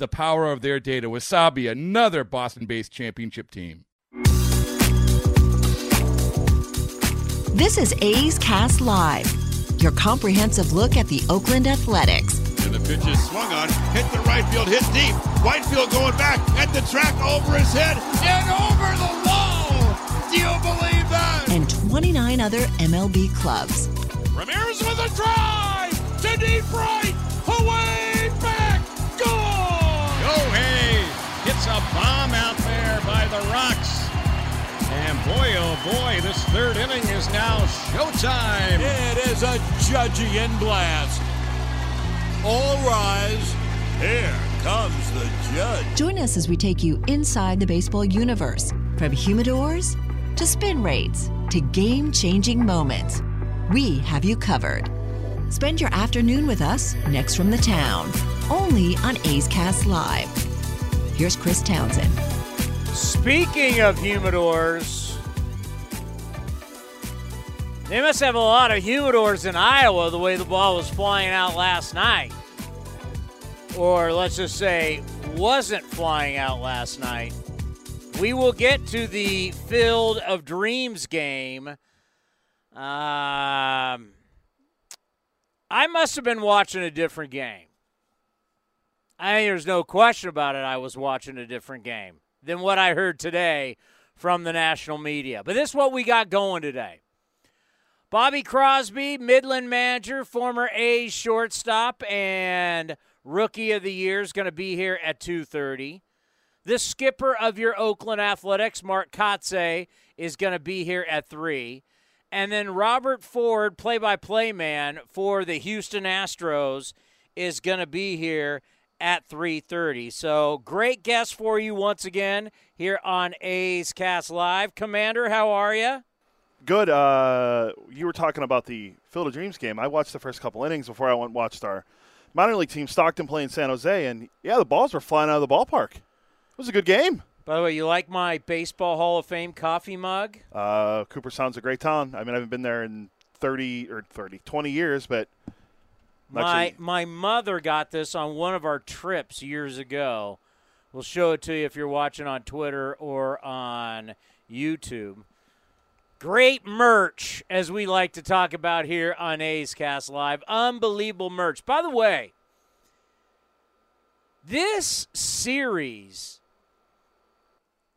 the power of their data. Wasabi, another Boston based championship team. This is A's Cast Live, your comprehensive look at the Oakland Athletics. And the pitch is swung on, hit the right field, hit deep. Whitefield going back at the track over his head and over the wall. Do you believe that? And 29 other MLB clubs. Ramirez with a drive to deep right, a bomb out there by the Rocks. And boy, oh boy, this third inning is now showtime. It is a Judgian blast. All rise. Here comes the judge. Join us as we take you inside the baseball universe from humidors to spin rates to game changing moments. We have you covered. Spend your afternoon with us next from the town, only on A's Cast Live. Here's Chris Townsend. Speaking of humidors, they must have a lot of humidors in Iowa the way the ball was flying out last night. Or let's just say, wasn't flying out last night. We will get to the Field of Dreams game. Um, I must have been watching a different game. I think there's no question about it. I was watching a different game than what I heard today from the national media. But this is what we got going today. Bobby Crosby, Midland manager, former A's shortstop, and rookie of the year is going to be here at 2.30. The skipper of your Oakland Athletics, Mark Kotsay, is going to be here at 3. And then Robert Ford, play-by-play man for the Houston Astros, is going to be here at 3:30. So great guest for you once again here on A's Cast Live. Commander, how are you? Good. Uh, you were talking about the Field of Dreams game. I watched the first couple innings before I went and watched our minor league team, Stockton, playing San Jose, and yeah, the balls were flying out of the ballpark. It was a good game. By the way, you like my Baseball Hall of Fame coffee mug? Uh, Cooperstown a great town. I mean, I haven't been there in 30 or 30, 20 years, but my my mother got this on one of our trips years ago. We'll show it to you if you're watching on Twitter or on YouTube. Great merch, as we like to talk about here on A's Cast Live. Unbelievable merch. By the way, this series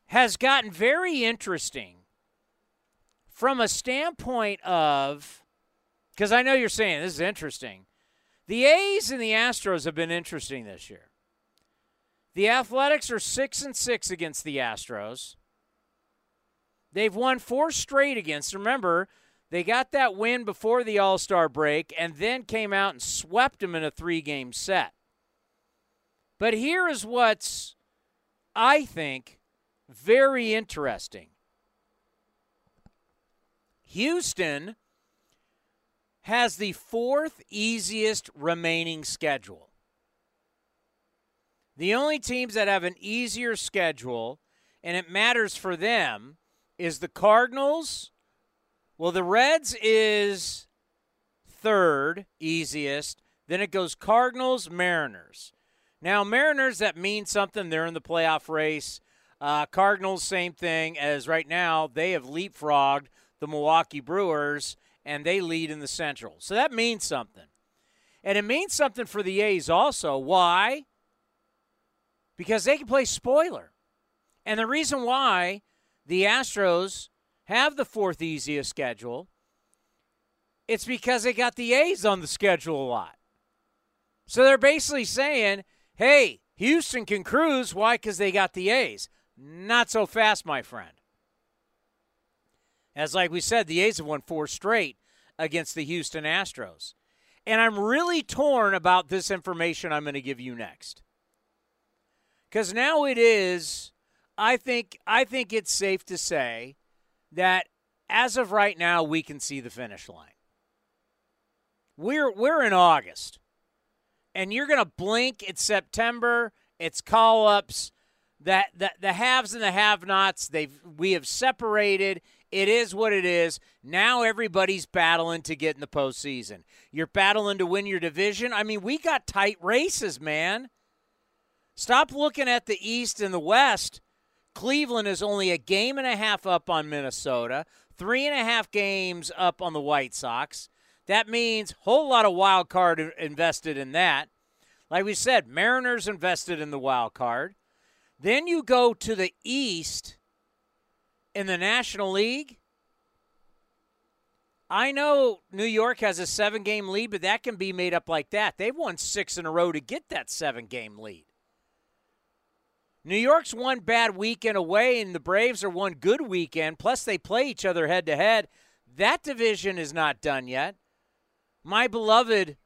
has gotten very interesting from a standpoint of because I know you're saying this is interesting. The A's and the Astros have been interesting this year. The Athletics are 6 and 6 against the Astros. They've won four straight against. Remember, they got that win before the All-Star break and then came out and swept them in a three-game set. But here is what's I think very interesting. Houston has the fourth easiest remaining schedule. The only teams that have an easier schedule, and it matters for them, is the Cardinals. Well, the Reds is third easiest. Then it goes Cardinals, Mariners. Now, Mariners, that means something. They're in the playoff race. Uh, Cardinals, same thing as right now. They have leapfrogged the Milwaukee Brewers and they lead in the Central. So that means something. And it means something for the A's also. Why? Because they can play spoiler. And the reason why the Astros have the fourth easiest schedule, it's because they got the A's on the schedule a lot. So they're basically saying, hey, Houston can cruise. Why? Because they got the A's. Not so fast, my friend. As like we said, the A's have won four straight against the Houston Astros. And I'm really torn about this information I'm going to give you next. Cuz now it is I think I think it's safe to say that as of right now we can see the finish line. We're we're in August. And you're going to blink it's September, it's call-ups, that the, the haves and the have-nots, they've we have separated. It is what it is. Now everybody's battling to get in the postseason. You're battling to win your division. I mean, we got tight races, man. Stop looking at the East and the West. Cleveland is only a game and a half up on Minnesota, three and a half games up on the White Sox. That means whole lot of wild card invested in that. Like we said, Mariners invested in the wild card. Then you go to the East in the National League. I know New York has a seven game lead, but that can be made up like that. They've won six in a row to get that seven game lead. New York's one bad weekend away, and the Braves are one good weekend. Plus, they play each other head to head. That division is not done yet. My beloved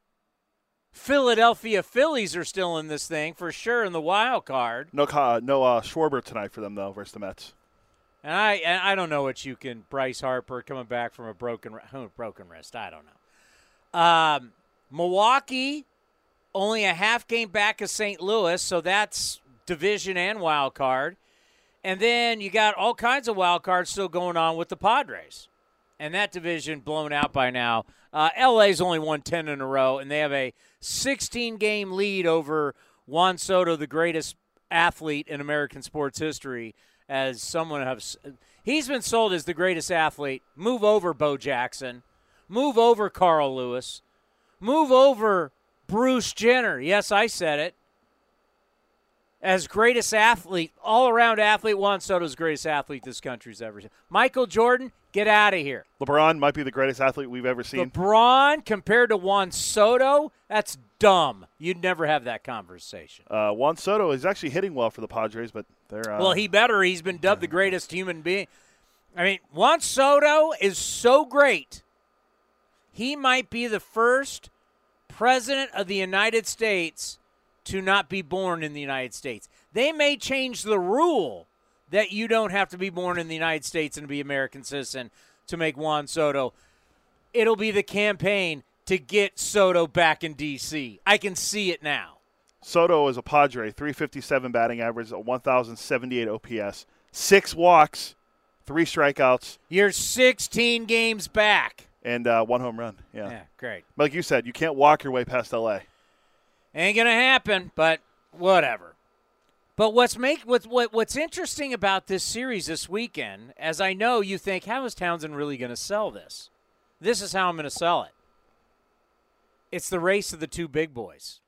Philadelphia Phillies are still in this thing for sure in the wild card. No, no uh, Schwarber tonight for them though versus the Mets. And I and I don't know what you can Bryce Harper coming back from a broken broken wrist. I don't know. Um, Milwaukee only a half game back of St. Louis, so that's division and wild card. And then you got all kinds of wild cards still going on with the Padres. And that division blown out by now. Uh, LA's only won 10 in a row, and they have a 16 game lead over Juan Soto, the greatest athlete in American sports history as someone has he's been sold as the greatest athlete. Move over Bo Jackson. Move over Carl Lewis. Move over Bruce Jenner. Yes, I said it. As greatest athlete, all around athlete, Juan Soto's greatest athlete this country's ever seen. Michael Jordan, get out of here. LeBron might be the greatest athlete we've ever seen. LeBron compared to Juan Soto, that's dumb. You'd never have that conversation. Uh, Juan Soto is actually hitting well for the Padres, but they're uh, well. He better. He's been dubbed the greatest human being. I mean, Juan Soto is so great. He might be the first president of the United States to not be born in the United States. They may change the rule that you don't have to be born in the United States and be American citizen to make Juan Soto. It'll be the campaign to get Soto back in D.C. I can see it now. Soto is a Padre, 357 batting average, a 1,078 OPS, six walks, three strikeouts. You're 16 games back. And uh, one home run. Yeah. Yeah, great. Like you said, you can't walk your way past LA. Ain't gonna happen, but whatever. But what's make what, what what's interesting about this series this weekend, as I know you think, how is Townsend really going to sell this? This is how I'm going to sell it. It's the race of the two big boys,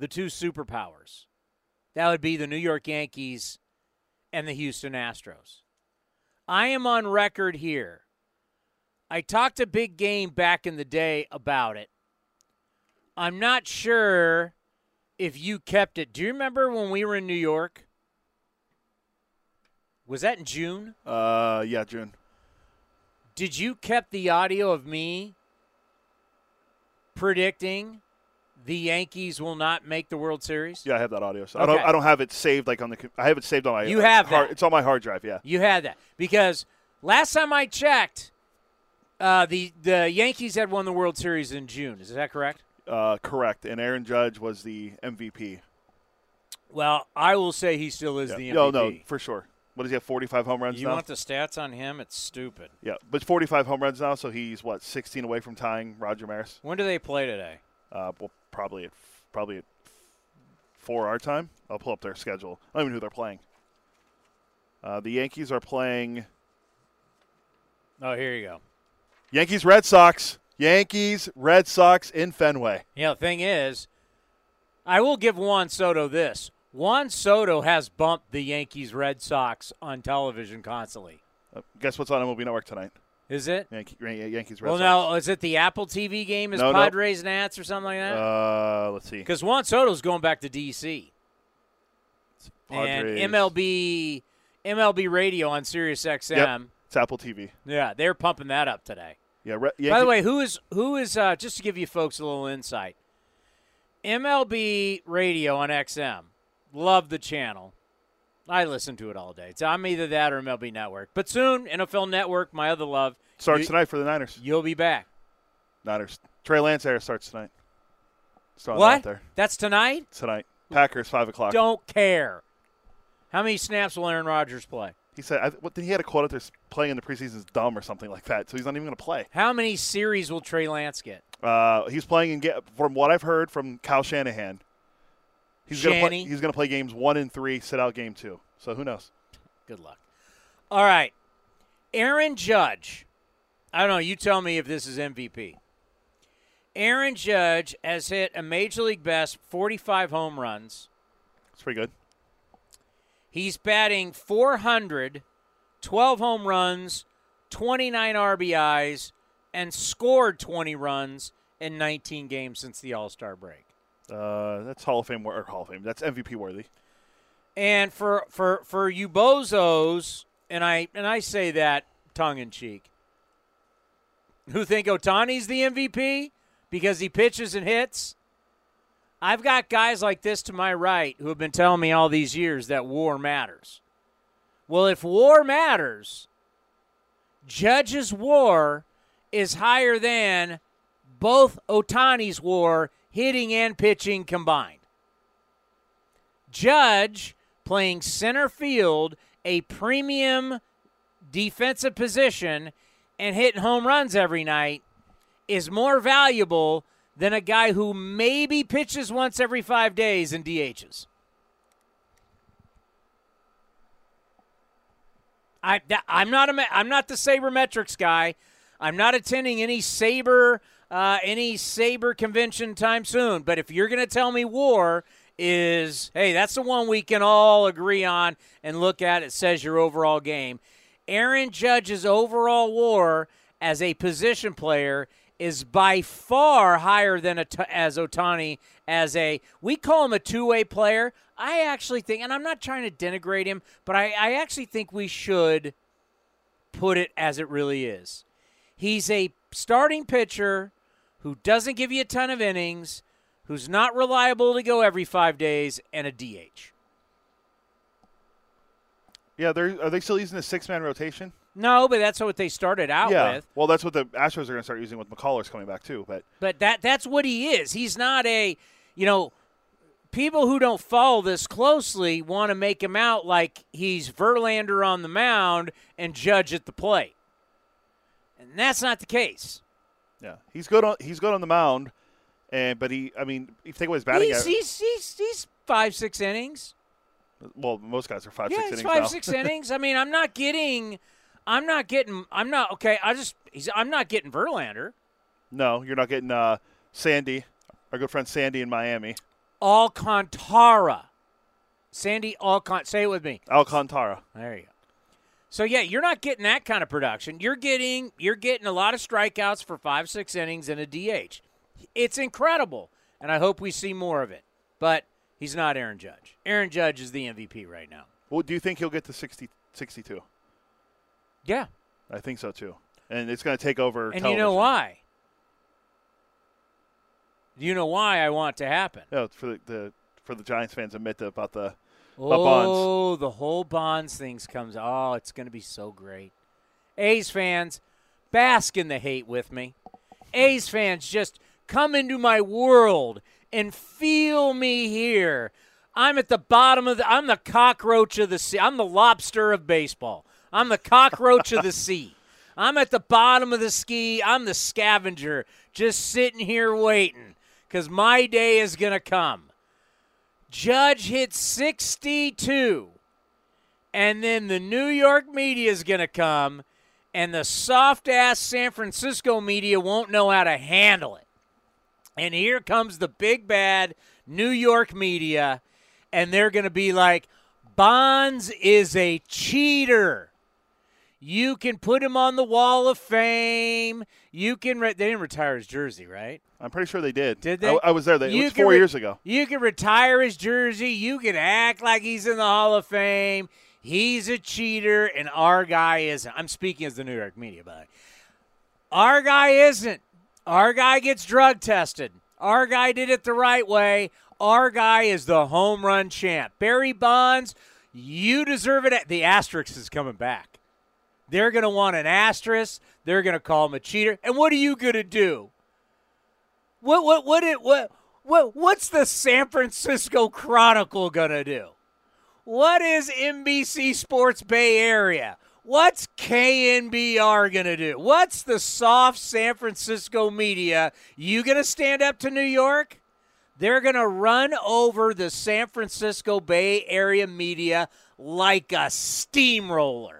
the two superpowers. That would be the New York Yankees and the Houston Astros. I am on record here. I talked a big game back in the day about it. I'm not sure if you kept it. Do you remember when we were in New York? Was that in June? Uh, yeah, June. Did you kept the audio of me predicting the Yankees will not make the World Series? Yeah, I have that audio. So I don't. I don't have it saved like on the. I have it saved on my. You have hard, that. It's on my hard drive. Yeah. You had that because last time I checked, uh, the the Yankees had won the World Series in June. Is that correct? Uh, correct. And Aaron Judge was the MVP. Well, I will say he still is Yeah. the MVP. No, no, for sure. What does he have? Forty-five home runs now? you now. want the stats on him? It's stupid. yeah, but forty-five home runs now, so he's what sixteen away from tying Roger Maris. When do they play today? Uh, well, probably at probably at four our time. I'll pull up their schedule. I don't even know who they're playing. Uh, the Yankees are playing Oh, here you go. Yankees Red Sox. Yankees, Red Sox in Fenway. Yeah, the thing is, I will give Juan Soto this. Juan Soto has bumped the Yankees Red Sox on television constantly. Uh, guess what's on MLB Network tonight? Is it? Yankee, Yankees, Red well, Sox. now is it the Apple TV game? Is No, no. Padres Nats or something like that? Uh, let's see. Because Juan Soto's going back to DC. And MLB MLB Radio on Sirius XM. Yep. It's Apple TV. Yeah, they're pumping that up today. Yeah. Re- By the way, who is who is uh, just to give you folks a little insight? MLB Radio on XM. Love the channel. I listen to it all day. So I'm either that or MLB Network. But soon, NFL Network, my other love. starts you, tonight for the Niners. You'll be back. Niners. Trey Lance era starts tonight. That what? there That's tonight? tonight. Packers five o'clock. Don't care. How many snaps will Aaron Rodgers play? He said, I, what, he had a quote out there s- playing in the preseason is dumb or something like that, so he's not even going to play. How many series will Trey Lance get? Uh, he's playing in, from what I've heard from Kyle Shanahan, he's going to play, he's going to play games one and three, sit out game two. So who knows? Good luck. All right. Aaron Judge. I don't know. You tell me if this is MVP. Aaron Judge has hit a major league best 45 home runs. It's pretty good. He's batting 400, 12 home runs, 29 RBIs, and scored 20 runs in 19 games since the All Star break. Uh, that's Hall of Fame or Hall of Fame. That's MVP worthy. And for for for you bozos, and I and I say that tongue in cheek, who think Ohtani's the MVP because he pitches and hits. I've got guys like this to my right who have been telling me all these years that war matters. Well, if war matters, Judge's war is higher than both Ohtani's war, hitting and pitching combined. Judge playing center field, a premium defensive position, and hitting home runs every night is more valuable than a guy who maybe pitches once every five days and DHs. I, I'm not a I'm not the sabermetrics guy. I'm not attending any saber uh, any saber convention time soon. But if you're going to tell me war is hey, that's the one we can all agree on and look at. It says your overall game. Aaron Judge's overall war as a position player is by far higher than a as Ohtani as a we call him a two-way player. I actually think, and I'm not trying to denigrate him, but I, I actually think we should put it as it really is. He's a starting pitcher who doesn't give you a ton of innings, who's not reliable to go every five days, and a DH. Yeah, they're are they still using the six man rotation? No, but that's what they started out yeah. with. Well, that's what the Astros are going to start using with McCullers coming back too. But But that that's what he is. He's not a, you know, people who don't follow this closely want to make him out like he's Verlander on the mound and Judge at the plate. And that's not the case. Yeah, he's good on he's good on the mound, and but he I mean if you take away his batting, He's, he's, he's, he's five, six innings. well most guys are five yeah, six innings five, now. six innings. I mean, I'm not getting, I'm not getting, I'm not, okay, I just, he's, I'm not getting Verlander. no, you're not getting uh, Sandy, our good friend Sandy in Miami, Alcantara. Sandy Alcant, say it with me. Alcantara. There you go. So yeah, you're not getting that kind of production. You're getting you're getting a lot of strikeouts for five, six innings and a DH. It's incredible, and I hope we see more of it. But he's not Aaron Judge. Aaron Judge is the MVP right now. Well, do you think he'll get to 60, 62? Yeah, I think so too, and it's going to take over. and you know television. why? You know why I want to happen. Yeah, for the, the for the Giants fans admit about the. Oh, the whole Bonds things comes. Oh, it's going to be so great. A's fans, bask in the hate with me. A's fans, just come into my world and feel me here. I'm at the bottom of the. I'm the cockroach of the sea. I'm the lobster of baseball. I'm the cockroach of the sea. I'm at the bottom of the ski. I'm the scavenger, just sitting here waiting, because my day is gonna come. Judge hit 62. And then the New York media is going to come and the soft ass San Francisco media won't know how to handle it. And here comes the big bad New York media, and they're going to be like, Bonds is a cheater. You can put him on the wall of fame. You can. Re- they didn't retire his jersey, right? I'm pretty sure they did. Did they? I, I was there. They, it was four re- years ago. You can retire his jersey. You can act like he's in the Hall of Fame. He's a cheater, and our guy isn't. I'm speaking as the New York media, by the way. Our guy isn't. Our guy gets drug tested. Our guy did it the right way. Our guy is the home run champ. Barry Bonds, you deserve it. The asterisk is coming back. They're going to want an asterisk. They're going to call him a cheater. And what are you going to do? What what what it what what what's the San Francisco Chronicle going to do? What is NBC Sports Bay Area? What's KNBR going to do? What's the soft San Francisco media? You going to stand up to New York? They're going to run over the San Francisco Bay Area media like a steamroller.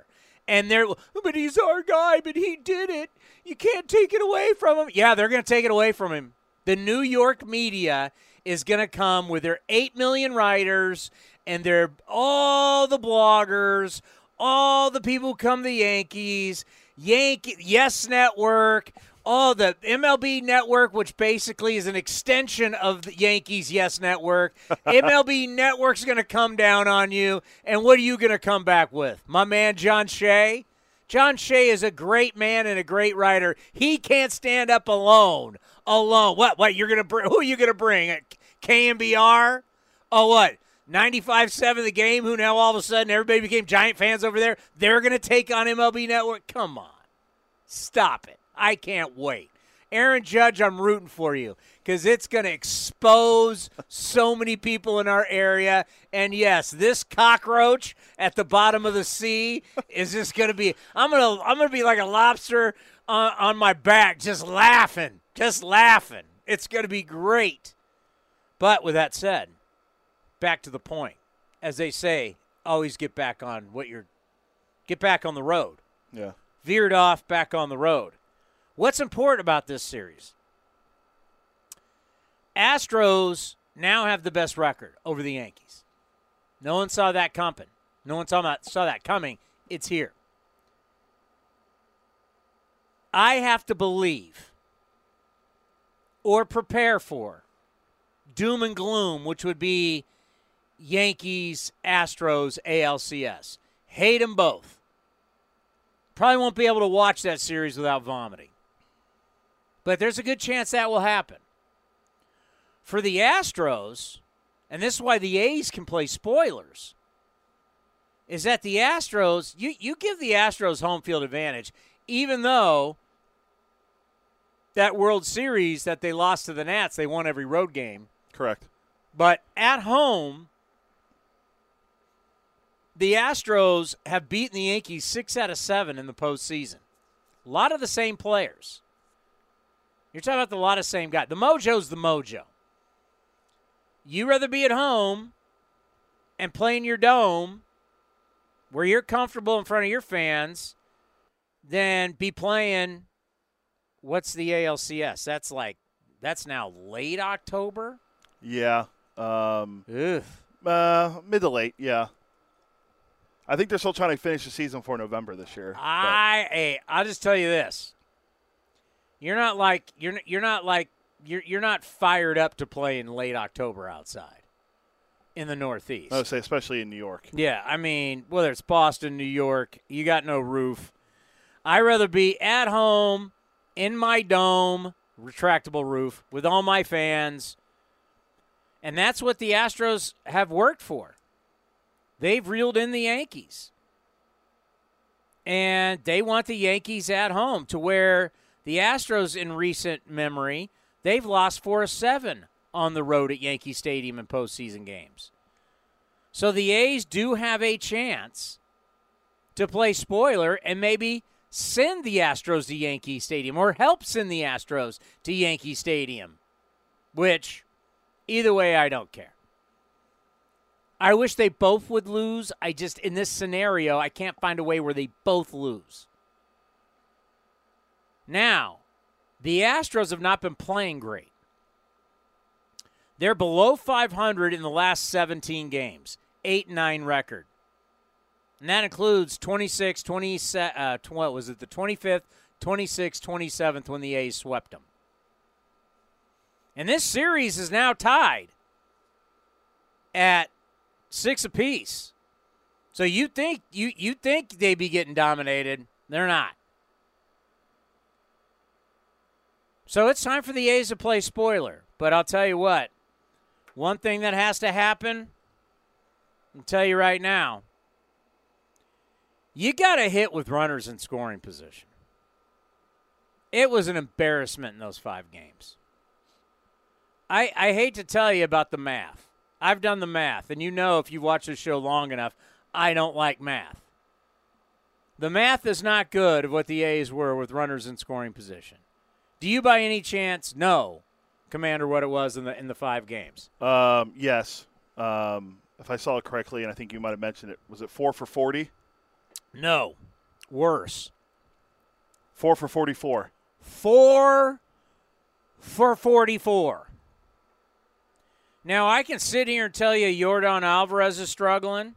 And they're, but he's our guy, but he did it. You can't take it away from him. Yeah, they're going to take it away from him. The New York media is going to come with their 8 million writers and their all the bloggers, all the people who come to the Yankees, Yankee Yes Network, all the MLB Network, which basically is an extension of the Yankees Yes Network. MLB Network's going to come down on you, and what are you going to come back with? My man John Shea. John Shea is a great man and a great writer. He can't stand up alone. Alone. What? What? You're gonna bring? Who are you gonna bring? Uh, KNBR? Oh, what? 95-7 the game. Who now all of a sudden everybody became Giant fans over there? They're gonna take on MLB Network. Come on, stop it. I can't wait. Aaron Judge, I'm rooting for you because it's going to expose so many people in our area. And yes, this cockroach at the bottom of the sea is just going to be. I'm gonna. I'm gonna be like a lobster on, on my back, just laughing, just laughing. It's going to be great. But with that said, back to the point. As they say, always get back on what you're. Get back on the road. Yeah. Veered off, back on the road. What's important about this series? Astros now have the best record over the Yankees. No one saw that coming. No one saw that, saw that coming. It's here. I have to believe or prepare for doom and gloom, which would be Yankees, Astros, ALCS. Hate them both. Probably won't be able to watch that series without vomiting. But there's a good chance that will happen. For the Astros, and this is why the A's can play spoilers, is that the Astros, you, you give the Astros home field advantage, even though that World Series that they lost to the Nats, they won every road game. Correct. But at home, the Astros have beaten the Yankees six out of seven in the postseason. A lot of the same players. You're talking about the lot of same guy. The mojo's the mojo. You rather be at home and play in your dome where you're comfortable in front of your fans than be playing what's the ALCS? That's like that's now late October. Yeah. Um, Ugh. uh, mid to late. Yeah. I think they're still trying to finish the season for November this year. I hey, I'll just tell you this. You're not like you're you're not like you're you're not fired up to play in late October outside in the Northeast. I would say, especially in New York. Yeah, I mean, whether it's Boston, New York, you got no roof. I'd rather be at home in my dome, retractable roof, with all my fans. And that's what the Astros have worked for. They've reeled in the Yankees. And they want the Yankees at home to where the Astros, in recent memory, they've lost 4 7 on the road at Yankee Stadium in postseason games. So the A's do have a chance to play spoiler and maybe send the Astros to Yankee Stadium or help send the Astros to Yankee Stadium, which either way, I don't care. I wish they both would lose. I just, in this scenario, I can't find a way where they both lose. Now, the Astros have not been playing great. They're below 500 in the last 17 games, 8 9 record. And that includes 26, 20, uh, what was it, the 25th, 26th, 27th when the A's swept them. And this series is now tied at six apiece. So you think you you think they'd be getting dominated? They're not. So it's time for the A's to play spoiler. But I'll tell you what, one thing that has to happen, I'll tell you right now, you got to hit with runners in scoring position. It was an embarrassment in those five games. I, I hate to tell you about the math. I've done the math, and you know if you've watched the show long enough, I don't like math. The math is not good of what the A's were with runners in scoring position. Do you, by any chance, know, Commander, what it was in the in the five games? Um, yes. Um, if I saw it correctly, and I think you might have mentioned it, was it four for forty? No, worse. Four for forty-four. Four for forty-four. Now I can sit here and tell you Yordan Alvarez is struggling.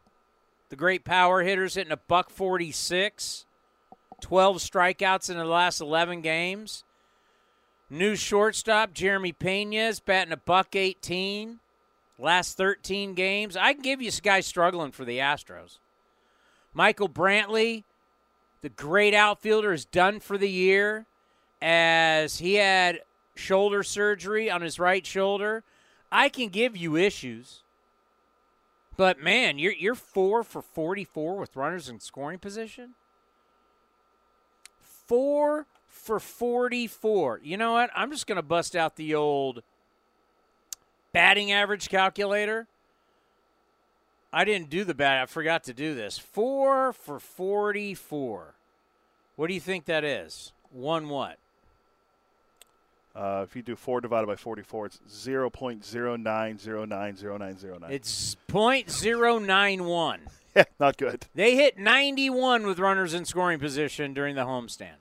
The great power hitters hitting a buck forty-six. 12 strikeouts in the last 11 games. New shortstop Jeremy Pena is batting a buck 18. Last 13 games. I can give you guys struggling for the Astros. Michael Brantley, the great outfielder, is done for the year as he had shoulder surgery on his right shoulder. I can give you issues. But man, you're you're four for 44 with runners in scoring position. Four for 44. You know what? I'm just going to bust out the old batting average calculator. I didn't do the bat. I forgot to do this. Four for 44. What do you think that is? One what? Uh, if you do four divided by forty-four, it's zero point zero nine zero nine zero nine zero nine. It's .091. yeah, not good. They hit 91 with runners in scoring position during the homestand.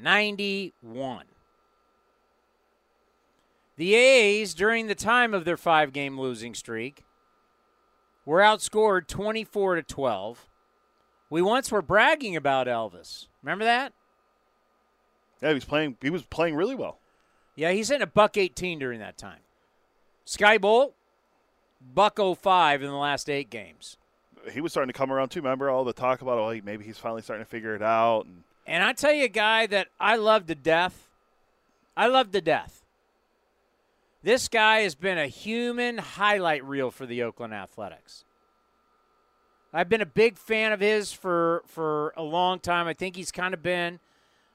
91. The A's, during the time of their five game losing streak, were outscored 24 to 12. We once were bragging about Elvis. Remember that? Yeah, he was playing. He was playing really well. Yeah, he's in a buck 18 during that time. Skye Bolt, buck 05 in the last eight games. He was starting to come around too. Remember all the talk about, oh, maybe he's finally starting to figure it out. And And I tell you a guy that I love to death. I love to death. This guy has been a human highlight reel for the Oakland Athletics. I've been a big fan of his for for a long time. I think he's kind of been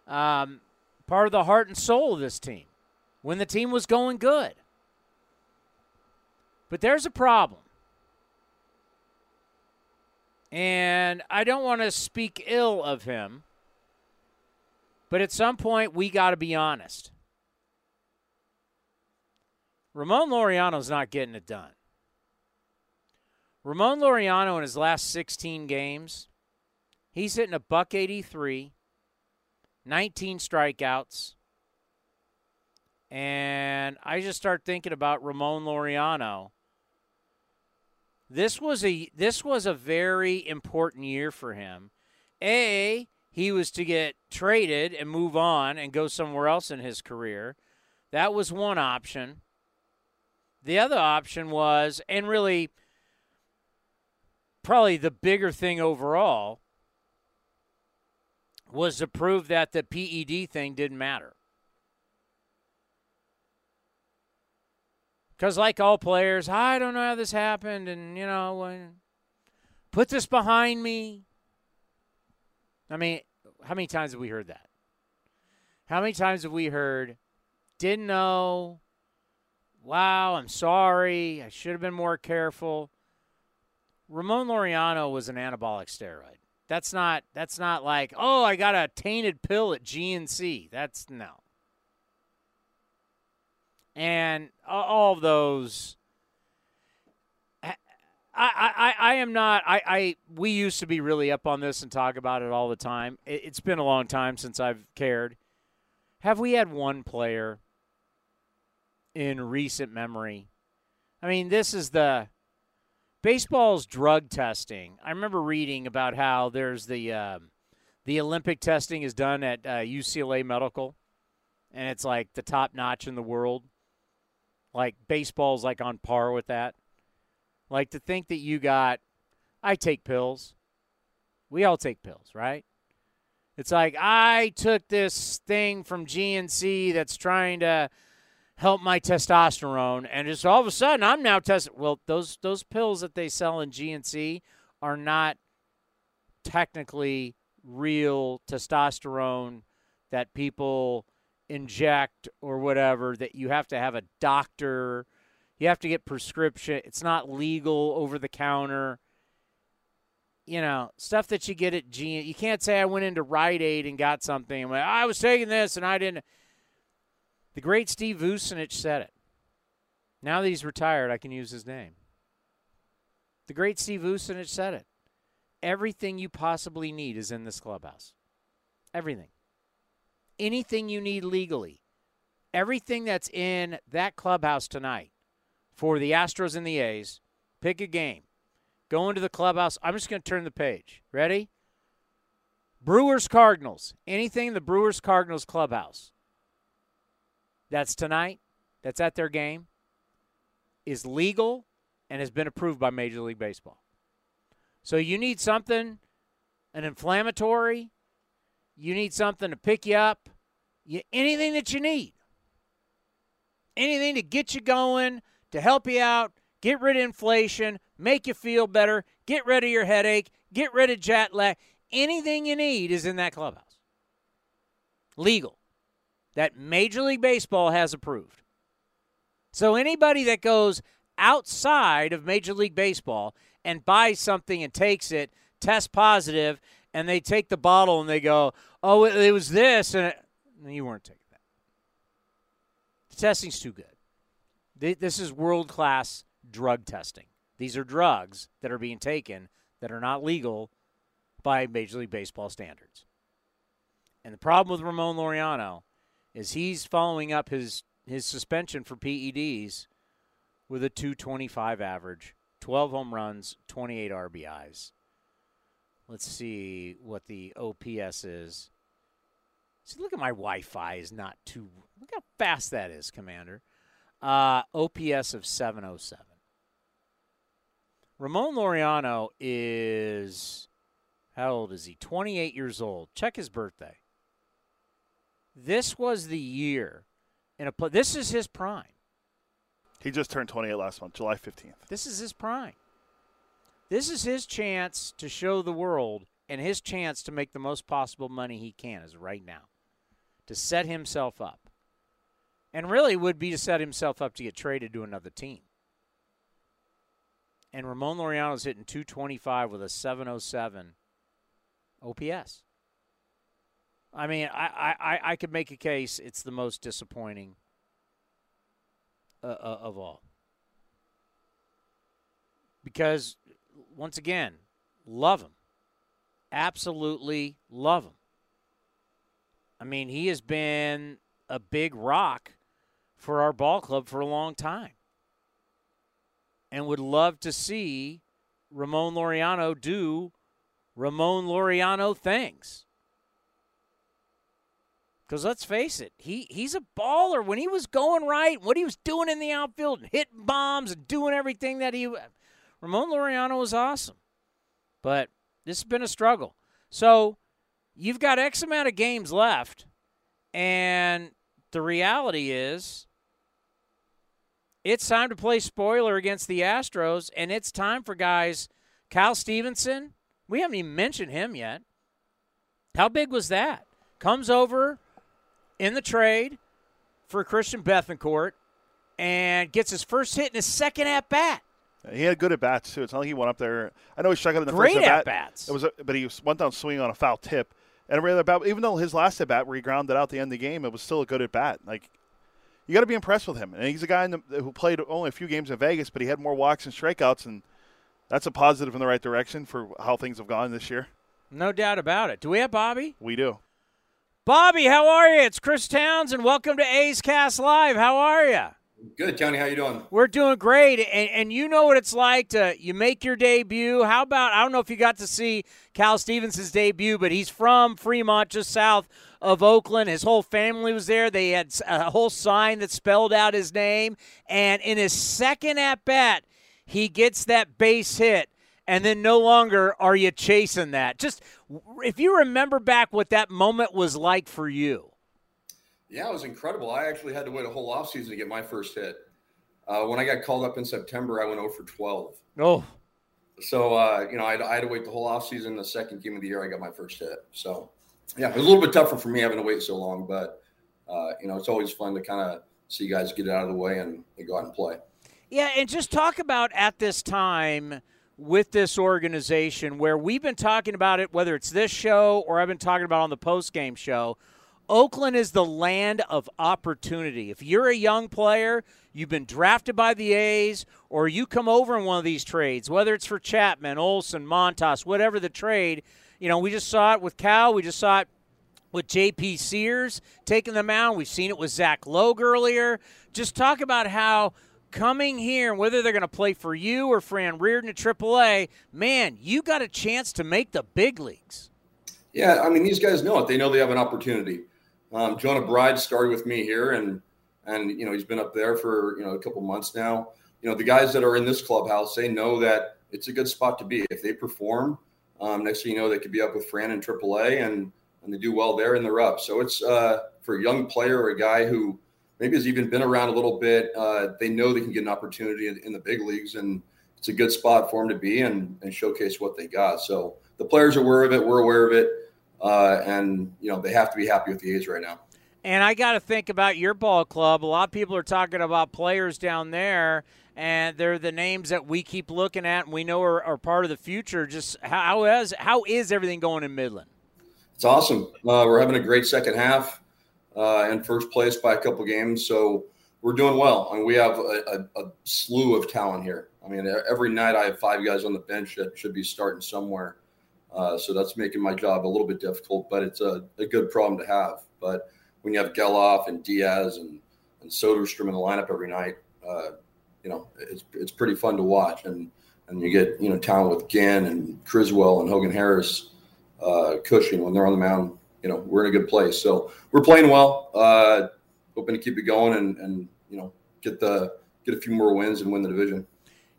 um, part of the heart and soul of this team when the team was going good. But there's a problem. And I don't want to speak ill of him. But at some point, we got to be honest. Ramon Laureano's not getting it done. Ramon Laureano in his last 16 games, he's hitting a buck 83, 19 strikeouts. And I just start thinking about Ramon Laureano. This was a this was a very important year for him. A, he was to get traded and move on and go somewhere else in his career. That was one option. The other option was, and really probably the bigger thing overall, was to prove that the PED thing didn't matter. Because, like all players, I don't know how this happened, and, you know, put this behind me. I mean, how many times have we heard that? How many times have we heard, didn't know, wow, I'm sorry, I should have been more careful? Ramon Laureano was an anabolic steroid. That's not that's not like, oh, I got a tainted pill at GNC. That's no. And all of those I, I I am not I, I we used to be really up on this and talk about it all the time. It, it's been a long time since I've cared. Have we had one player in recent memory? I mean, this is the baseball's drug testing. I remember reading about how there's the um, the Olympic testing is done at uh, UCLA Medical, and it's like the top notch in the world. Like baseball's like on par with that. Like to think that you got, I take pills. We all take pills, right? It's like I took this thing from GNC that's trying to help my testosterone, and just all of a sudden I'm now testing. Well, those those pills that they sell in GNC are not technically real testosterone that people inject or whatever. That you have to have a doctor, you have to get prescription. It's not legal over the counter you know, stuff that you get at G. You can't say I went into Rite Aid and got something. And I was taking this and I didn't. The great Steve Vucinich said it. Now that he's retired, I can use his name. The great Steve Vucinich said it. Everything you possibly need is in this clubhouse. Everything. Anything you need legally. Everything that's in that clubhouse tonight for the Astros and the A's. Pick a game Go into the clubhouse. I'm just going to turn the page. Ready? Brewers Cardinals. Anything in the Brewers Cardinals clubhouse that's tonight, that's at their game, is legal and has been approved by Major League Baseball. So you need something, an inflammatory, you need something to pick you up, you, anything that you need. Anything to get you going, to help you out, get rid of inflation, make you feel better, get rid of your headache, get rid of jet lag. Anything you need is in that clubhouse. Legal. That Major League Baseball has approved. So anybody that goes outside of Major League Baseball and buys something and takes it, tests positive, and they take the bottle and they go, "Oh, it, was this," and it, you weren't taking that. The testing's too good. This is world class drug testing. These are drugs that are being taken that are not legal by Major League Baseball standards. And the problem with Ramon Laureano is he's following up his his suspension for PEDs with a 225 average, 12 home runs, 28 RBIs. Let's see what the OPS is. See, look at my Wi-Fi is not too. Look how fast that is, Commander. Uh, OPS of 707. Ramon Laureano is how old is he? 28 years old. Check his birthday. This was the year in a this is his prime. He just turned 28 last month, July 15th. This is his prime. This is his chance to show the world and his chance to make the most possible money he can is right now. To set himself up. And really would be to set himself up to get traded to another team and Ramon Laureano's hitting 225 with a 707 OPS. I mean, I, I, I could make a case it's the most disappointing uh, uh, of all. Because, once again, love him. Absolutely love him. I mean, he has been a big rock for our ball club for a long time and would love to see Ramon Laureano do Ramon Laureano things. Because let's face it, he, he's a baller. When he was going right, what he was doing in the outfield, and hitting bombs and doing everything that he. Ramon Laureano was awesome. But this has been a struggle. So you've got X amount of games left, and the reality is it's time to play spoiler against the Astros, and it's time for guys. Kyle Stephenson, we haven't even mentioned him yet. How big was that? Comes over in the trade for Christian Bethancourt and gets his first hit in his second at bat. He had good at bats too. It's not like he went up there. I know he struck out in the Great first at bats. It was, a, but he went down swinging on a foul tip. And every other bat, even though his last at bat where he grounded out the end of the game, it was still a good at bat. Like you got to be impressed with him. And he's a guy the, who played only a few games in Vegas, but he had more walks and strikeouts, and that's a positive in the right direction for how things have gone this year. No doubt about it. Do we have Bobby? We do. Bobby, how are you? It's Chris Towns, and welcome to A's Cast Live. How are you? Good, Tony. How you doing? We're doing great, and, and you know what it's like to you make your debut. How about I don't know if you got to see Cal Stevens' debut, but he's from Fremont, just south of Oakland. His whole family was there. They had a whole sign that spelled out his name, and in his second at bat, he gets that base hit and then no longer are you chasing that. Just if you remember back what that moment was like for you. Yeah, it was incredible. I actually had to wait a whole offseason to get my first hit. Uh, when I got called up in September, I went 0 for 12. Oh. So, uh, you know, I had, I had, to wait the whole offseason. The second game of the year, I got my first hit. So, yeah, it was a little bit tougher for me having to wait so long, but, uh, you know, it's always fun to kind of see guys get it out of the way and, and go out and play. Yeah, and just talk about at this time – with this organization where we've been talking about it, whether it's this show or I've been talking about on the post game show. Oakland is the land of opportunity. If you're a young player, you've been drafted by the A's, or you come over in one of these trades, whether it's for Chapman, Olson, Montas, whatever the trade, you know, we just saw it with Cal, we just saw it with JP Sears taking them out. We've seen it with Zach Logue earlier. Just talk about how coming here, whether they're going to play for you or Fran Riordan at AAA, man, you got a chance to make the big leagues. Yeah, I mean, these guys know it. They know they have an opportunity. Um, Jonah Bride started with me here, and and you know he's been up there for you know a couple months now. You know the guys that are in this clubhouse, they know that it's a good spot to be. If they perform, um, next thing you know, they could be up with Fran in AAA, and and they do well there, and they're up. So it's uh, for a young player or a guy who maybe has even been around a little bit. Uh, they know they can get an opportunity in, in, the big leagues, and it's a good spot for them to be and, and showcase what they got. So the players are aware of it. We're aware of it, uh, and you know they have to be happy with the A's right now. And I got to think about your ball club. A lot of people are talking about players down there, and they're the names that we keep looking at, and we know are, are part of the future. Just how is how is everything going in Midland? It's awesome. Uh, we're having a great second half uh, in first place by a couple games. So we're doing well. I mean, we have a, a, a, slew of talent here. I mean, every night I have five guys on the bench that should be starting somewhere. Uh, so that's making my job a little bit difficult, but it's a, a good problem to have. But when you have Gelof and Diaz and, and Soderstrom in the lineup every night, uh, you know, it's, it's pretty fun to watch. And, and you get, you know, talent with Ginn and Criswell and Hogan Harris, uh, Cushing when they're on the mound you know we're in a good place. So we're playing well. Uh, hoping to keep it going and and you know get the get a few more wins and win the division.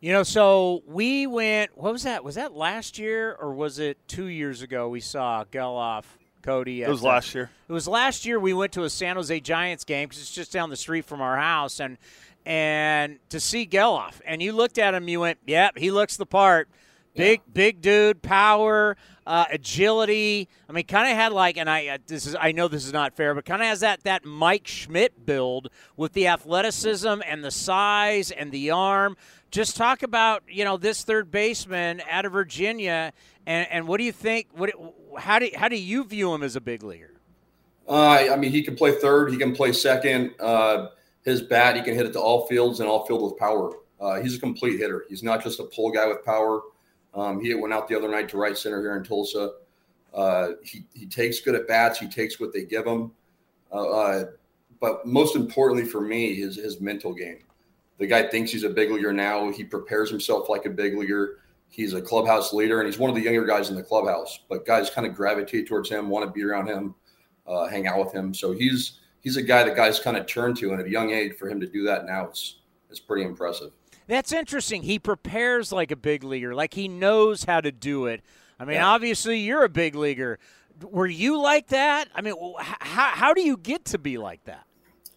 You know, so we went. What was that? Was that last year or was it two years ago? We saw Gelof, Cody. It was last year. It was last year. We went to a San Jose Giants game because it's just down the street from our house, and and to see Gelof, and you looked at him, you went, "Yep, he looks the part." Big, yeah. big dude, power, uh, agility. I mean, kind of had like, and I uh, this is I know this is not fair, but kind of has that that Mike Schmidt build with the athleticism and the size and the arm. Just talk about you know this third baseman out of Virginia, and, and what do you think? What how do how do you view him as a big leaguer? Uh, I mean, he can play third. He can play second. Uh, his bat, he can hit it to all fields and all field with power. Uh, he's a complete hitter. He's not just a pull guy with power. Um, he went out the other night to right center here in Tulsa. Uh, he, he takes good at bats. He takes what they give him. Uh, uh, but most importantly for me is his mental game. The guy thinks he's a big leaguer now. He prepares himself like a big leaguer. He's a clubhouse leader, and he's one of the younger guys in the clubhouse. But guys kind of gravitate towards him, want to be around him, uh, hang out with him. So he's he's a guy that guys kind of turn to, and at a young age, for him to do that now, it's it's pretty impressive. That's interesting. He prepares like a big leaguer, like he knows how to do it. I mean, yeah. obviously, you're a big leaguer. Were you like that? I mean, how, how do you get to be like that?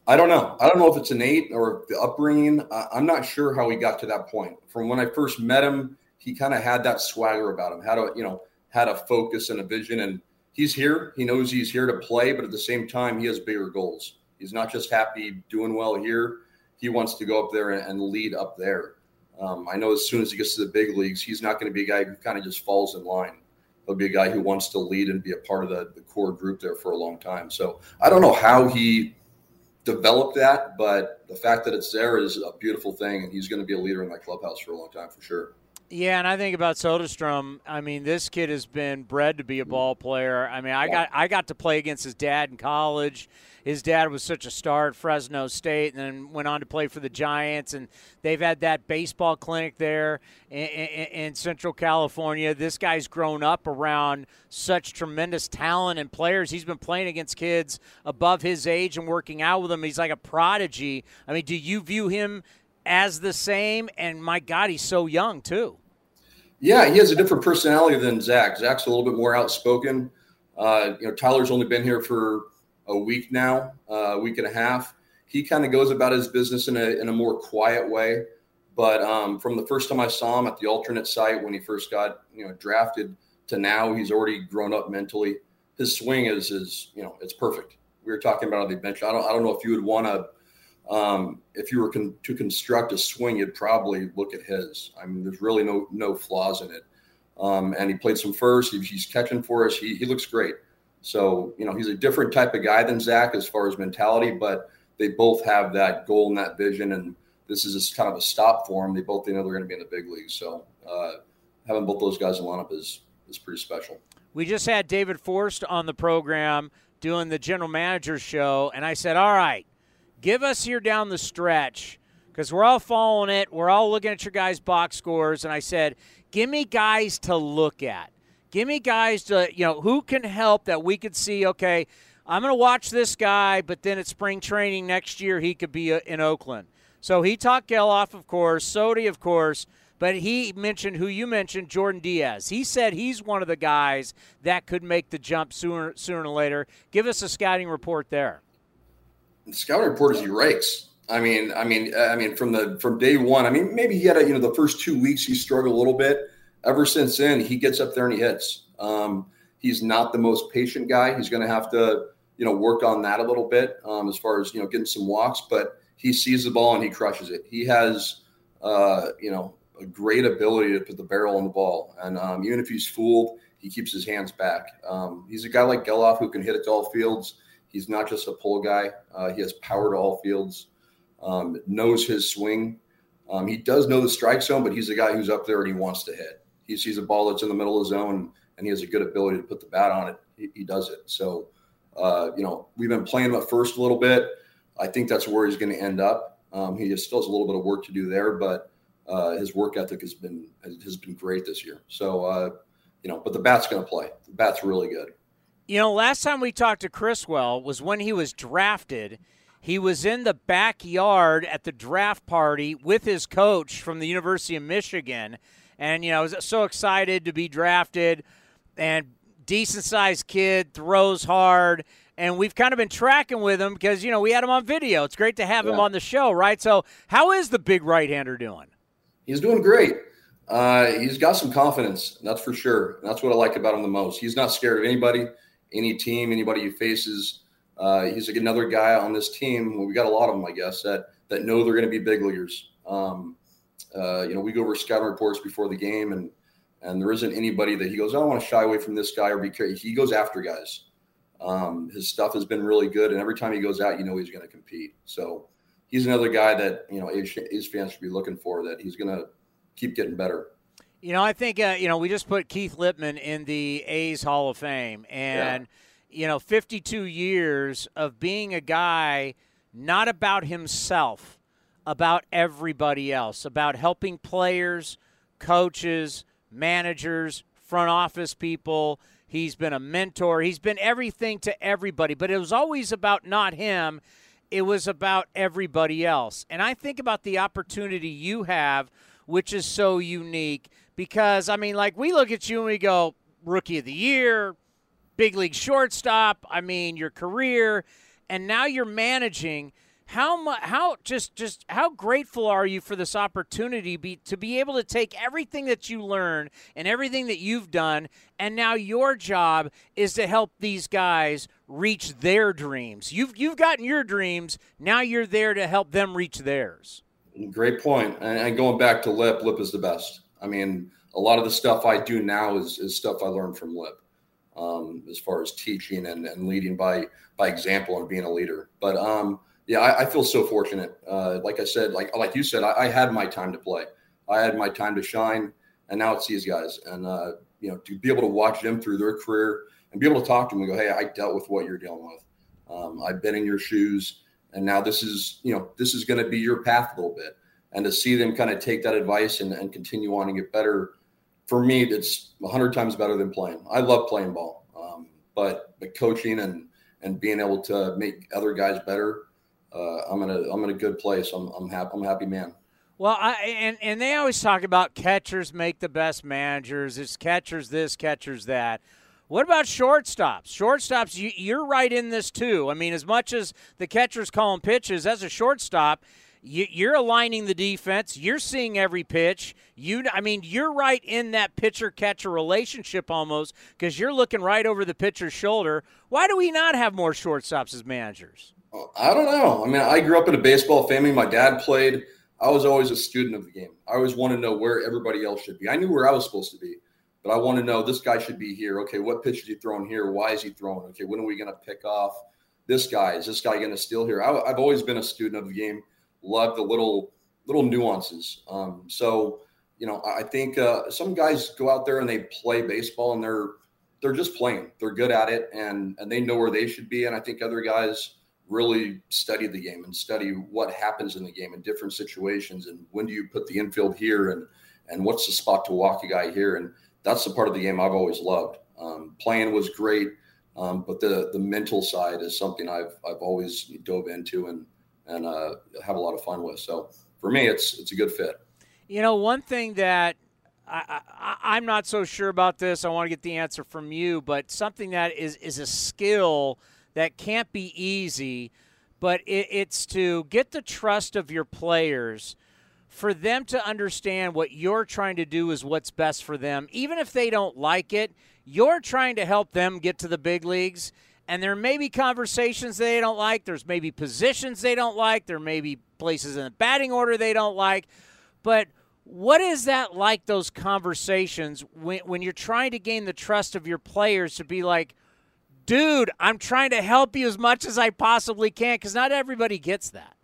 I don't know. I don't know if it's innate or the upbringing. I'm not sure how he got to that point. From when I first met him, he kind of had that swagger about him. Had a you know had a focus and a vision, and he's here. He knows he's here to play, but at the same time, he has bigger goals. He's not just happy doing well here he wants to go up there and, lead up there. Um, I know as soon as he gets to the big leagues, he's not going to be a guy who kind of just falls in line. He'll be a guy who wants to lead and be a part of the, the core group there for a long time. So I don't know how he developed that, but the fact that it's there is a beautiful thing, and he's going to be a leader in that clubhouse for a long time for sure. Yeah, and I think about Soderstrom. I mean, this kid has been bred to be a ball player. I mean, I got I got to play against his dad in college. His dad was such a star at Fresno State, and then went on to play for the Giants. And they've had that baseball clinic there in, in, in Central California. This guy's grown up around such tremendous talent and players. He's been playing against kids above his age and working out with them. He's like a prodigy. I mean, do you view him as the same? And my God, he's so young too. Yeah, he has a different personality than Zach. Zach's a little bit more outspoken. Uh, you know, Tyler's only been here for a week now, a week and a half. He kind of goes about his business in a, in a more quiet way. But um, from the first time I saw him at the alternate site when he first got you know drafted to now, he's already grown up mentally. His swing is is you know it's perfect. We were talking about on the bench. I don't I don't know if you would want to um, if you were con- to construct a swing, you'd probably look at his. I mean, there's really no no flaws in it. Um, and he played some first. He, he's catching for us. He, he looks great. So you know, he's a different type of guy than Zach as far as mentality, but they both have that goal and that vision. And this is just kind of a stop for them. They both they know they're going to be in the big leagues. So uh, having both those guys in lineup is is pretty special. We just had David Forst on the program doing the general manager show, and I said, "All right, give us here down the stretch because we're all following it. We're all looking at your guys' box scores. And I said, give me guys to look at. Give me guys to, you know, who can help that we could see, okay, I'm going to watch this guy, but then at spring training next year, he could be uh, in Oakland. So he talked Gelof, of course, Sodi, of course, but he mentioned who you mentioned, Jordan Diaz. He said he's one of the guys that could make the jump sooner, sooner or later. Give us a scouting report there the scouting report is he rakes. I mean, I mean, I mean, from the from day one. I mean, maybe he had a, you know the first two weeks he struggled a little bit. Ever since then, he gets up there and he hits. Um, he's not the most patient guy. He's going to have to you know work on that a little bit um, as far as you know getting some walks. But he sees the ball and he crushes it. He has uh, you know a great ability to put the barrel on the ball, and um, even if he's fooled, he keeps his hands back. Um, he's a guy like Gelof who can hit it to all fields. He's not just a pull guy. Uh, he has power to all fields. Um, knows his swing. Um, he does know the strike zone, but he's a guy who's up there and he wants to hit. He sees a ball that's in the middle of the zone and he has a good ability to put the bat on it. He, he does it. So, uh, you know, we've been playing him at first a little bit. I think that's where he's going to end up. Um, he just still has a little bit of work to do there, but uh, his work ethic has been has been great this year. So, uh, you know, but the bat's going to play. The bat's really good. You know, last time we talked to Criswell was when he was drafted. He was in the backyard at the draft party with his coach from the University of Michigan. And, you know, I was so excited to be drafted and decent sized kid, throws hard. And we've kind of been tracking with him because, you know, we had him on video. It's great to have yeah. him on the show, right? So, how is the big right hander doing? He's doing great. Uh, he's got some confidence, that's for sure. That's what I like about him the most. He's not scared of anybody any team, anybody he faces. Uh, he's like another guy on this team. Well, we got a lot of them, I guess, that that know they're going to be big leaguers. Um, uh, you know, we go over scouting reports before the game, and and there isn't anybody that he goes, I don't want to shy away from this guy or be careful. He goes after guys. Um, his stuff has been really good, and every time he goes out, you know he's going to compete. So he's another guy that you know A's fans should be looking for. That he's going to keep getting better. You know, I think uh, you know we just put Keith Lieppman in the A's Hall of Fame, and yeah. you know, 52 years of being a guy not about himself, about everybody else, about helping players, coaches, managers, front office people. He's been a mentor. He's been everything to everybody, but it was always about not him. It was about everybody else. And I think about the opportunity you have, which is so unique because I mean, like we look at you and we go, rookie of the year, big league shortstop. I mean, your career, and now you're managing. How much? How just just how grateful are you for this opportunity be, to be able to take everything that you learn and everything that you've done, and now your job is to help these guys reach their dreams. You've you've gotten your dreams. Now you're there to help them reach theirs. Great point. And going back to Lip, Lip is the best. I mean, a lot of the stuff I do now is, is stuff I learned from Lip, um, as far as teaching and, and leading by by example and being a leader. But um, yeah, I, I, feel so fortunate. Uh, like I said, like like you said, I, I, had my time to play. I had my time to shine, and now it's these guys. And uh, you know, to be able to watch them through their career and be able to talk to them and go, "Hey, I dealt with what you're dealing with. Um, I've been in your shoes, and now this is you know this is going to be your path a little bit." And to see them kind of take that advice and, and continue on and get better, for me, it's a hundred times better than playing. I love playing ball, um, but but coaching and and being able to make other guys better, uh, I'm in a I'm in a good place. I'm I'm happy. I'm a happy man. Well, I, and and they always talk about catchers make the best managers. It's catchers this, catchers that. What about shortstops? Shortstops, you, you're right in this too. I mean, as much as the catcher's calling pitches, as a shortstop, you, are aligning the defense. You're seeing every pitch. You, I mean, you're right in that pitcher catcher relationship almost because you're looking right over the pitcher's shoulder. Why do we not have more shortstops as managers? I don't know. I mean, I grew up in a baseball family. My dad played. I was always a student of the game. I always wanted to know where everybody else should be. I knew where I was supposed to be, but I want to know this guy should be here. Okay, what pitch is he throwing here? Why is he throwing? Okay, when are we going to pick off this guy? Is this guy going to steal here? I, have always been a student of the game. Love the little little nuances. Um, so you know, I think uh, some guys go out there and they play baseball and they're they're just playing. They're good at it and and they know where they should be. And I think other guys really study the game and study what happens in the game in different situations and when do you put the infield here and and what's the spot to walk a guy here and that's the part of the game I've always loved. Um, playing was great, um, but the the mental side is something I've I've always dove into and and uh, have a lot of fun with. So for me, it's it's a good fit. You know, one thing that I, I, am not so sure about this. I want to get the answer from you, but something that is is a skill that can't be easy, but it, it's to get the trust of your players for them to understand what you're trying to do is what's best for them. Even if they don't like it, you're trying to help them get to the big leagues. And there may be conversations they don't like. There's maybe positions they don't like. There may be places in the batting order they don't like. But what is that like, those conversations, when, when you're trying to gain the trust of your players to be like, dude, I'm trying to help you as much as I possibly can because not everybody gets that.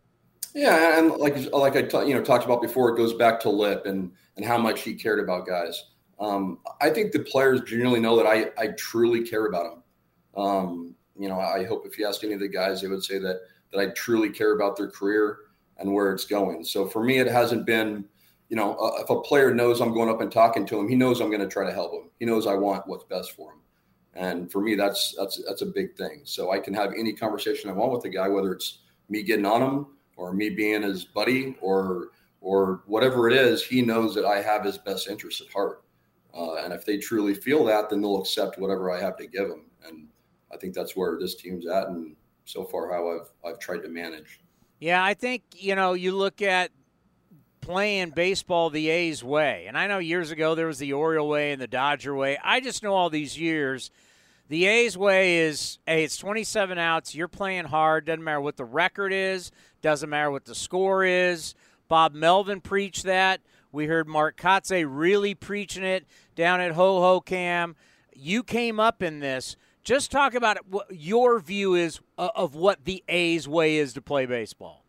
Yeah, and like like I t- you know talked about before, it goes back to Lip and and how much he cared about guys. Um, I think the players genuinely know that I I truly care about them. Um, you know, I hope if you ask any of the guys, they would say that that I truly care about their career and where it's going. So for me, it hasn't been, you know, uh, if a player knows I'm going up and talking to him, he knows I'm going to try to help him. He knows I want what's best for him. And for me, that's that's that's a big thing. So I can have any conversation I want with the guy, whether it's me getting on him or me being his buddy or or whatever it is. He knows that I have his best interests at heart. Uh, and if they truly feel that, then they'll accept whatever I have to give them. And I think that's where this team's at, and so far how I've I've tried to manage. Yeah, I think you know you look at playing baseball the A's way. And I know years ago there was the Oriole way and the Dodger way. I just know all these years the A's way is hey, it's 27 outs, you're playing hard, doesn't matter what the record is, doesn't matter what the score is. Bob Melvin preached that. We heard Mark Kotsay really preaching it down at Hohokam. You came up in this. Just talk about what your view is uh, of what the A's way is to play baseball.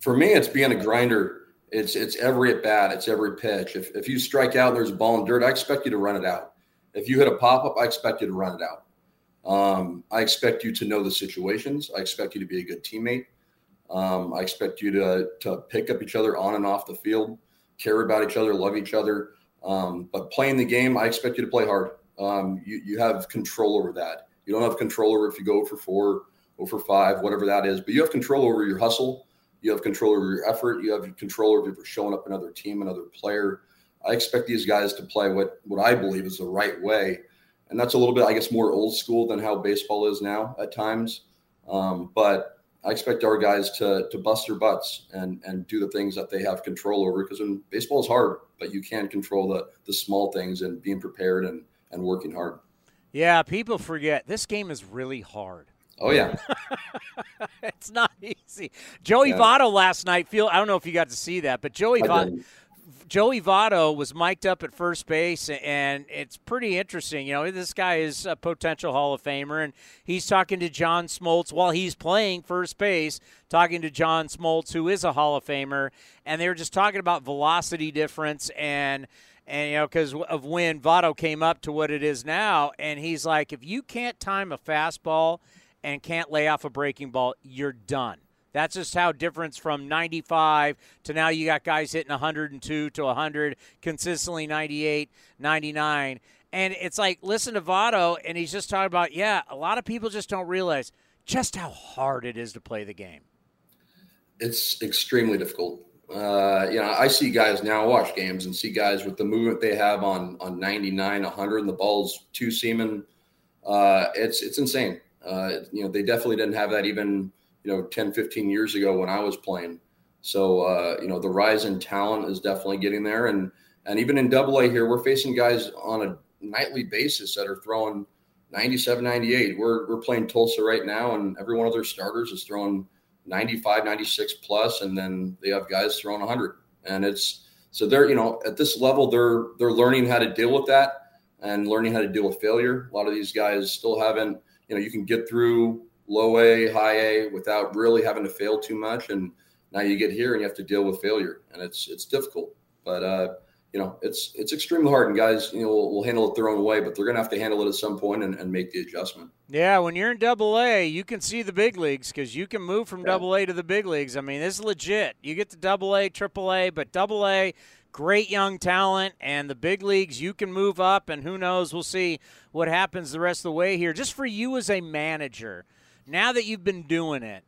For me, it's being a grinder it's it's every at bat, it's every pitch. If if you strike out and there's a ball in dirt, I expect you to run it out. If you hit a pop up, I expect you to run it out. Um, I expect you to know the situations. I expect you to be a good teammate. Um, I expect you to to pick up each other on and off the field, care about each other, love each other. Um, but playing the game, I expect you to play hard. Um, you you have control over that. You don't have control over if you go for four, or for five, whatever that is. But you have control over your hustle you have control over your effort. You have control over showing up another team, another player. I expect these guys to play what what I believe is the right way, and that's a little bit, I guess, more old school than how baseball is now at times. Um, but I expect our guys to to bust their butts and and do the things that they have control over because baseball is hard, but you can control the the small things and being prepared and and working hard. Yeah, people forget this game is really hard. Oh yeah, it's not easy. Joey yeah. Votto last night. Feel I don't know if you got to see that, but Joey Votto. Joey Votto was mic'd up at first base, and it's pretty interesting. You know, this guy is a potential Hall of Famer, and he's talking to John Smoltz while he's playing first base, talking to John Smoltz, who is a Hall of Famer, and they were just talking about velocity difference and and you know because of when Votto came up to what it is now, and he's like, if you can't time a fastball and can't lay off a breaking ball, you're done. That's just how difference from 95 to now you got guys hitting 102 to 100, consistently 98, 99. And it's like, listen to Votto, and he's just talking about, yeah, a lot of people just don't realize just how hard it is to play the game. It's extremely difficult. Uh, you know, I see guys now watch games and see guys with the movement they have on on 99, 100, and the ball's two seaming. Uh, it's it's insane. Uh, you know, they definitely didn't have that even you know 10, 15 years ago when I was playing. So uh, you know, the rise in talent is definitely getting there, and and even in Double A here, we're facing guys on a nightly basis that are throwing 97, 98. We're, we're playing Tulsa right now, and every one of their starters is throwing 95, 96 plus, and then they have guys throwing 100. And it's so they're, you know, at this level, they're they're learning how to deal with that and learning how to deal with failure. A lot of these guys still haven't, you know, you can get through low A, high A without really having to fail too much. And now you get here and you have to deal with failure, and it's it's difficult. But uh, you know, it's it's extremely hard, and guys, you know, will, will handle it their own way, but they're going to have to handle it at some point and, and, make the adjustment. Yeah, when you're in Double A, you can see the big leagues because you can move from Double A to the big leagues. I mean, this is legit. You get to Double A, Triple A, but Double A, great young talent, and the big leagues, you can move up, and who knows? We'll see what happens the rest of the way here. Just for you as a manager, now that you've been doing it,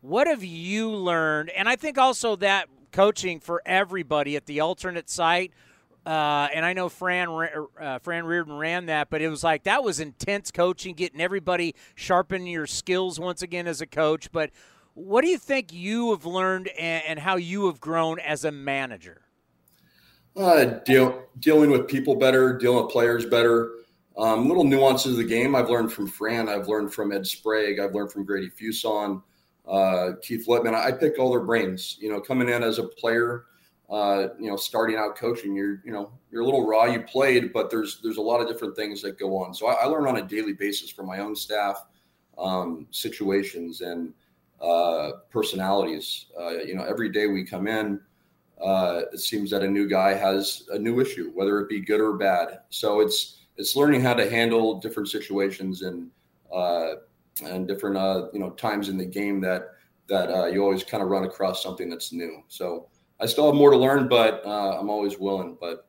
what have you learned? And I think also that coaching for everybody at the alternate site. Uh, and I know Fran uh, Fran Riordan ran that, but it was like that was intense coaching, getting everybody sharpening your skills once again as a coach. But what do you think you have learned and, and how you have grown as a manager? Uh, deal, dealing with people better, dealing with players better. Um, little nuances of the game I've learned from Fran. I've learned from Ed Sprague. I've learned from Grady Fuson uh, Keith Lieppman. I pick all their brains. You know, coming in as a player, uh, you know, starting out coaching, you're you know you're a little raw. You played, but there's there's a lot of different things that go on. So I, I learn on a daily basis from my own staff, um, situations and uh, personalities. Uh, you know, every day we come in. Uh, it seems that a new guy has a new issue, whether it be good or bad. So it's it's learning how to handle different situations and uh, and different uh, you know times in the game that that uh, you always kind of run across something that's new. So I still have more to learn, but uh, I'm always willing. But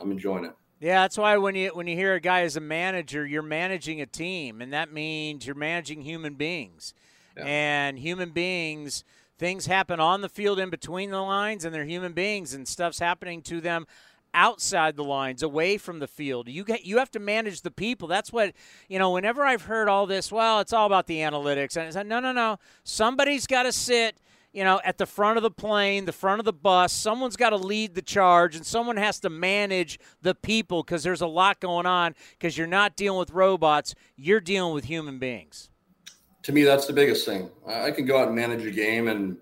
I'm enjoying it. Yeah, that's why when you when you hear a guy as a manager, you're managing a team, and that means you're managing human beings. Yeah. And human beings, things happen on the field in between the lines, and they're human beings, and stuff's happening to them outside the lines, away from the field. You get you have to manage the people. That's what you know. Whenever I've heard all this, well, it's all about the analytics, and I said, no, no, no. Somebody's got to sit. You know, at the front of the plane, the front of the bus, someone's got to lead the charge, and someone has to manage the people because there's a lot going on. Because you're not dealing with robots, you're dealing with human beings. To me, that's the biggest thing. I can go out and manage a game and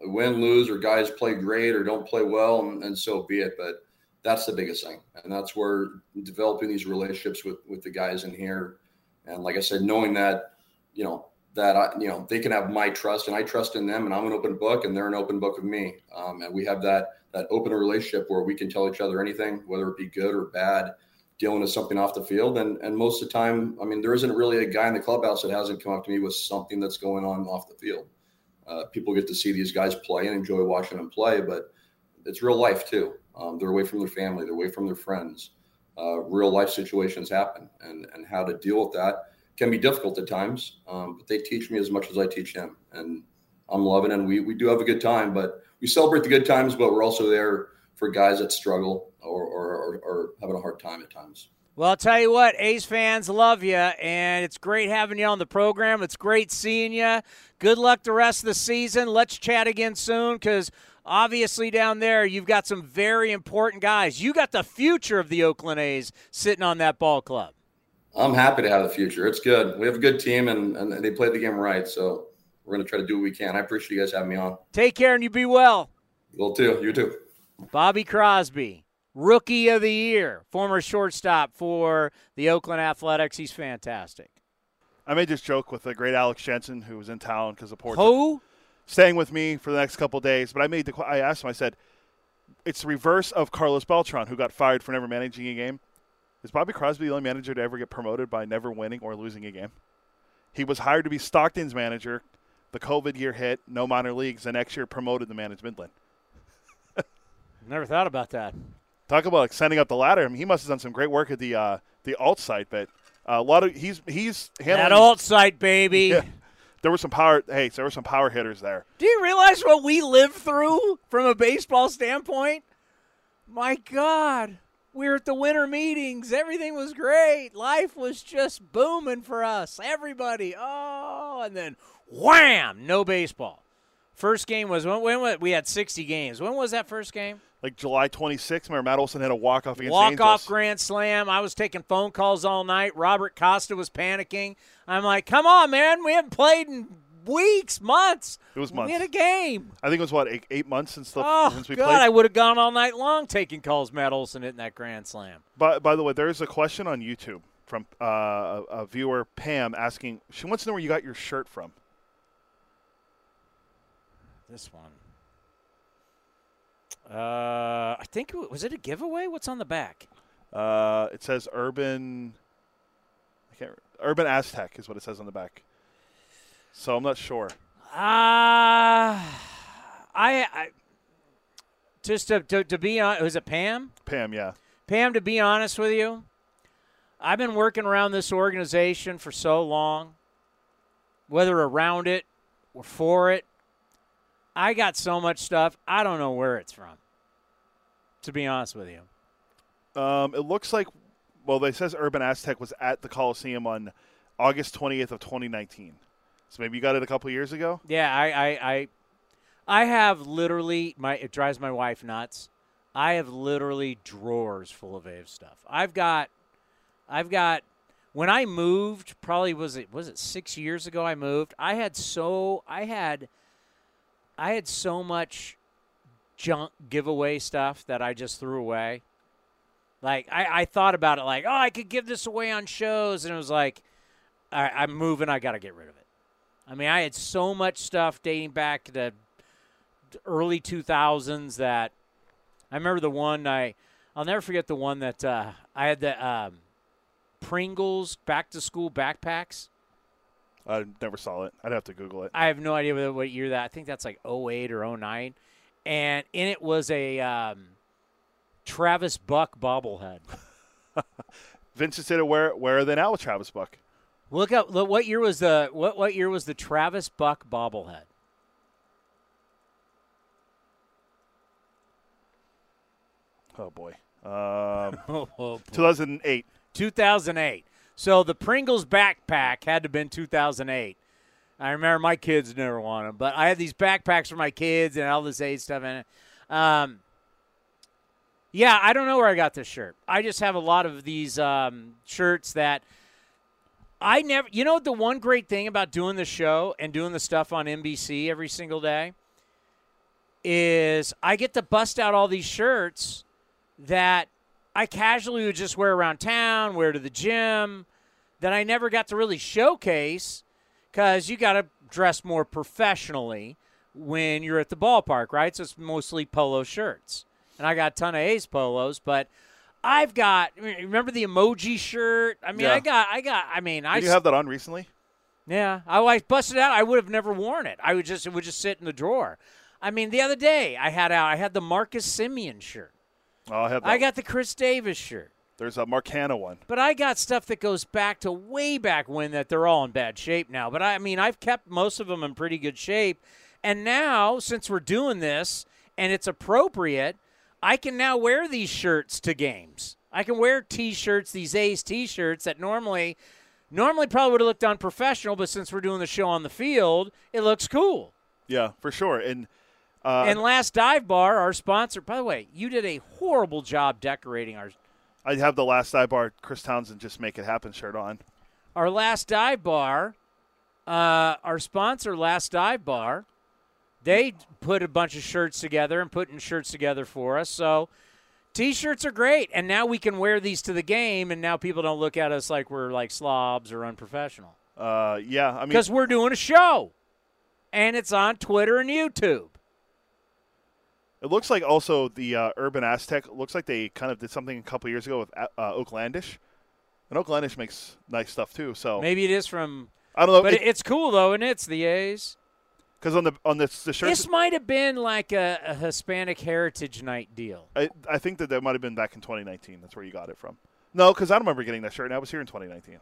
win, lose, or guys play great or don't play well, and, and so be it. But that's the biggest thing, and that's where developing these relationships with with the guys in here, and like I said, knowing that you know that I, you know they can have my trust and I trust in them, and I'm an open book, and they're an open book of me, um, and we have that that open relationship where we can tell each other anything, whether it be good or bad, dealing with something off the field, and and most of the time, I mean, there isn't really a guy in the clubhouse that hasn't come up to me with something that's going on off the field. Uh, people get to see these guys play and enjoy watching them play, but it's real life too. Um, they're away from their family, they're away from their friends. Uh, real life situations happen, and and how to deal with that can be difficult at times. Um, but they teach me as much as I teach them, and I'm loving. It. And we we do have a good time, but we celebrate the good times, but we're also there for guys that struggle or or, or, or having a hard time at times. Well, I'll tell you what, A's fans love you, and it's great having you on the program. It's great seeing you. Good luck the rest of the season. Let's chat again soon because obviously down there you've got some very important guys. You got the future of the Oakland A's sitting on that ball club. I'm happy to have the future. It's good. We have a good team, and, and they play the game right. So we're going to try to do what we can. I appreciate you guys having me on. Take care and you be well. You too. You too. Bobby Crosby, Rookie of the Year, former shortstop for the Oakland Athletics. He's fantastic. I made this joke with the great Alex Jensen, who was in town because of Portsmouth. Who? staying with me for the next couple days. But I made the I asked him. I said, it's the reverse of Carlos Beltran, who got fired for never managing a game. Is Bobby Crosby the only manager to ever get promoted by never winning or losing a game? He was hired to be Stockton's manager. The COVID year hit, no minor leagues. The next year, promoted to manage Midland. Never thought about that. Talk about like sending up the ladder. I mean, he must have done some great work at the uh, the alt site, but uh, a lot of he's he's handling That alt site, baby. Yeah. There were some power. Hey, there were some power hitters there. Do you realize what we lived through from a baseball standpoint? My God. We were at the winter meetings. Everything was great. Life was just booming for us. Everybody. Oh, and then wham, no baseball. First game was when, when we had 60 games. When was that first game? Like July 26th, remember Matt Olson had a walk off against Walk off grand slam. I was taking phone calls all night. Robert Costa was panicking. I'm like, come on, man. We haven't played in weeks, months. It was months. We had a game. I think it was what eight, eight months since the Oh, since we played. Oh God, played. I would have gone all night long taking calls. Matt Olson hitting that grand slam. By, by the way, there's a question on YouTube from uh, a, a viewer, Pam, asking. She wants to know where you got your shirt from. This one. Uh, I think was it a giveaway? What's on the back? Uh, it says Urban. I can't. Urban Aztec is what it says on the back. So I'm not sure. Uh, I, I just to, to, to be on. Was it Pam? Pam, yeah. Pam, to be honest with you, I've been working around this organization for so long, whether around it or for it. I got so much stuff, I don't know where it's from, to be honest with you. Um, it looks like, well, they says Urban Aztec was at the Coliseum on August twentieth of 2019. So maybe you got it a couple years ago. Yeah, I, I, I, I have literally my. It drives my wife nuts. I have literally drawers full of A's stuff. I've got, I've got. When I moved, probably was it was it six years ago? I moved. I had so I had, I had so much junk giveaway stuff that I just threw away. Like I, I thought about it, like oh, I could give this away on shows, and it was like, I'm moving. I got to get rid of it. I mean, I had so much stuff dating back to the early 2000s that I remember the one I I'll never forget the one that uh, I had the um, Pringles back to school backpacks. I never saw it. I'd have to Google it. I have no idea what, year that. I think that's like 08 or 09. And in it was a um, Travis Buck bobblehead. Vince said, "Where where are they now with Travis Buck?" Look up look, what year was the what what year was the Travis Buck bobblehead? Oh boy, um, Oh, boy. 2008. 2008. So the Pringles backpack had to have been 2008. I remember my kids never wanted them, but I had these backpacks for my kids and all this A's stuff in it. Um, yeah, I don't know where I got this shirt. I just have a lot of these um, shirts that I never. You know, the one great thing about doing the show and doing the stuff on NBC every single day is I get to bust out all these shirts that I casually would just wear around town, wear to the gym, that I never got to really showcase because you got to dress more professionally when you're at the ballpark, right? So it's mostly polo shirts. And I got a ton of A's polos, but I've got remember the emoji shirt? I mean, Yeah. I got I got I mean, I Did you have that on recently? yeah, I, I busted out. I would have never worn it. I would just it would just sit in the drawer. I mean, the other day I had out I had the Marcus Semien shirt. Oh, I have. That. I got the Khris Davis shirt. There's a Marcana one. But I got stuff that goes back to way back when that they're all in bad shape now. But I mean, I've kept most of them in pretty good shape. And now, since we're doing this and it's appropriate, I can now wear these shirts to games. I can wear t-shirts, these A's t-shirts that normally normally probably would have looked unprofessional, but since we're doing the show on the field, it looks cool. Yeah, for sure. And uh, and last dive bar, our sponsor, by the way, you did a horrible job decorating our I have the last dive bar Chris Townsend just make it happen shirt on. our last dive bar, uh, our sponsor, Last Dive Bar, they put a bunch of shirts together and putting shirts together for us. So t-shirts are great, and now we can wear these to the game, and now people don't look at us like we're like slobs or unprofessional Uh, yeah, I mean, because we're doing a show, and it's on Twitter and YouTube. It It looks like also the uh, Urban Aztec looks like they kind of did something a couple years ago with uh, Oaklandish, and Oaklandish makes nice stuff too. So Maybe it is from, I don't know, but it's cool though, and it's the A's. because on the on the, the shirts, This might have been like a, a Hispanic Heritage Night deal. I, I think that that might have been back in 2019. That's where you got it from. No, because I don't remember getting that shirt, and I was here in 2019.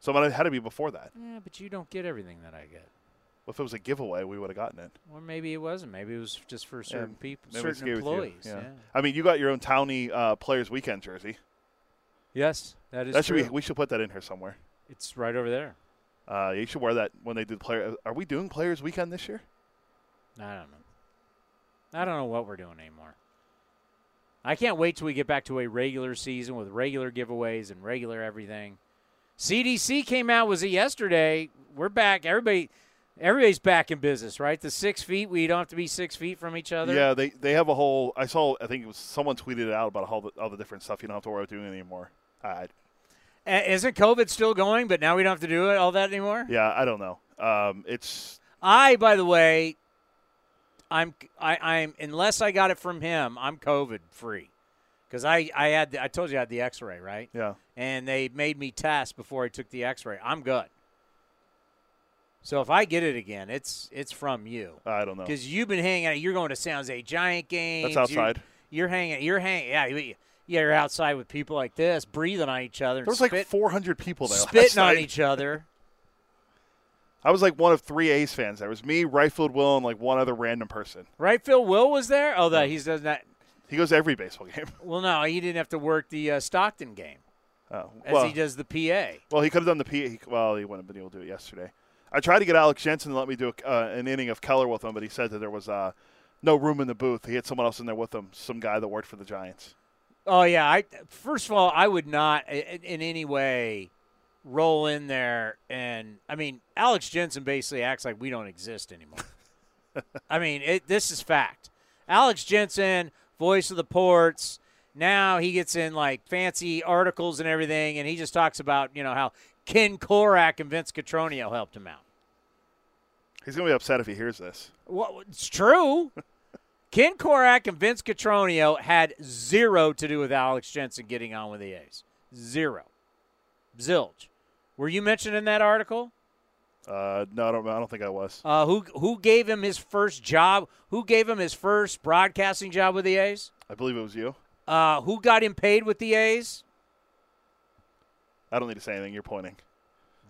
So it might have had to be before that. Yeah, but you don't get everything that I get. If it was a giveaway, we would have gotten it. Or maybe it wasn't. Maybe it was just for certain people, Maybe certain gave you. employees. Yeah. Yeah. I mean, you got your own Townie uh, Players Weekend jersey. Yes, that is That should true. be. We should put that in here somewhere. it's right over there. Uh, you should wear that when they do player. Are we doing Players Weekend this year? I don't know. I don't know what we're doing anymore. I can't wait till we get back to a regular season with regular giveaways and regular everything. CDC came out was it yesterday? We're back. Everybody, everybody's back in business, right? The six feet. We don't have to be six feet from each other. Yeah, they they have a whole. I saw. I think it was someone tweeted it out about all the all the different stuff. You don't have to worry about doing anymore. I, A- Isn't COVID still going? But now we don't have to do it all that anymore. yeah, I don't know. Um, it's I, by the way, I'm I, I'm unless I got it from him, I'm COVID free because I I had the, I told you I had the X-ray right, yeah. and they made me test before I took the X-ray. I'm good. So if I get it again, it's it's from you I don't know. because you've been hanging out. You're going to San Jose Giant games. That's You're- outside. You're, hanging. You're hanging. Yeah, you, you're outside with people like this, breathing on each other. There was like 400 people there. spitting on each other. I was like one of three A's fans. There was me, Rightfield Will, and like one other random person. Rightfield Will was there. Oh, that he's does not. He goes every baseball game. Well, no, he didn't have to work the uh, Stockton game Oh, as well, he does the PA. well, he could have done the PA. Well, he wouldn't have been able to do it yesterday. I tried to get Alex Jensen to let me do a, uh, an inning of Keller with him, but he said that there was uh, no room in the booth. He had someone else in there with him, some guy that worked for the Giants. Oh yeah, I first of all, I would not in, in any way roll in there and I mean, Alex Jensen basically acts like we don't exist anymore. I mean, it, this is fact. Alex Jensen, voice of the ports. Now he gets in like fancy articles and everything, and he just talks about you know how Ken Korach and Vince Cotroneo helped him out. He's gonna be upset if he hears this. Well, it's true. Ken Korach and Vince Cotroneo had zero to do with Alex Jensen getting on with the A's. Zero. Zilch. Were you mentioned in that article? Uh, no, I don't. I don't think I was. Uh, who who gave him his first job? Who gave him his first broadcasting job with the A's? I believe it was you. Uh, who got him paid with the A's? I don't need to say anything. You're pointing.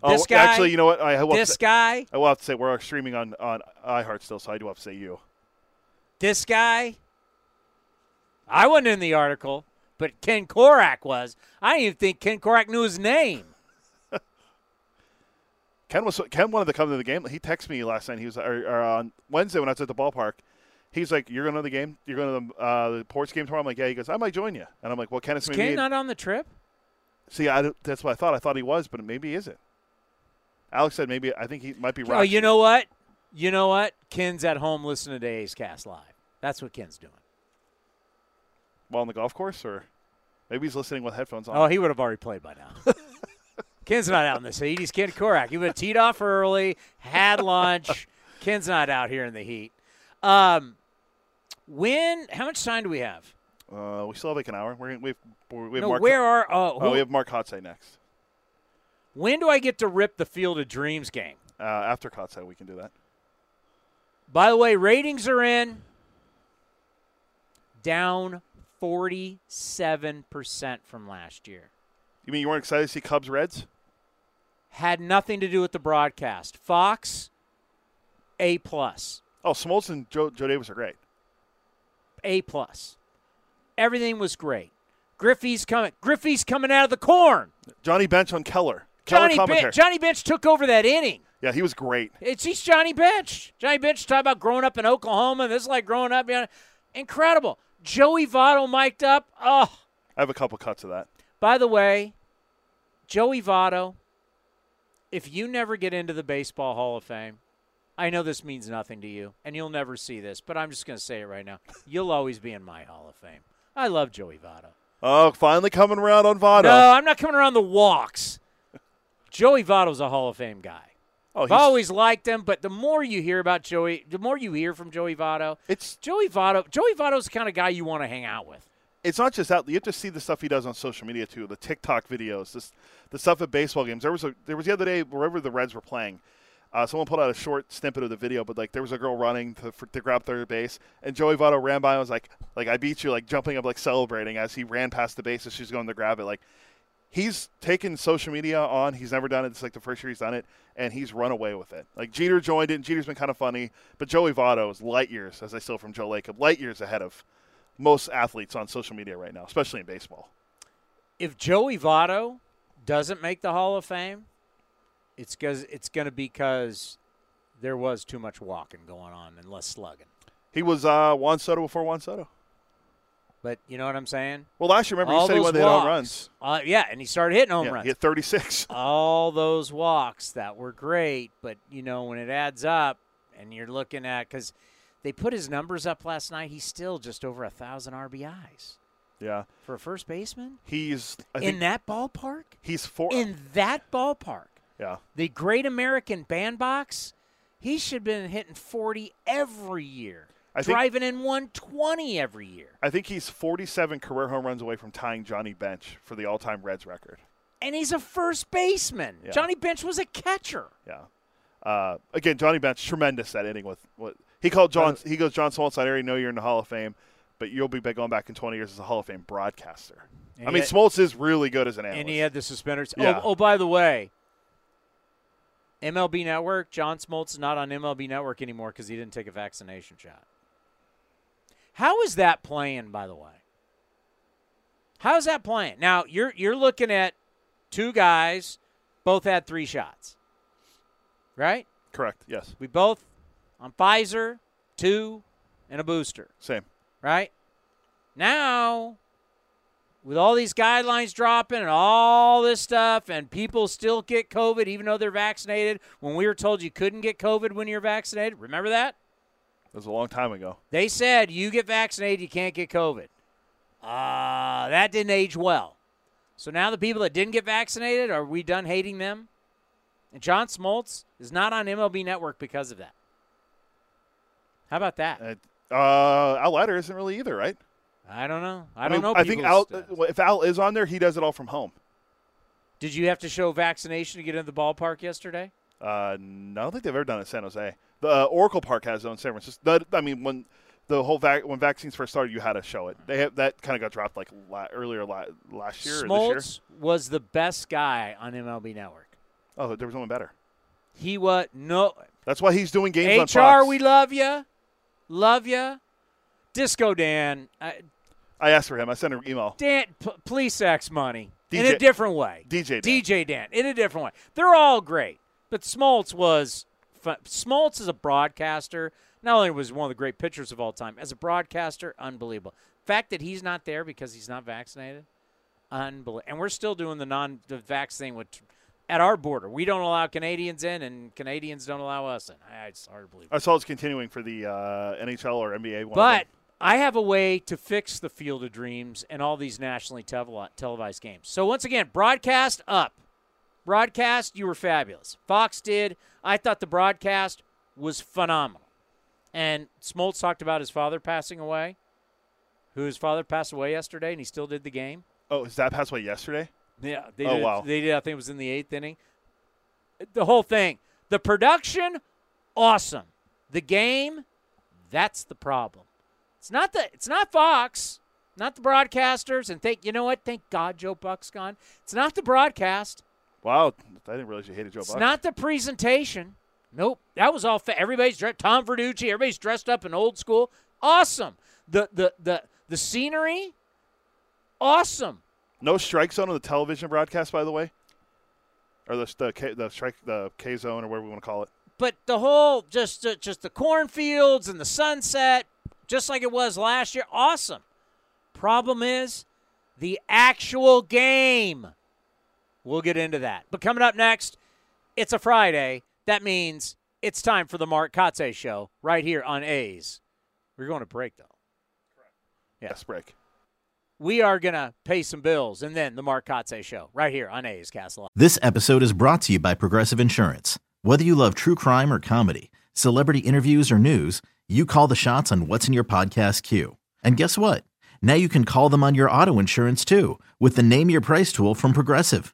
This oh, guy? Actually, you know what? I will, This to, guy? I will have to say we're streaming on on iHeart still, so I do have to say you. This guy? I wasn't in the article, but Ken Korach was. I didn't even think Ken Korach knew his name. Ken was Ken wanted to come to the game. He texted me last night. He was or, or on Wednesday when I was at the ballpark. He's like, "You're going to the game? You're going to the, uh, the Ports game tomorrow?" I'm like, "Yeah." He goes, "I might join you." And I'm like, "Well, Ken Is. Ken not on the trip? See, I, that's what I thought. I thought he was, but maybe he isn't. Alex said maybe. I think he might be. Oh, you know what? You know what? Ken's at home listening to A's Cast Live. That's what Ken's doing. while on the golf course, or maybe he's listening with headphones on. Oh, he would have already played by now. Ken's not out in the heat. He's Ken Korach. He would have teed off early, had lunch. Ken's not out here in the heat. Um, when? How much time do we have? Uh, we still have like an hour. We're, we've we have No, Mark. where are? Oh, oh, we have Mark Kotsay next. When do I get to rip the Field of Dreams game? Uh, after Kotsay, we can do that. By the way, ratings are in. Down forty-seven percent from last year. You mean you weren't excited to see Cubs Reds? had nothing to do with the broadcast. Fox, A plus, Oh, Smoltz and Joe, Joe Davis are great. A plus. Everything was great. Griffey's coming. Griffey's coming out of the corn. Johnny Bench on Keller. Johnny. Bench, Johnny Bench took over that inning. yeah, he was great. It's he's Johnny Bench. Johnny Bench talking about growing up in Oklahoma. This is like growing up. You know, incredible. Joey Votto mic'd up. Oh, I have a couple cuts of that. by the way, Joey Votto. If you never get into the Baseball Hall of Fame, I know this means nothing to you, and you'll never see this, but I'm just going to say it right now. You'll always be in my Hall of Fame. I love Joey Votto. Oh, finally coming around on Votto. No, I'm not coming around the walks. Joey Votto's a Hall of Fame guy. Oh, I've always liked him, but the more you hear about Joey, the more you hear from Joey Votto, It's Joey Votto. Joey Votto's the kind of guy you want to hang out with. it's not just that you have to see the stuff he does on social media too the tiktok videos this the stuff at baseball games there was a there was the other day wherever the reds were playing uh, someone pulled out a short snippet of the video but like there was a girl running to, for, to grab third base and joey Votto ran by and was like like i beat you like jumping up like celebrating as he ran past the base as she's going to grab it like he's taken social media on he's never done it it's like the first year he's done it and he's run away with it like jeter joined it and jeter's been kind of funny but joey Votto is light years as i steal from joe lacob light years ahead of most athletes on social media right now, especially in baseball. If Joey Votto doesn't make the Hall of Fame, it's because it's going to be because there was too much walking going on and less slugging. He was uh, Juan Soto before Juan Soto. But you know what I'm saying? Well, last year, remember All you said he wanted hit home runs. Uh, yeah, and he started hitting home Yeah, runs. he hit 36. all those walks that were great, but you know when it adds up, and you're looking at because they put his numbers up last night, he's still just over a thousand RBIs Yeah, for a first baseman he's in that ballpark. he's four. In that ballpark, yeah, the Great American Bandbox, he should have been hitting 40 every year, I think- driving in 120 every year, I think he's 47 career home runs away from tying Johnny Bench for the all-time Reds record. and he's a first baseman. Yeah. Johnny Bench was a catcher. Yeah. Uh, again, Johnny Bench, tremendous that inning with what he called John. He goes, John Smoltz. I already know you're in the Hall of Fame, but you'll be going back in 20 years as a Hall of Fame broadcaster. I mean, yet- Smoltz is really good as an analyst. And he had the suspenders. Yeah. Oh, oh, by the way, MLB Network, John Smoltz is not on MLB Network anymore because he didn't take a vaccination shot. How is that playing, by the way? How's that playing? Now you're you're looking at two guys, both had three shots. Right? Correct. Yes. We both on Pfizer, two, and a booster Same. right? Now, with all these guidelines dropping and all this stuff, and people still get COVID even though they're vaccinated, when we were told you couldn't get COVID when you're vaccinated, remember that? That was a long time ago. They said you get vaccinated, you can't get COVID. Uh, that didn't age well. So now the people that didn't get vaccinated, are we done hating them? And John Smoltz is not on MLB Network because of that. How about that? Uh, uh, Al Leiter isn't really either, right? I don't know. I, I don't mean, know. I think Al. If Al is on there, he does it all from home. Did you have to show vaccination to get into the ballpark yesterday? Uh, no, I don't think they've ever done it in San Jose. The uh, Oracle Park has it in San Francisco. The, I mean, when the whole vac- when vaccines first started, you had to show it. They have, that kind of got dropped like la- earlier la- last year or this year. Smoltz was the best guy on MLB Network. Oh, there was no one better. He was no That's why he's doing games on HR. Fox. We love you, love you. Disco Dan, uh, I asked for him. I sent an email. Dan, p- please sex money in a different way. DJ Dan. DJ Dan in a different way. They're all great, but Smoltz was. Smoltz is a broadcaster. Not only was one of the great pitchers of all time, as a broadcaster, unbelievable. Fact that he's not there because he's not vaccinated, unbelievable. And we're still doing the non the vax thing with at our border. We don't allow Canadians in, and Canadians don't allow us in. I, it's hard to believe. I saw it's continuing for the uh, NHL or NBA. One But. I have a way to fix the Field of Dreams and all these nationally televised games. So once again, broadcast up. Broadcast, you were fabulous. Fox did. I thought the broadcast was phenomenal. And Smoltz talked about his father passing away, who his father passed away yesterday, and he still did the game. oh, is that passed away yesterday? Yeah, they Oh, did, wow. They did. I think it was in the eighth inning. The whole thing, the production, awesome. The game, that's the problem. It's not the. It's not Fox, not the broadcasters. And thank you know what? Thank God Joe Buck's gone. It's not the broadcast. Wow, I didn't realize you hated Joe It's Buck. not the presentation. Nope, that was all. Fa- everybody's dressed. Tom Verducci. Everybody's dressed up in old school. Awesome. The the the the scenery. Awesome. No strike zone on the television broadcast, by the way, or the the, K, the strike the K zone or whatever we want to call it. but the whole just uh, just the cornfields and the sunset, just like it was last year, awesome. Problem is the actual game. We'll get into that. But coming up next, it's a Friday. That means it's time for the Mark Kotsay show right here on A's. We're going to break though. Yeah. Yes, break. We are gonna pay some bills, and then the Mark Kotsay show right here on A's Castle. This episode is brought to you by Progressive Insurance. Whether you love true crime or comedy, celebrity interviews or news, you call the shots on what's in your podcast queue. And guess what? Now you can call them on your auto insurance too with the Name Your Price tool from Progressive.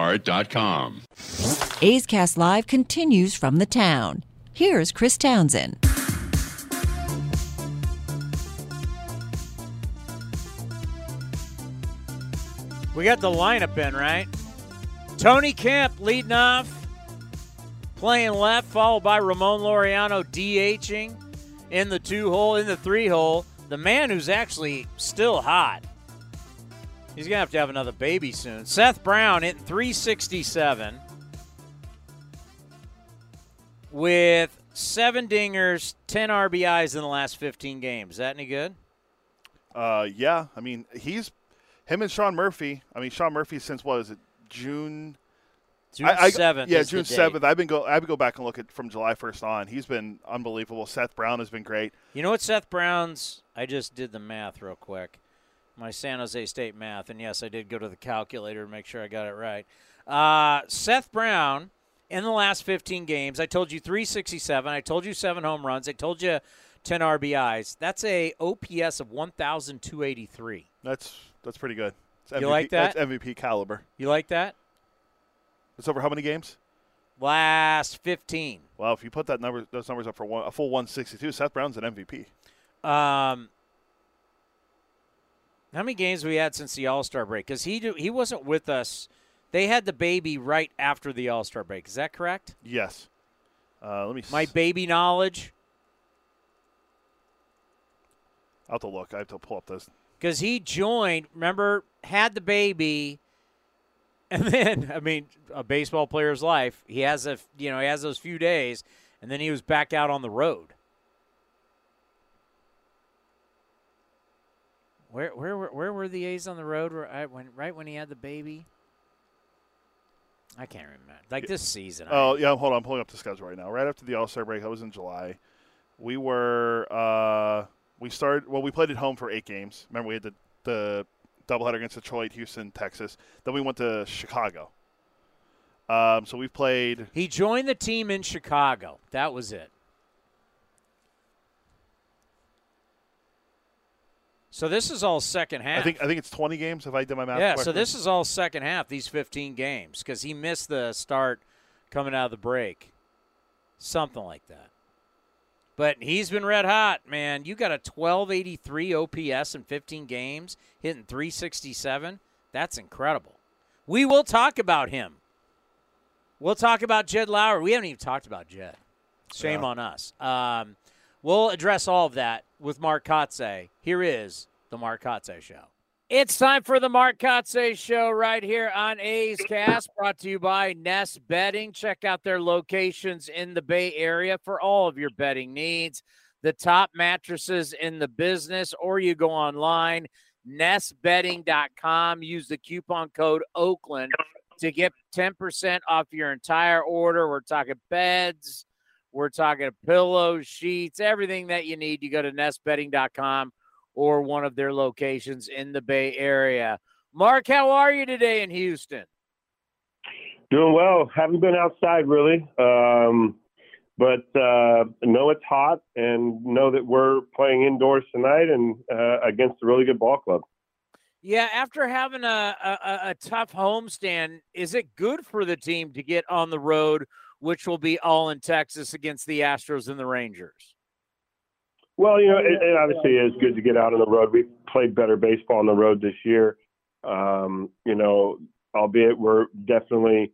lastdivebar.com. A's Cast Live continues from the town. Here's Chris Townsend. We got the lineup in, right? Tony Kemp leading off, playing left, followed by Ramon Laureano DHing in the two hole, in the three hole. The man who's actually still hot. He's going to have to have another baby soon. Seth Brown hitting 367 with seven dingers, 10 RBIs in the last 15 games. Is that any good? Uh, yeah. I mean, he's him and Sean Murphy. I mean, Sean Murphy since what is it June? June seventh. Yeah, June seventh. I've been go. I would go back and look at from July first on. He's been unbelievable. Seth Brown has been great. You know what Seth Brown's? I just did the math real quick. My San Jose State math, and yes, I did go to the calculator to make sure I got it right. Uh, Seth Brown in the last 15 games, I told you 367. I told you seven home runs. I told you 10 RBIs. That's a OPS of 1,283. That's that's pretty good. It's You like that? That's MVP caliber. You like that? It's over how many games? Last 15. Well, if you put that number, those numbers up for one, a full 162, Seth Brown's an MVP. Um, how many games we had since the All Star break? Because he do, he wasn't with us. They had the baby right after the All Star break. Is that correct? Yes. Uh, let me. My s- baby knowledge, I'll have to look. I have to pull up this. because he joined. Remember, had the baby, and then I mean, a baseball player's life. He has a you know he has those few days, and then he was back out on the road. Where where were- where were the A's on the road? I, when right when he had the baby. I can't remember. Like this season. I- Oh yeah, hold on. I'm pulling up the schedule right now. Right after the All Star break, that was in July. We were uh, we started. Well, we played at home for eight games. Remember, we had the the doubleheader against Detroit, Houston, Texas. Then we went to Chicago. Um, so we've played. He joined the team in Chicago. That was it. So this is all second half. I think I think it's 20 games if I did my math. yeah, so this is all second half, these 15 games, because he missed the start coming out of the break. Something like that. But he's been red hot, man. You got a 1283 OPS in 15 games, hitting 367. That's incredible. We will talk about him. We'll talk about Jed Lowrie. We haven't even talked about Jed. Shame Yeah. on us. Um, we'll address all of that with Mark Kotsay. Here is the Mark Kotsay Show. It's time for the Mark Kotsay Show right here on A's Cast, brought to you by Nest Bedding. Check out their locations in the Bay Area for all of your betting needs. The top mattresses in the business, or you go online, nestbedding.com. Use the coupon code Oakland to get 10% off your entire order. We're talking beds, we're talking pillows, sheets, everything that you need. You go to nestbedding.com or one of their locations in the Bay Area. Mark, how are you today in Houston? Doing well. Haven't been outside really, um, but uh, know it's hot and know that we're playing indoors tonight and uh, against a really good ball club. Yeah, after having a, a- a tough homestand, is it good for the team to get on the road, which will be all in Texas against the Astros and the Rangers? Well, you know, it, it obviously is good to get out on the road. We played better baseball on the road this year. Um, you know, albeit we're definitely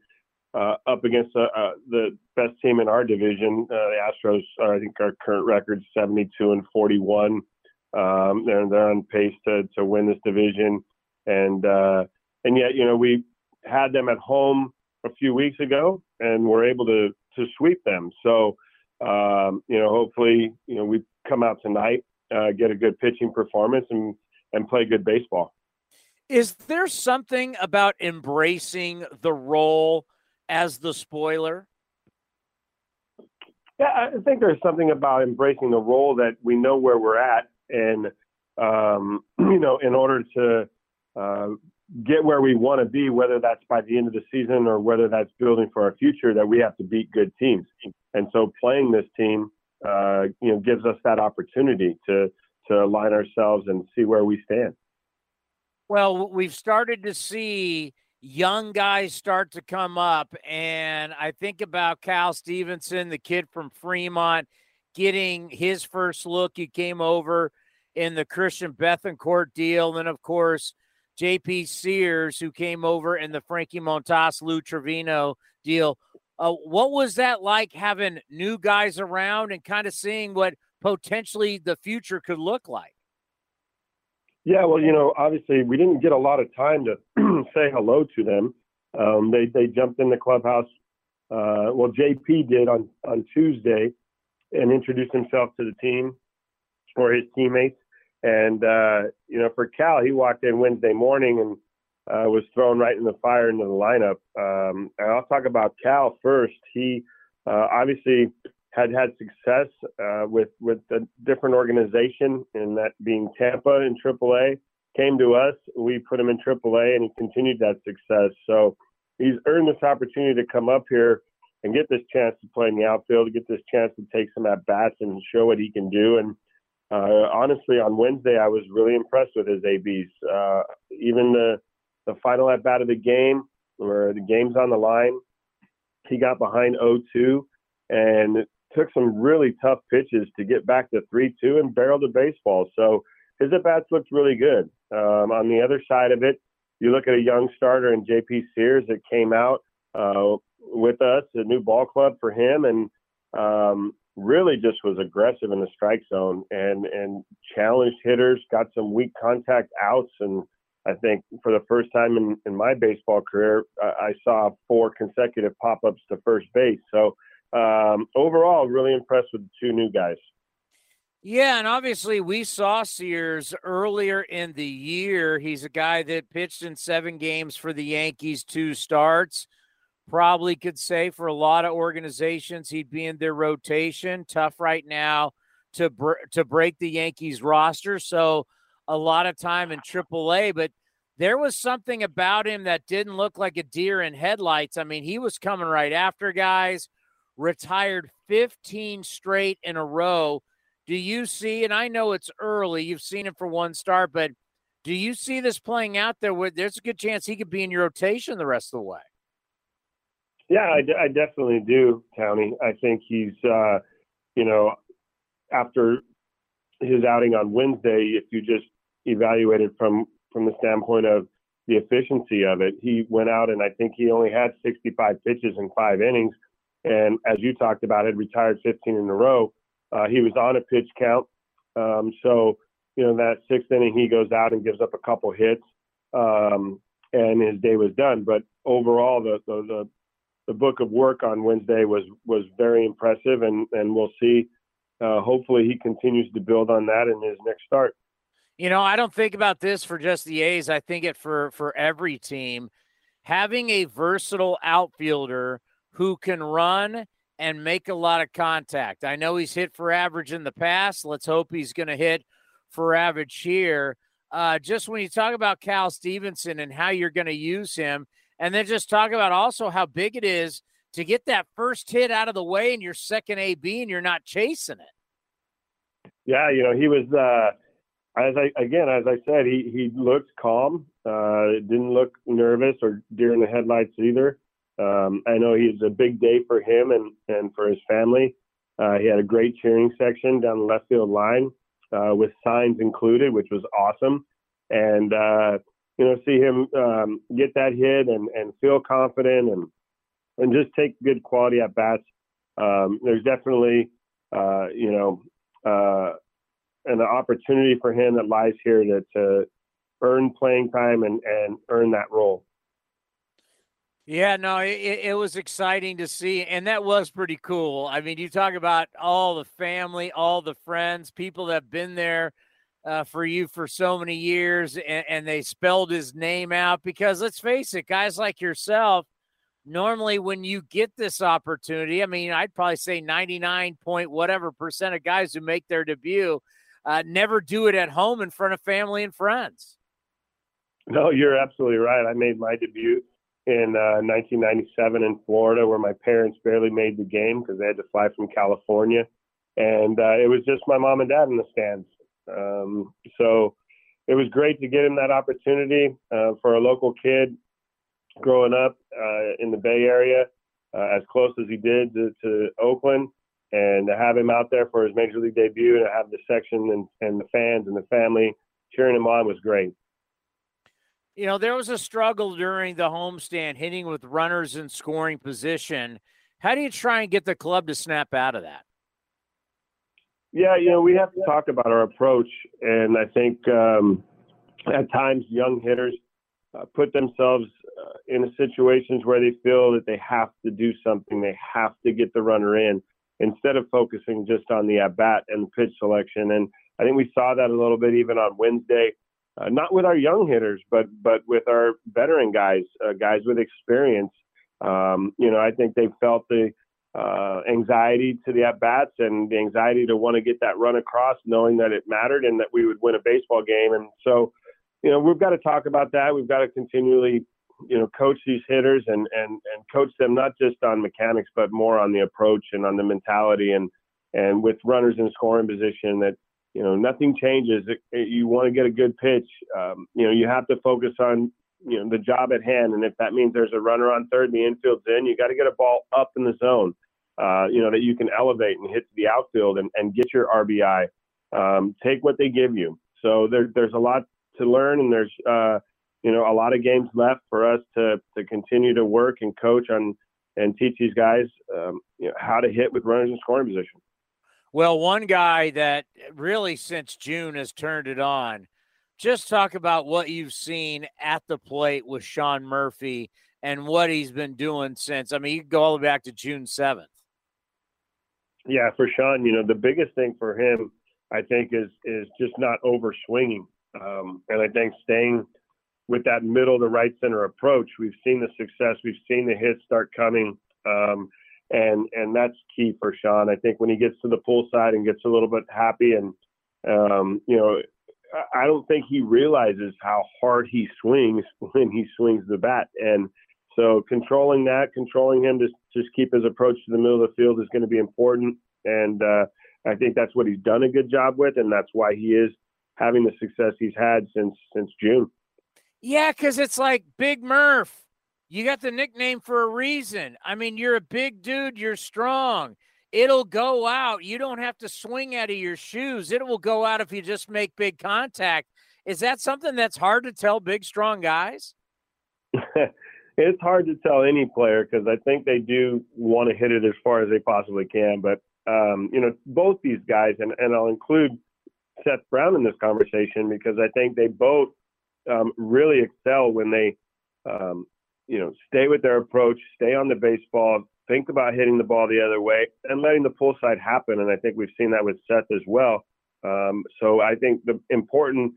uh, up against uh, uh, the best team in our division. Uh, the Astros, are, I think, our current record 72 and 41. Um, they're, they're on pace to, to win this division, and uh, and yet, you know, we had them at home a few weeks ago, and we're able to to sweep them. So, um, you know, hopefully, you know, we come out tonight, uh, get a good pitching performance, and and play good baseball. Is there something about embracing the role as the spoiler? Yeah, I think there's something about embracing the role that we know where we're at, and um, you know, in order to uh, get where we want to be, whether that's by the end of the season or whether that's building for our future, that we have to beat good teams. And so, playing this team, uh, you know, gives us that opportunity to to align ourselves and see where we stand. Well, we've started to see young guys start to come up. And I think about Cal Stevenson, the kid from Fremont, getting his first look. He came over in the Christian Bethancourt deal. And of course, JP Sears, who came over in the Frankie Montas, Lou Trivino deal. Uh, what was that like having new guys around and kind of seeing what potentially the future could look like? Yeah, well, you know, obviously we didn't get a lot of time to say hello to them. Um, they they jumped in the clubhouse. Uh, well, JP did on on Tuesday and introduced himself to the team or his teammates. And uh, you know, for Cal, he walked in Wednesday morning and uh, was thrown right in the fire into the lineup. Um, and I'll talk about Cal first. He uh, obviously had had success uh, with with a different organization, and that being Tampa in AAA. Came to us, we put him in AAA, and he continued that success. So he's earned this opportunity to come up here and get this chance to play in the outfield, get this chance to take some at bats and show what he can do. And uh, honestly, on Wednesday, I was really impressed with his ABs. Uh, even the the final at bat of the game, where the game's on the line, he got behind 0-2 and took some really tough pitches to get back to 3 2 and barreled the baseball. So his at bats looked really good. Um, on the other side of it, you look at a young starter in JP Sears that came out uh, with us, a new ball club for him, and um, really just was aggressive in the strike zone and and challenged hitters, got some weak contact outs, and I think for the first time in, in my baseball career, I saw four consecutive pop ups to first base. So um, overall, really impressed with the two new guys. Yeah, and obviously we saw Sears earlier in the year. He's a guy that pitched in seven games for the Yankees, two starts. Probably could say for a lot of organizations he'd be in their rotation. Tough right now to br- to break the Yankees roster, so a lot of time in AAA. But there was something about him that didn't look like a deer in headlights. I mean, he was coming right after guys retired 15 straight in a row. Do you see, and I know it's early, you've seen it for one start, but do you see this playing out there where there's a good chance he could be in your rotation the rest of the way? Yeah, I, I definitely do, Townie. I think he's, uh, you know, after his outing on Wednesday, if you just evaluate it from from the standpoint of the efficiency of it, he went out and I think he only had 65 pitches in five innings and as you talked about, had retired 15 in a row. Uh, he was on a pitch count, um, so you know that sixth inning he goes out and gives up a couple hits, um, and his day was done. But overall, the, the the the book of work on Wednesday was was very impressive, and and we'll see. Uh, hopefully, he continues to build on that in his next start. You know, I don't think about this for just the A's. I think it for for every team. Having a versatile outfielder who can run and make a lot of contact. I know he's hit for average in the past. Let's hope he's going to hit for average here. Uh, just when you talk about Cal Stevenson and how you're going to use him, and then just talk about also how big it is to get that first hit out of the way in your second AB and you're not chasing it. Yeah, you know, he was, uh, as I, again, as I said, he, he looked calm, uh, didn't look nervous or deer in the headlights either. Um, I know he's a big day for him and, and for his family. Uh, he had a great cheering section down the left field line uh, with signs included, which was awesome. And, uh, you know, see him um, get that hit and, and feel confident and and just take good quality at bats. Um, there's definitely, uh, you know, uh, an opportunity for him that lies here to, to earn playing time and, and earn that role. Yeah, no, it, it was exciting to see, and that was pretty cool. I mean, you talk about all the family, all the friends, people that have been there uh, for you for so many years, and, and they spelled his name out because let's face it, guys like yourself, normally when you get this opportunity, I mean, I'd probably say 99 point whatever percent of guys who make their debut uh, never do it at home in front of family and friends. No, you're absolutely right. I made my debut in uh, 1997 in Florida, where my parents barely made the game because they had to fly from California, and uh, it was just my mom and dad in the stands. Um, so it was great to get him that opportunity uh, for a local kid growing up uh, in the Bay Area, uh, as close as he did to, to, Oakland, and to have him out there for his major league debut and to have the section and, and the fans and the family cheering him on was great. You know, there was a struggle during the homestand hitting with runners in scoring position. How do you try and get the club to snap out of that? Yeah, you know, we have to talk about our approach. And I think um, at times young hitters uh, put themselves uh, in situations where they feel that they have to do something, they have to get the runner in instead of focusing just on the at bat and pitch selection. And I think we saw that a little bit even on Wednesday, uh, not with our young hitters, but but with our veteran guys, uh, guys with experience. Um, you know, I think they felt the uh, anxiety to the at bats and the anxiety to want to get that run across, knowing that it mattered and that we would win a baseball game. And so, you know, we've got to talk about that. We've got to continually, you know, coach these hitters and and and coach them not just on mechanics, but more on the approach and on the mentality and and with runners in scoring position that you know nothing changes. You want to get a good pitch. Um, you know, you have to focus on you know the job at hand, and if that means there's a runner on third and the infield's in, you got to get a ball up in the zone. Uh, you know that you can elevate and hit the outfield and, and get your RBI. Um, take what they give you. So there, there's a lot to learn, and there's uh, you know a lot of games left for us to to continue to work and coach on and teach these guys um, you know, how to hit with runners in scoring position. Well, one guy that really since June has turned it on. Just talk about what you've seen at the plate with Sean Murphy and what he's been doing since. I mean, you go all the way back to June 7th. Yeah, for Sean, you know, the biggest thing for him, I think, is is just not over swinging. Um, and I think staying with that middle to right center approach, we've seen the success, we've seen the hits start coming, um, and and that's key for Sean. I think when he gets to the pull side and gets a little bit happy, and um, you know, I don't think he realizes how hard he swings when he swings the bat, and so controlling that, controlling him to just keep his approach to the middle of the field is going to be important, and uh, I think that's what he's done a good job with, and that's why he is having the success he's had since since June. Yeah, because it's like Big Murph. You got the nickname for a reason. I mean, you're a big dude. You're strong. It'll go out. You don't have to swing out of your shoes. It will go out if you just make big contact. Is that something that's hard to tell big, strong guys? it's hard to tell any player because I think they do want to hit it as far as they possibly can. But um, you know, both these guys, and, and I'll include Seth Brown in this conversation because I think they both um, really excel when they, um, you know, stay with their approach, stay on the baseball, think about hitting the ball the other way, and letting the pull side happen. And I think we've seen that with Seth as well. Um, so I think the important,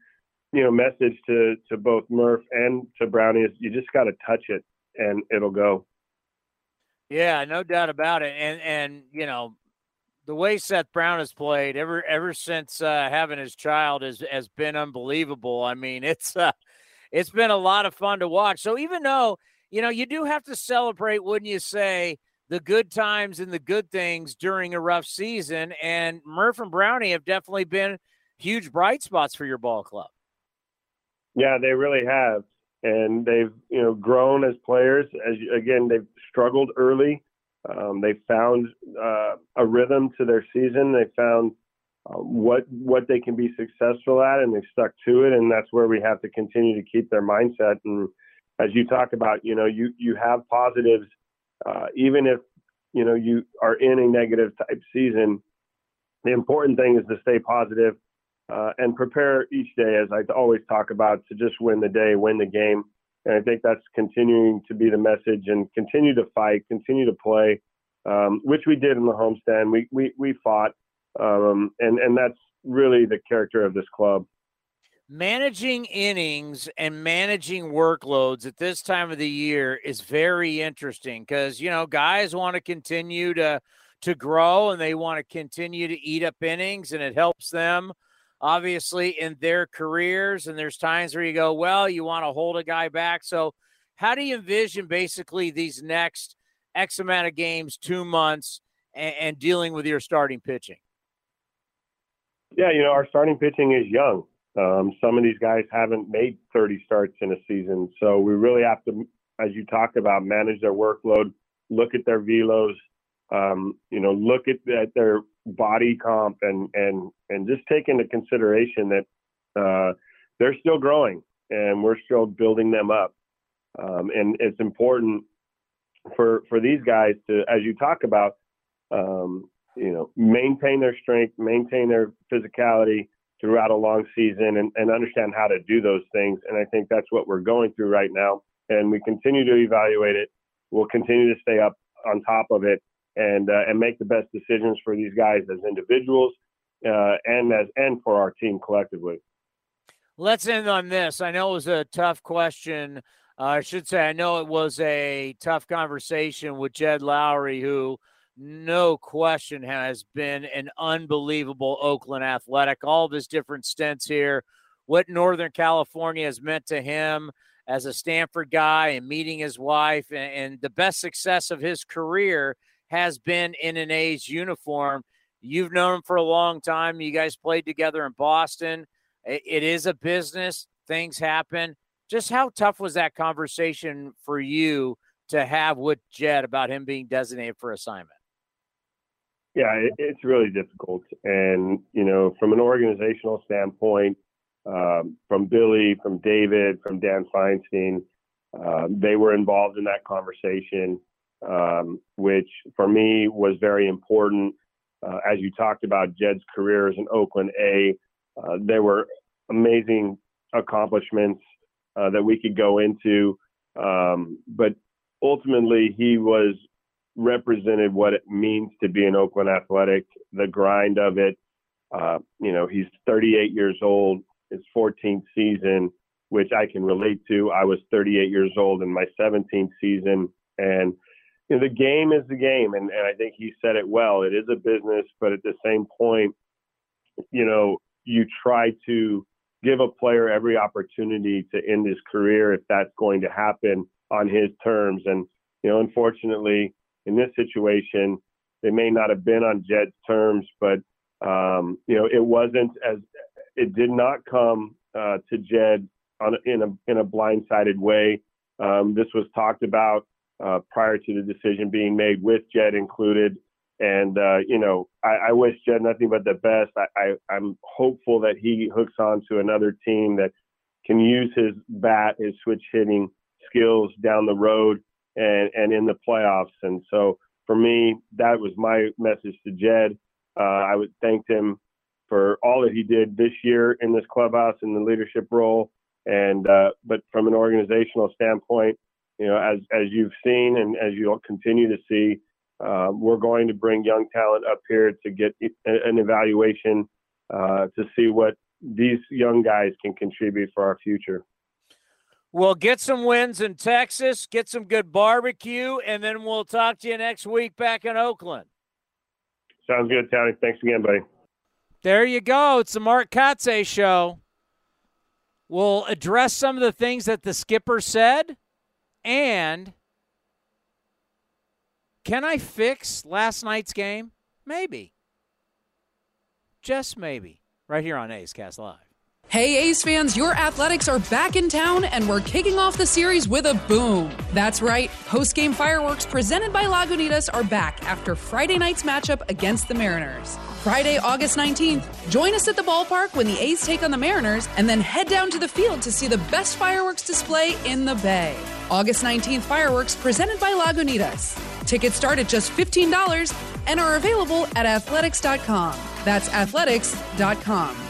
you know, message to to both Murph and to Brownie is you just got to touch it and it'll go. Yeah, no doubt about it. And and you know, the way Seth Brown has played ever ever since uh, having his child has has been unbelievable. I mean, it's uh, it's been a lot of fun to watch. So even though you know you do have to celebrate, wouldn't you say, the good times and the good things during a rough season? And Murph and Brownie have definitely been huge bright spots for your ball club. Yeah, they really have, and they've you know grown as players. As again, they've struggled early um, they found uh, a rhythm to their season. They found uh, what what they can be successful at, and they've stuck to it, and that's where we have to continue to keep their mindset. And as you talk about, you know, you you have positives, uh, even if you know you are in a negative type season. The important thing is to stay positive, uh, and prepare each day, as I always talk about, to just win the day, win the game. And I think that's continuing to be the message, and continue to fight, continue to play, um, which we did in the homestand. We we we fought, um, and and that's really the character of this club. Managing innings and managing workloads at this time of the year is very interesting because you know guys want to continue to to grow and they want to continue to eat up innings, and it helps them obviously in their careers. And there's times where you go, well, you want to hold a guy back. So, how do you envision basically these next X amount of games, two months, and, and dealing with your starting pitching? Yeah, you know, our starting pitching is young. Um, some of these guys haven't made 30 starts in a season. So we really have to, as you talked about, manage their workload, look at their velos, um, you know, look at, at their body comp and, and, and just take into consideration that uh, they're still growing and we're still building them up. Um, and it's important for, for these guys to, as you talk about, um, you know, maintain their strength, maintain their physicality throughout a long season and, and understand how to do those things. And I think that's what we're going through right now. And we continue to evaluate it. We'll continue to stay up on top of it and uh, and make the best decisions for these guys as individuals uh, and as and for our team collectively. Let's end on this. I know it was a tough question. Uh, I should say I know it was a tough conversation with Jed Lowrie, who no question has been an unbelievable Oakland athletic. All of his different stints here, what Northern California has meant to him as a Stanford guy and meeting his wife, and, and the best success of his career has been in an A's uniform. You've known him for a long time. You guys played together in Boston. it, is a business, things happen. Just how tough was that conversation for you to have with Jed about him being designated for assignment? Yeah, it, it's really difficult. And, you know, from an organizational standpoint, um, from Billy, from David, from Dan Feinstein, uh, they were involved in that conversation um, which for me was very important. Uh, as you talked about Jed's career as an Oakland A, uh, there were amazing accomplishments uh, that we could go into, um, but ultimately he was represented what it means to be an Oakland Athletic, the grind of it. Uh, you know, he's 38 years old, his 14th season, which I can relate to. I was 38 years old in my 17th season, and you know, the game is the game, and, and I think he said it well. It is a business, but at the same point, you know, you try to give a player every opportunity to end his career if that's going to happen on his terms. And you know, unfortunately, in this situation, they may not have been on Jed's terms, but um, you know, it wasn't as it did not come uh, to Jed on in a in a blindsided way. Um, this was talked about uh, prior to the decision being made, with Jed included. And uh, you know, I, I, wish Jed nothing but the best. I, I, am hopeful that he hooks on to another team that can use his bat, his switch hitting skills down the road and and in the playoffs. And so for me, that was my message to Jed. Uh, I would thank him for all that he did this year in this clubhouse in the leadership role. And uh, but from an organizational standpoint, you know, as as you've seen and as you'll continue to see, uh, we're going to bring young talent up here to get an evaluation uh, to see what these young guys can contribute for our future. Well, get some wins in Texas, get some good barbecue, and then we'll talk to you next week back in Oakland. Sounds good, Tony. Thanks again, buddy. There you go. It's the Mark Kotsay show. We'll address some of the things that the skipper said and can I fix last night's game? Maybe. Just maybe. Right here on A's Cast Live. Hey, A's fans, your athletics are back in town, and we're kicking off the series with a boom. That's right, post game fireworks presented by Lagunitas are back after Friday night's matchup against the Mariners. Friday, August 19th, join us at the ballpark when the A's take on the Mariners, and then head down to the field to see the best fireworks display in the Bay. August 19th fireworks presented by Lagunitas. Tickets start at just $15 and are available at athletics.com. That's athletics.com.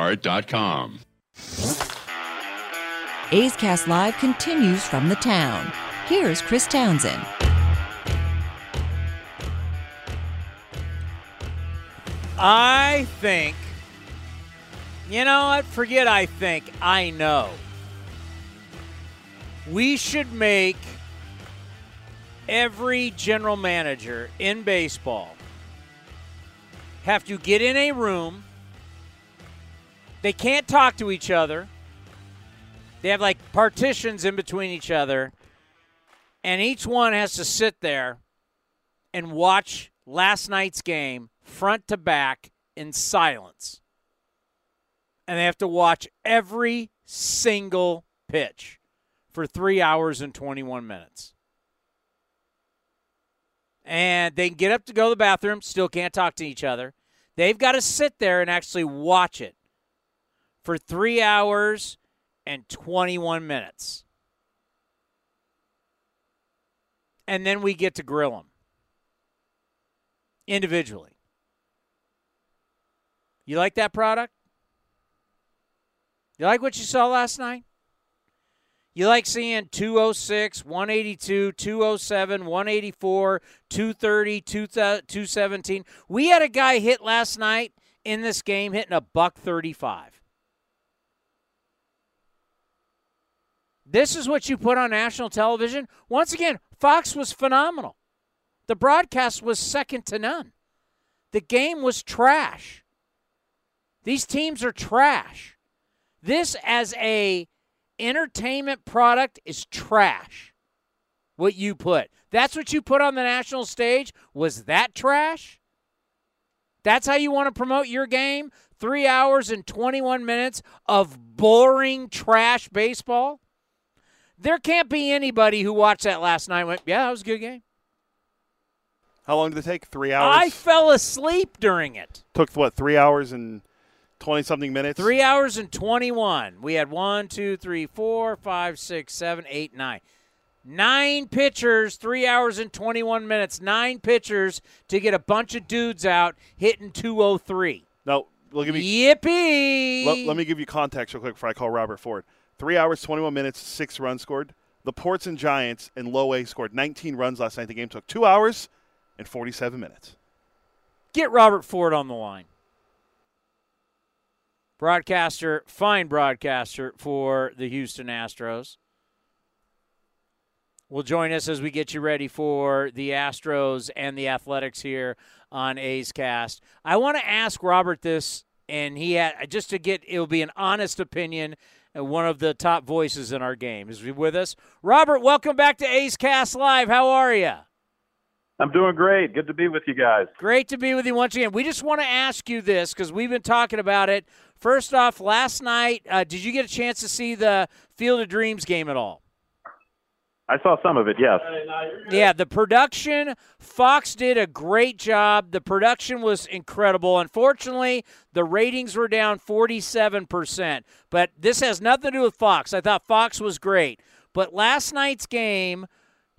lastdivebar.com. A's Cast Live continues from the town. Here's Chris Townsend. I think, you know what? Forget I think. I know. We should make every general manager in baseball have to get in a room. They can't talk to each other. They have like partitions in between each other. And each one has to sit there and watch last night's game front to back in silence. And they have to watch every single pitch for three hours and 21 minutes. And they can get up to go to the bathroom, still can't talk to each other. They've got to sit there and actually watch it for three hours and 21 minutes. And then we get to grill them individually. You like that product? You like what you saw last night? You like seeing 206, 182, 207, 184, 230, 217. We had a guy hit last night in this game hitting a buck 35. This is what you put on national television. Once again, Fox was phenomenal. The broadcast was second to none. The game was trash. These teams are trash. This as a entertainment product is trash. What you put. That's what you put on the national stage? Was that trash? That's how you want to promote your game? 3 hours and 21 minutes of boring trash baseball? There can't be anybody who watched that last night went, "Yeah, that was a good game." How long did it take? Three hours. I fell asleep during it. Took what? Three hours and twenty something minutes. Three hours and twenty-one. We had one, two, three, four, five, six, seven, eight, nine. Nine pitchers, three hours and 21 minutes. Nine pitchers to get a bunch of dudes out hitting 203. No, look at me. Yippee! Let, let me give you context real quick before I call Robert Ford. Three hours, 21 minutes, six runs scored. The Ports and Giants in low A scored 19 runs last night. The game took two hours and 47 minutes. Get Robert Ford on the line. Broadcaster, fine broadcaster for the Houston Astros. Will join us as we get you ready for the Astros and the Athletics here on A's Cast. I want to ask Robert this, and he had just to get it'll be an honest opinion and one of the top voices in our game. Is with us? Robert, welcome back to A's Cast Live. How are you? I'm doing great. Good to be with you guys. Great to be with you once again. We just want to ask you this because we've been talking about it. First off, last night, uh, did you get a chance to see the Field of Dreams game at all? I saw some of it, yes. Yeah, the production, Fox did a great job. The production was incredible. Unfortunately, the ratings were down 47%. But this has nothing to do with Fox. I thought Fox was great. But last night's game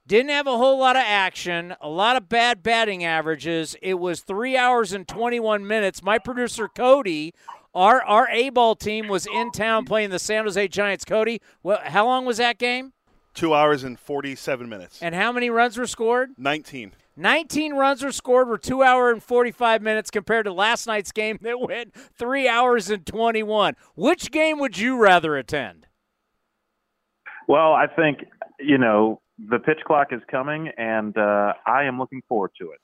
didn't have a whole lot of action, a lot of bad batting averages. It was three hours and 21 minutes. My producer, Cody, our, our A ball team was in town playing the San Jose Giants. Cody, well, how long was that game? Two hours and 47 minutes. And how many runs were scored? 19. 19 runs were scored were 2 hour and 45 minutes compared to last night's game that went 3 hours and 21. Which game would you rather attend? Well, I think, you know, the pitch clock is coming, and uh, I am looking forward to it.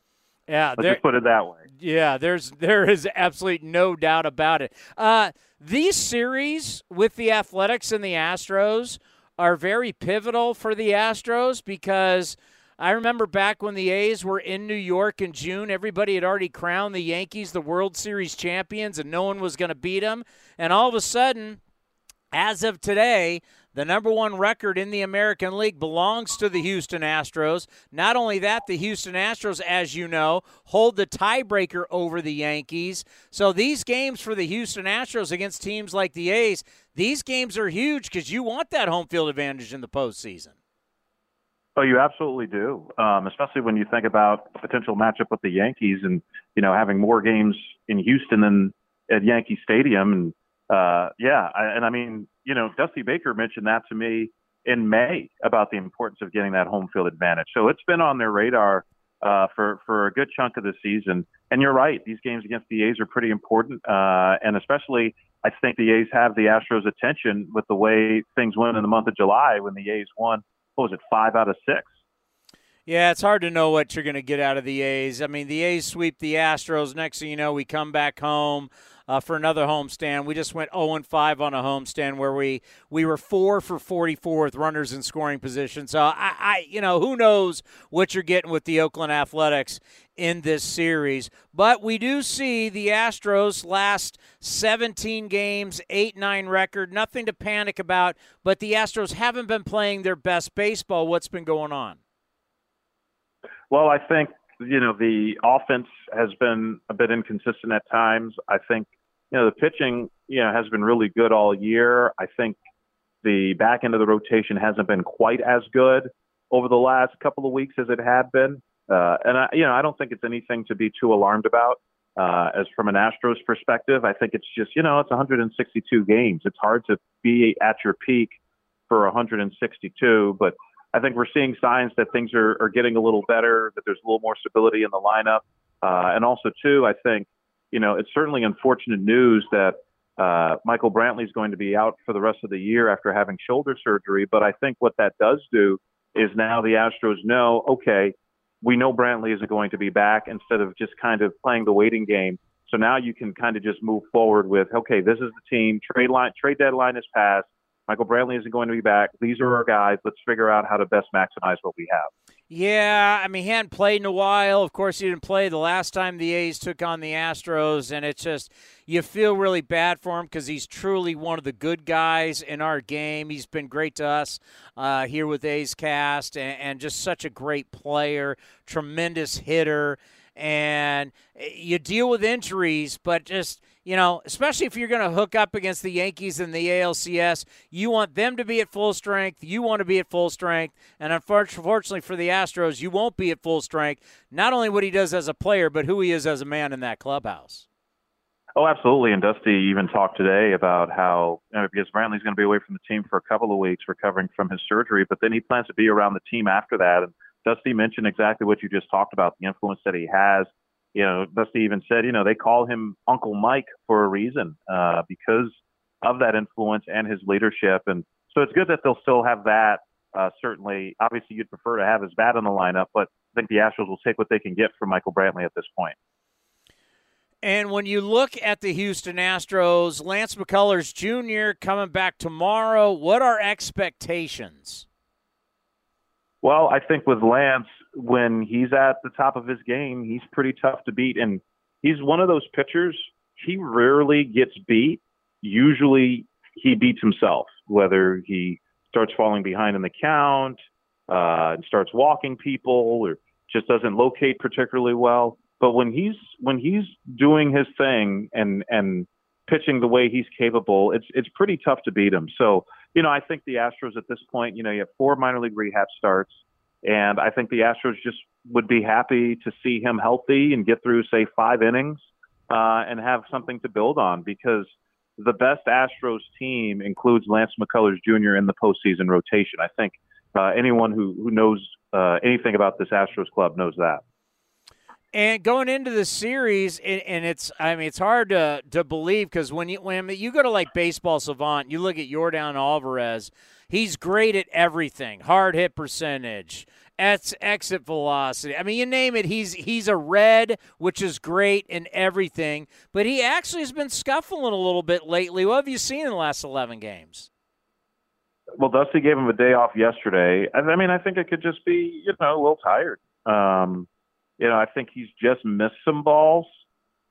Yeah, Let's there- just put it that way. Yeah, there's there is absolutely no doubt about it. Uh, these series with the Athletics and the Astros are very pivotal for the Astros because I remember back when the A's were in New York in June, everybody had already crowned the Yankees the World Series champions and no one was going to beat them. And all of a sudden, as of today, the number one record in the American League belongs to the Houston Astros. Not only that, the Houston Astros, as you know, hold the tiebreaker over the Yankees. So these games for the Houston Astros against teams like the A's, these games are huge because you want that home field advantage in the postseason. Oh, you absolutely do. Um, especially when you think about a potential matchup with the Yankees, and you know having more games in Houston than at Yankee Stadium. And uh, yeah, I, and I mean, you know, Dusty Baker mentioned that to me in May about the importance of getting that home field advantage. So it's been on their radar uh, for for a good chunk of the season. And you're right; these games against the A's are pretty important, uh, and especially I think the A's have the Astros' attention with the way things went in the month of July when the A's won. What was it, five out of six? Yeah, it's hard to know what you're going to get out of the A's. I mean, the A's sweep the Astros. Next thing you know, we come back home uh, for another homestand. We just went 0 5 on a homestand where we we were four for 44 with runners in scoring position. So I, I, you know, who knows what you're getting with the Oakland Athletics in this series. But we do see the Astros last 17 games, 8 9 record. Nothing to panic about. But the Astros haven't been playing their best baseball. What's been going on? Well, I think you know the offense has been a bit inconsistent at times. I think you know the pitching you know has been really good all year. I think the back end of the rotation hasn't been quite as good over the last couple of weeks as it had been. Uh, and I, you know, I don't think it's anything to be too alarmed about. Uh, as from an Astros perspective, I think it's just you know it's 162 games. It's hard to be at your peak for 162, but I think we're seeing signs that things are, are getting a little better, that there's a little more stability in the lineup. Uh, and also, too, I think, you know, it's certainly unfortunate news that uh, Michael Brantley is going to be out for the rest of the year after having shoulder surgery. But I think what that does do is now the Astros know, okay, we know Brantley isn't going to be back instead of just kind of playing the waiting game. So now you can kind of just move forward with, okay, this is the team. Trade line, trade deadline is passed. Michael Brantley isn't going to be back. These are our guys. Let's figure out how to best maximize what we have. Yeah, I mean, he hadn't played in a while. Of course, he didn't play the last time the A's took on the Astros, and it's just you feel really bad for him because he's truly one of the good guys in our game. He's been great to us uh, here with A's Cast, and, and just such a great player, tremendous hitter, and you deal with injuries, but just you know, especially if you're going to hook up against the Yankees in the ALCS, you want them to be at full strength. You want to be at full strength. And unfortunately for the Astros, you won't be at full strength. Not only what he does as a player, but who he is as a man in that clubhouse. Oh, absolutely. And Dusty even talked today about how, you know, because Brantley's going to be away from the team for a couple of weeks recovering from his surgery, but then he plans to be around the team after that. And Dusty mentioned exactly what you just talked about the influence that he has you know, Dusty even said, you know, they call him Uncle Mike for a reason uh, because of that influence and his leadership. And so it's good that they'll still have that. Uh, certainly, obviously, you'd prefer to have his bat in the lineup, but I think the Astros will take what they can get from Michael Brantley at this point. And when you look at the Houston Astros, Lance McCullers Jr. coming back tomorrow, what are expectations? Well, I think with Lance, when he's at the top of his game, he's pretty tough to beat. And he's one of those pitchers, he rarely gets beat. Usually he beats himself, whether he starts falling behind in the count, uh, and starts walking people, or just doesn't locate particularly well. But when he's when he's doing his thing and and pitching the way he's capable, it's it's pretty tough to beat him. So you know, I think the Astros at this point, you know, you have four minor league rehab starts. And I think the Astros just would be happy to see him healthy and get through, say, five innings uh, and have something to build on because the best Astros team includes Lance McCullers Jr. in the postseason rotation. I think uh, anyone who, who knows uh, anything about this Astros club knows that. And going into the series, and, and it's I mean it's hard to to believe because when you when you go to like Baseball Savant, you look at Yordan Alvarez, he's great at everything: hard hit percentage, ex- exit velocity. I mean, you name it, he's he's a red, which is great in everything. But he actually has been scuffling a little bit lately. What have you seen in the last eleven games? Well, Dusty gave him a day off yesterday. I mean, I think it could just be you know a little tired. Um, you know, I think he's just missed some balls.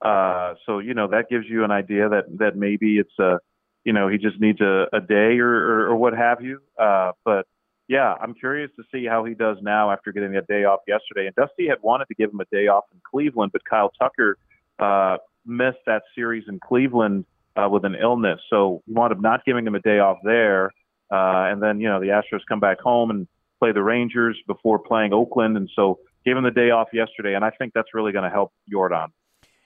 Uh, so you know that gives you an idea that that maybe it's a, you know, he just needs a, a day or, or, or what have you. Uh, but yeah, I'm curious to see how he does now after getting a day off yesterday. And Dusty had wanted to give him a day off in Cleveland, but Kyle Tucker uh, missed that series in Cleveland uh, with an illness, so he wound up not giving him a day off there. Uh, and then you know the Astros come back home and play the Rangers before playing Oakland, and so gave him the day off yesterday, and I think that's really going to help Yordan.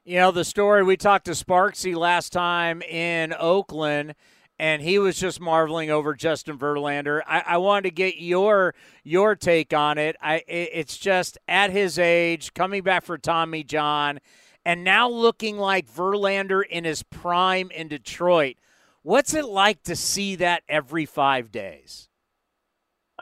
You know, the story we talked to Sparksy last time in Oakland, and he was just marveling over Justin Verlander. I, I wanted to get your your take on it. I it's just at his age, coming back for Tommy John, and now looking like Verlander in his prime in Detroit. What's it like to see that every five days?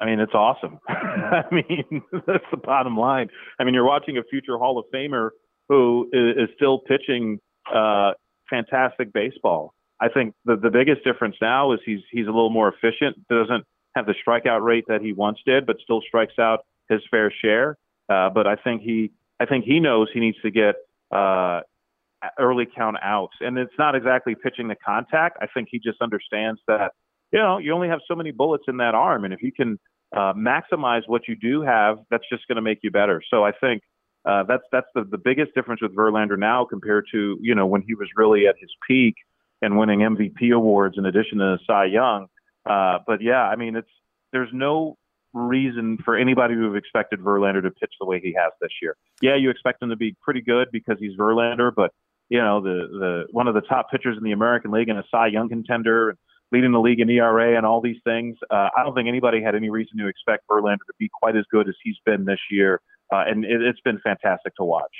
I mean, it's awesome. I mean, that's the bottom line. I mean, you're watching a future Hall of Famer who is, is still pitching uh, fantastic baseball. I think the the biggest difference now is he's he's a little more efficient. Doesn't have the strikeout rate that he once did, but still strikes out his fair share. Uh, but I think he I think he knows he needs to get uh, early count outs, and it's not exactly pitching the contact. I think he just understands that you know, you only have so many bullets in that arm, and if you can uh, maximize what you do have, that's just going to make you better. So I think uh, that's that's the, the biggest difference with Verlander now compared to you know when he was really at his peak and winning MVP awards in addition to Cy Young. Uh, but yeah, I mean, it's there's no reason for anybody to have expected Verlander to pitch the way he has this year. Yeah, you expect him to be pretty good because he's Verlander, but you know the the one of the top pitchers in the American League and a Cy Young contender leading the league in ERA and all these things. Uh, I don't think anybody had any reason to expect Verlander to be quite as good as he's been this year, uh, and it, it's been fantastic to watch.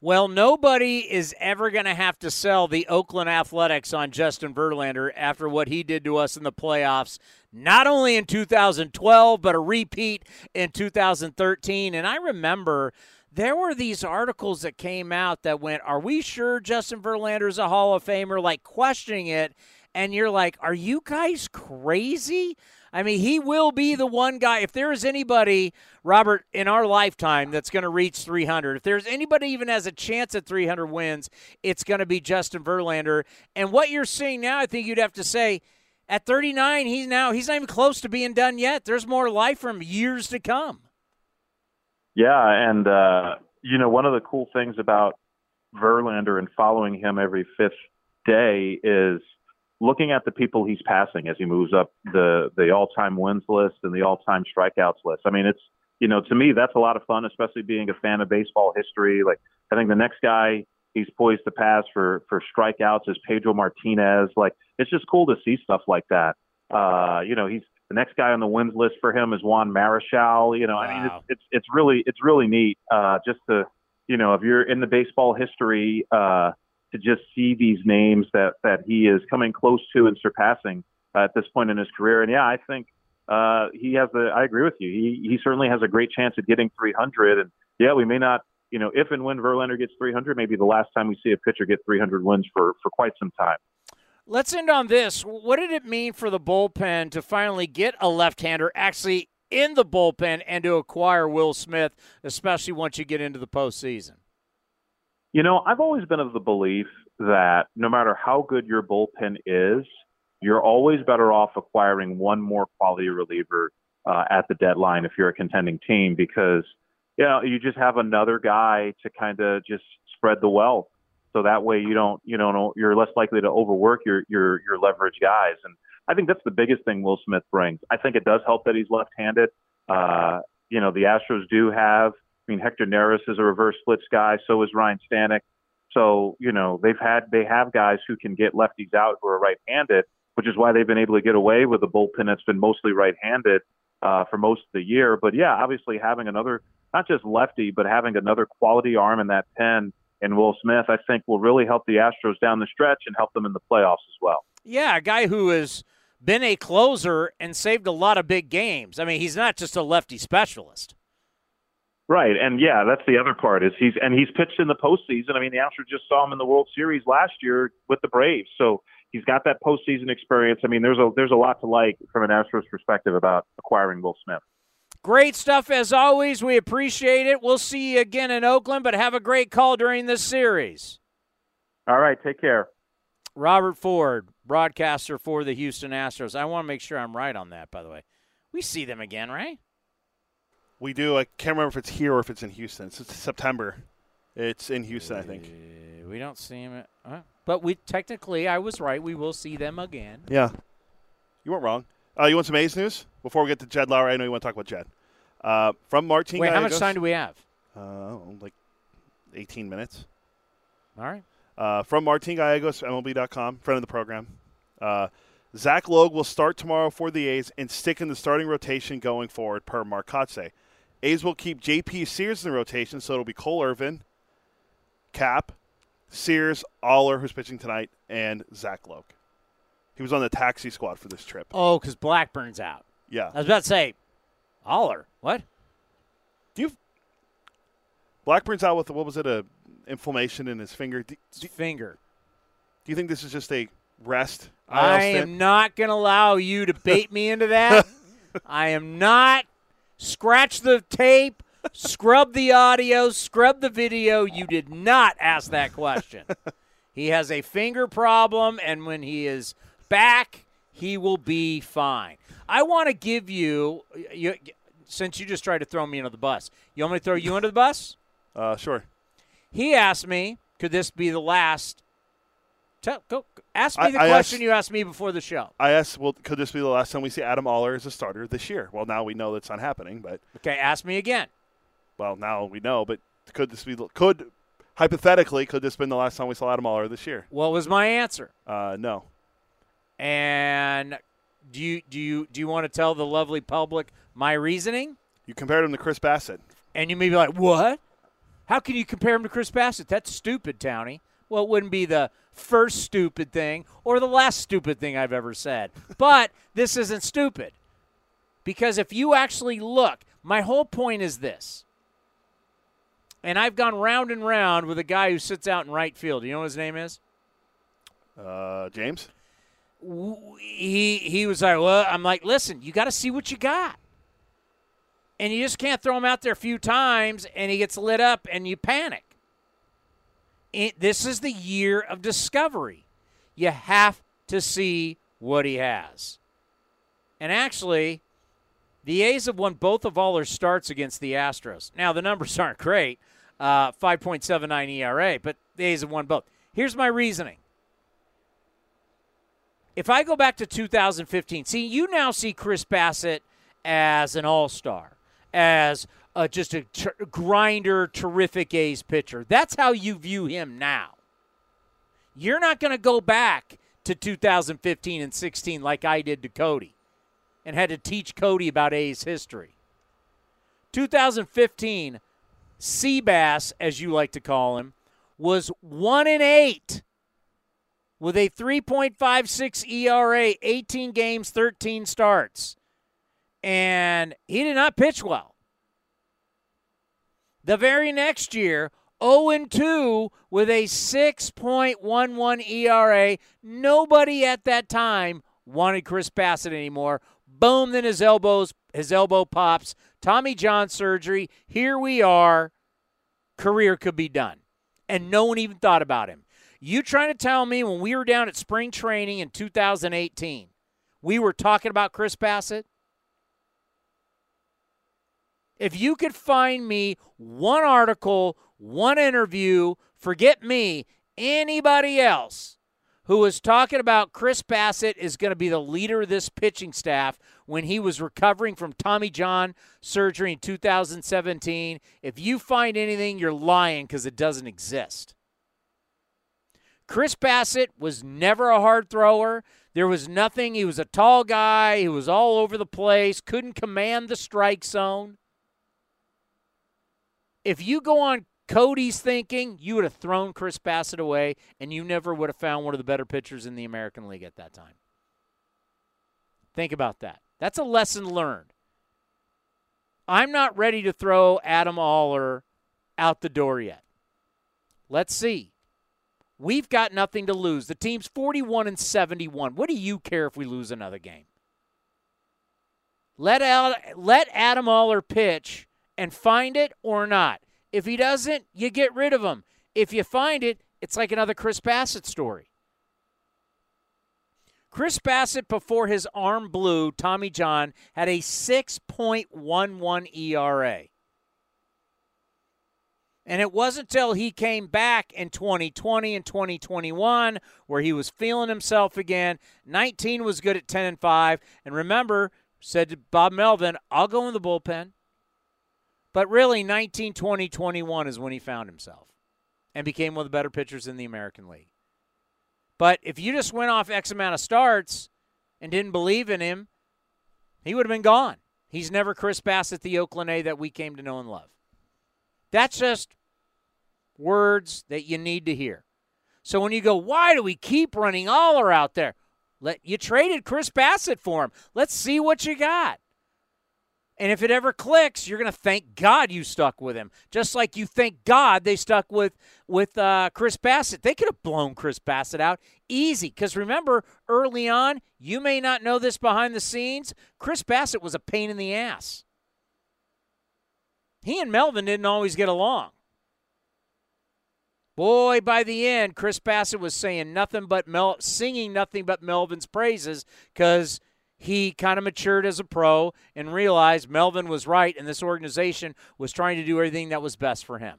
Well, nobody is ever going to have to sell the Oakland Athletics on Justin Verlander after what he did to us in the playoffs, not only in 2012, but a repeat in 2013. And I remember there were these articles that came out that went, Are we sure Justin Verlander is a Hall of Famer? Like questioning it and you're like, are you guys crazy? I mean, he will be the one guy. If there is anybody, Robert, in our lifetime that's going to reach 300, if there's anybody even has a chance at 300 wins, it's going to be Justin Verlander. And what you're seeing now, I think you'd have to say, at 39, he's now he's not even close to being done yet. There's more life from years to come. Yeah, and uh, you know, one of the cool things about Verlander and following him every fifth day is looking at the people he's passing as he moves up the the all-time wins list and the all-time strikeouts list. I mean, it's you know to me that's a lot of fun, especially being a fan of baseball history. Like I think the next guy he's poised to pass for for strikeouts is Pedro Martinez. Like it's just cool to see stuff like that. Uh, you know, he's the next guy on the wins list for him is Juan Marichal. You know, wow. I mean, it's, it's it's really it's really neat uh, just to you know if you're in the baseball history. Uh, to just see these names that that he is coming close to and surpassing uh, at this point in his career. And yeah, I think uh, he has the. I agree with you. He he certainly has a great chance at getting 300. And yeah, we may not. You know, if and when Verlander gets 300, maybe the last time we see a pitcher get 300 wins for for quite some time. Let's end on this. What did it mean for the bullpen to finally get a left-hander actually in the bullpen and to acquire Will Smith, especially once you get into the postseason? You know, I've always been of the belief that no matter how good your bullpen is, you're always better off acquiring one more quality reliever uh, at the deadline if you're a contending team because you know you just have another guy to kind of just spread the wealth. So that way you don't you know you're less likely to overwork your your your leverage guys. And I think that's the biggest thing Will Smith brings. I think it does help that he's left-handed. Uh, you know the Astros do have I mean, Hector Neris is a reverse splits guy. So is Ryan Stanek. So you know they've had they have guys who can get lefties out who are right-handed, which is why they've been able to get away with a bullpen that's been mostly right-handed uh, for most of the year. But yeah, obviously having another not just lefty, but having another quality arm in that pen and Will Smith, I think will really help the Astros down the stretch and help them in the playoffs as well. Yeah, a guy who has been a closer and saved a lot of big games. I mean, he's not just a lefty specialist. Right, and yeah, that's the other part is he's and he's pitched in the postseason. I mean, the Astros just saw him in the World Series last year with the Braves, so he's got that postseason experience. I mean, there's a there's a lot to like from an Astros perspective about acquiring Will Smith. Great stuff as always. We appreciate it. We'll see you again in Oakland, but have a great call during this series. All right, take care. Robert Ford, broadcaster for the Houston Astros. I want to make sure I'm right on that, by the way. We see them again, right? We do. I can't remember if it's here or if it's in Houston. It's, it's September. It's in Houston, I think. Uh, we don't see them, uh, but we technically, I was right. We will see them again. Yeah, you weren't wrong. Uh, you want some A's news before we get to Jed Lowrie? I know you want to talk about Jed. Uh, from Martin. Wait, how much time do we have? Uh, like 18 minutes. All right. Uh, from Martin Gallegos, MLB.com, friend of the program. Uh, Zach Logue will start tomorrow for the A's and stick in the starting rotation going forward, per Mark Kotsay. A's will keep J.P. Sears in the rotation, so it'll be Cole Irvin, Cap, Sears, Oller, who's pitching tonight, and Zach Logue. He was on the taxi squad for this trip. Oh, because Blackburn's out. Yeah. I was about to say, Oller. What? Do you? Blackburn's out with what was it? A inflammation in his finger. Do, do, Finger. do you think this is just a rest? I am not going to allow you to bait me into that. I am not. Scratch the tape, scrub the audio, scrub the video. You did not ask that question. he has a finger problem, and when he is back, he will be fine. I want to give you, you, since you just tried to throw me under the bus, you want me to throw you under the bus? Uh, sure. He asked me, could this be the last? Tell, go, ask me I- the I question asked- you asked me before the show. I asked, well, could this be the last time we see Adam Oller as a starter this year? Well, now we know that's not happening, but Okay, ask me again. well, now we know. But could this be? Could hypothetically, could this been the last time we saw Adam Oller this year? What was my answer? Uh, no. And do you do you do you want to tell the lovely public my reasoning? You compared him to Chris Bassitt. And you may be like, "What? How can you compare him to Chris Bassitt? That's stupid, Townie." Well, it wouldn't be the first stupid thing or the last stupid thing I've ever said. But this isn't stupid. Because if you actually look, my whole point is this. And I've gone round and round with a guy who sits out in right field. Do you know what his name is? Uh, James. he he was like, well, I'm like, listen, you got to see what you got, and you just can't throw him out there a few times and he gets lit up and you panic. It, this is the year of discovery. You have to see what he has, and actually, the A's have won both of all their starts against the Astros. Now the numbers aren't great, uh, 5.79 ERA, but the A's have won both. Here's my reasoning if I go back to 2015, see, you now see Chris Bassitt as an all star, as uh, just a ter- grinder, terrific A's pitcher. That's how you view him now. You're not going to go back to 2015 and 16 like I did to Cody and had to teach Cody about A's history. 2015, Seabass, as you like to call him, was 1 and 8 with a 3.56 ERA, 18 games, 13 starts. And he did not pitch well. The very next year, 0 2 with a 6.11 ERA. Nobody at that time wanted Chris Bassitt anymore. Boom, then his elbows, his elbow pops. Tommy John surgery. Here we are. Career could be done. And no one even thought about him. You trying to tell me when we were down at spring training in 2018, we were talking about Chris Bassitt? If you could find me one article, one interview, forget me, anybody else who was talking about Chris Bassitt is going to be the leader of this pitching staff when he was recovering from Tommy John surgery in 2017, if you find anything, you're lying because it doesn't exist. Chris Bassitt was never a hard thrower. There was nothing. He was a tall guy. He was all over the place, couldn't command the strike zone. If you go on Cody's thinking, you would have thrown Chris Bassitt away, and you never would have found one of the better pitchers in the American League at that time. Think about that. That's a lesson learned. I'm not ready to throw Adam Oller out the door yet. Let's see. We've got nothing to lose. The team's 41 and 71. What do you care if we lose another game? Let out, let Adam Oller pitch and find it or not. If he doesn't, you get rid of him. If you find it, it's like another Chris Bassitt story. Chris Bassitt, before his arm blew, Tommy John had a 6.11 ERA. And it wasn't until he came back in 2020 and 2021 where he was feeling himself again. 19 was good at 10 and 5. And remember, said to Bob Melvin, I'll go in the bullpen. But really, 19, 20, 21 is when he found himself and became one of the better pitchers in the American League. But if you just went off X amount of starts and didn't believe in him, he would have been gone. He's never Chris Bassitt, the Oakland A that we came to know and love. That's just words that you need to hear. So when you go, why do we keep running Oller out there? Let you traded Chris Bassitt for him. Let's see what you got. And if it ever clicks, you're going to thank God you stuck with him. Just like you thank God they stuck with with uh, Chris Bassitt. They could have blown Chris Bassitt out easy. Because remember, early on, you may not know this behind the scenes. Chris Bassitt was a pain in the ass. He and Melvin didn't always get along. Boy, by the end, Chris Bassitt was saying nothing but Mel, singing nothing but Melvin's praises because he kind of matured as a pro and realized Melvin was right and this organization was trying to do everything that was best for him.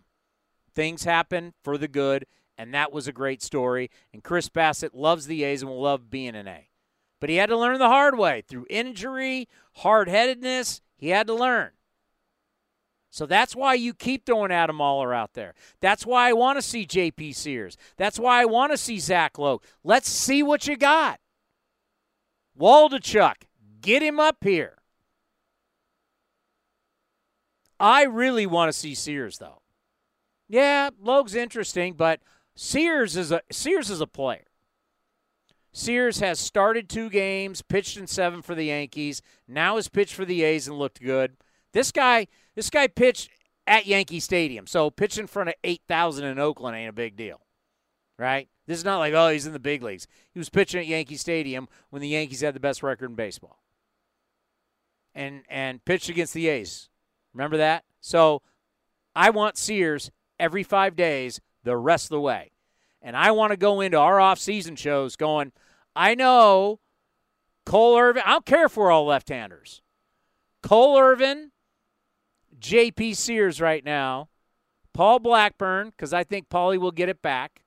Things happen for the good, and that was a great story. And Chris Bassitt loves the A's and will love being an A. But he had to learn the hard way through injury, hard headedness. He had to learn. So that's why you keep throwing Adam Oller out there. That's why I want to see JP Sears. That's why I want to see Zach Logue. Let's see what you got. Waldichuk, get him up here. I really want to see Sears though. Yeah, Logue's interesting, but Sears is a Sears is a player. Sears has started two games, pitched in seven for the Yankees. Now has pitched for the A's and looked good. This guy, this guy pitched at Yankee Stadium, so pitching in front of eight thousand in Oakland ain't a big deal, right? This is not like oh he's in the big leagues. He was pitching at Yankee Stadium when the Yankees had the best record in baseball, and and pitched against the A's. Remember that? So I want Sears every five days the rest of the way, and I want to go into our off-season shows going. I know Cole Irvin. I don't care if we're all left-handers. Cole Irvin JP Sears right now, Paul Blackburn, because I think Paulie will get it back.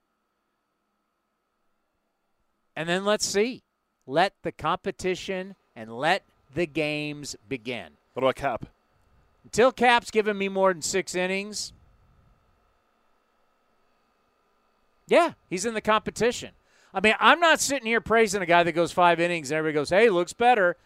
And then let's see. Let the competition and let the games begin. What about Cap? Until Cap's giving me more than six innings, yeah, he's in the competition. I mean, I'm not sitting here praising a guy that goes five innings and everybody goes, hey, looks better.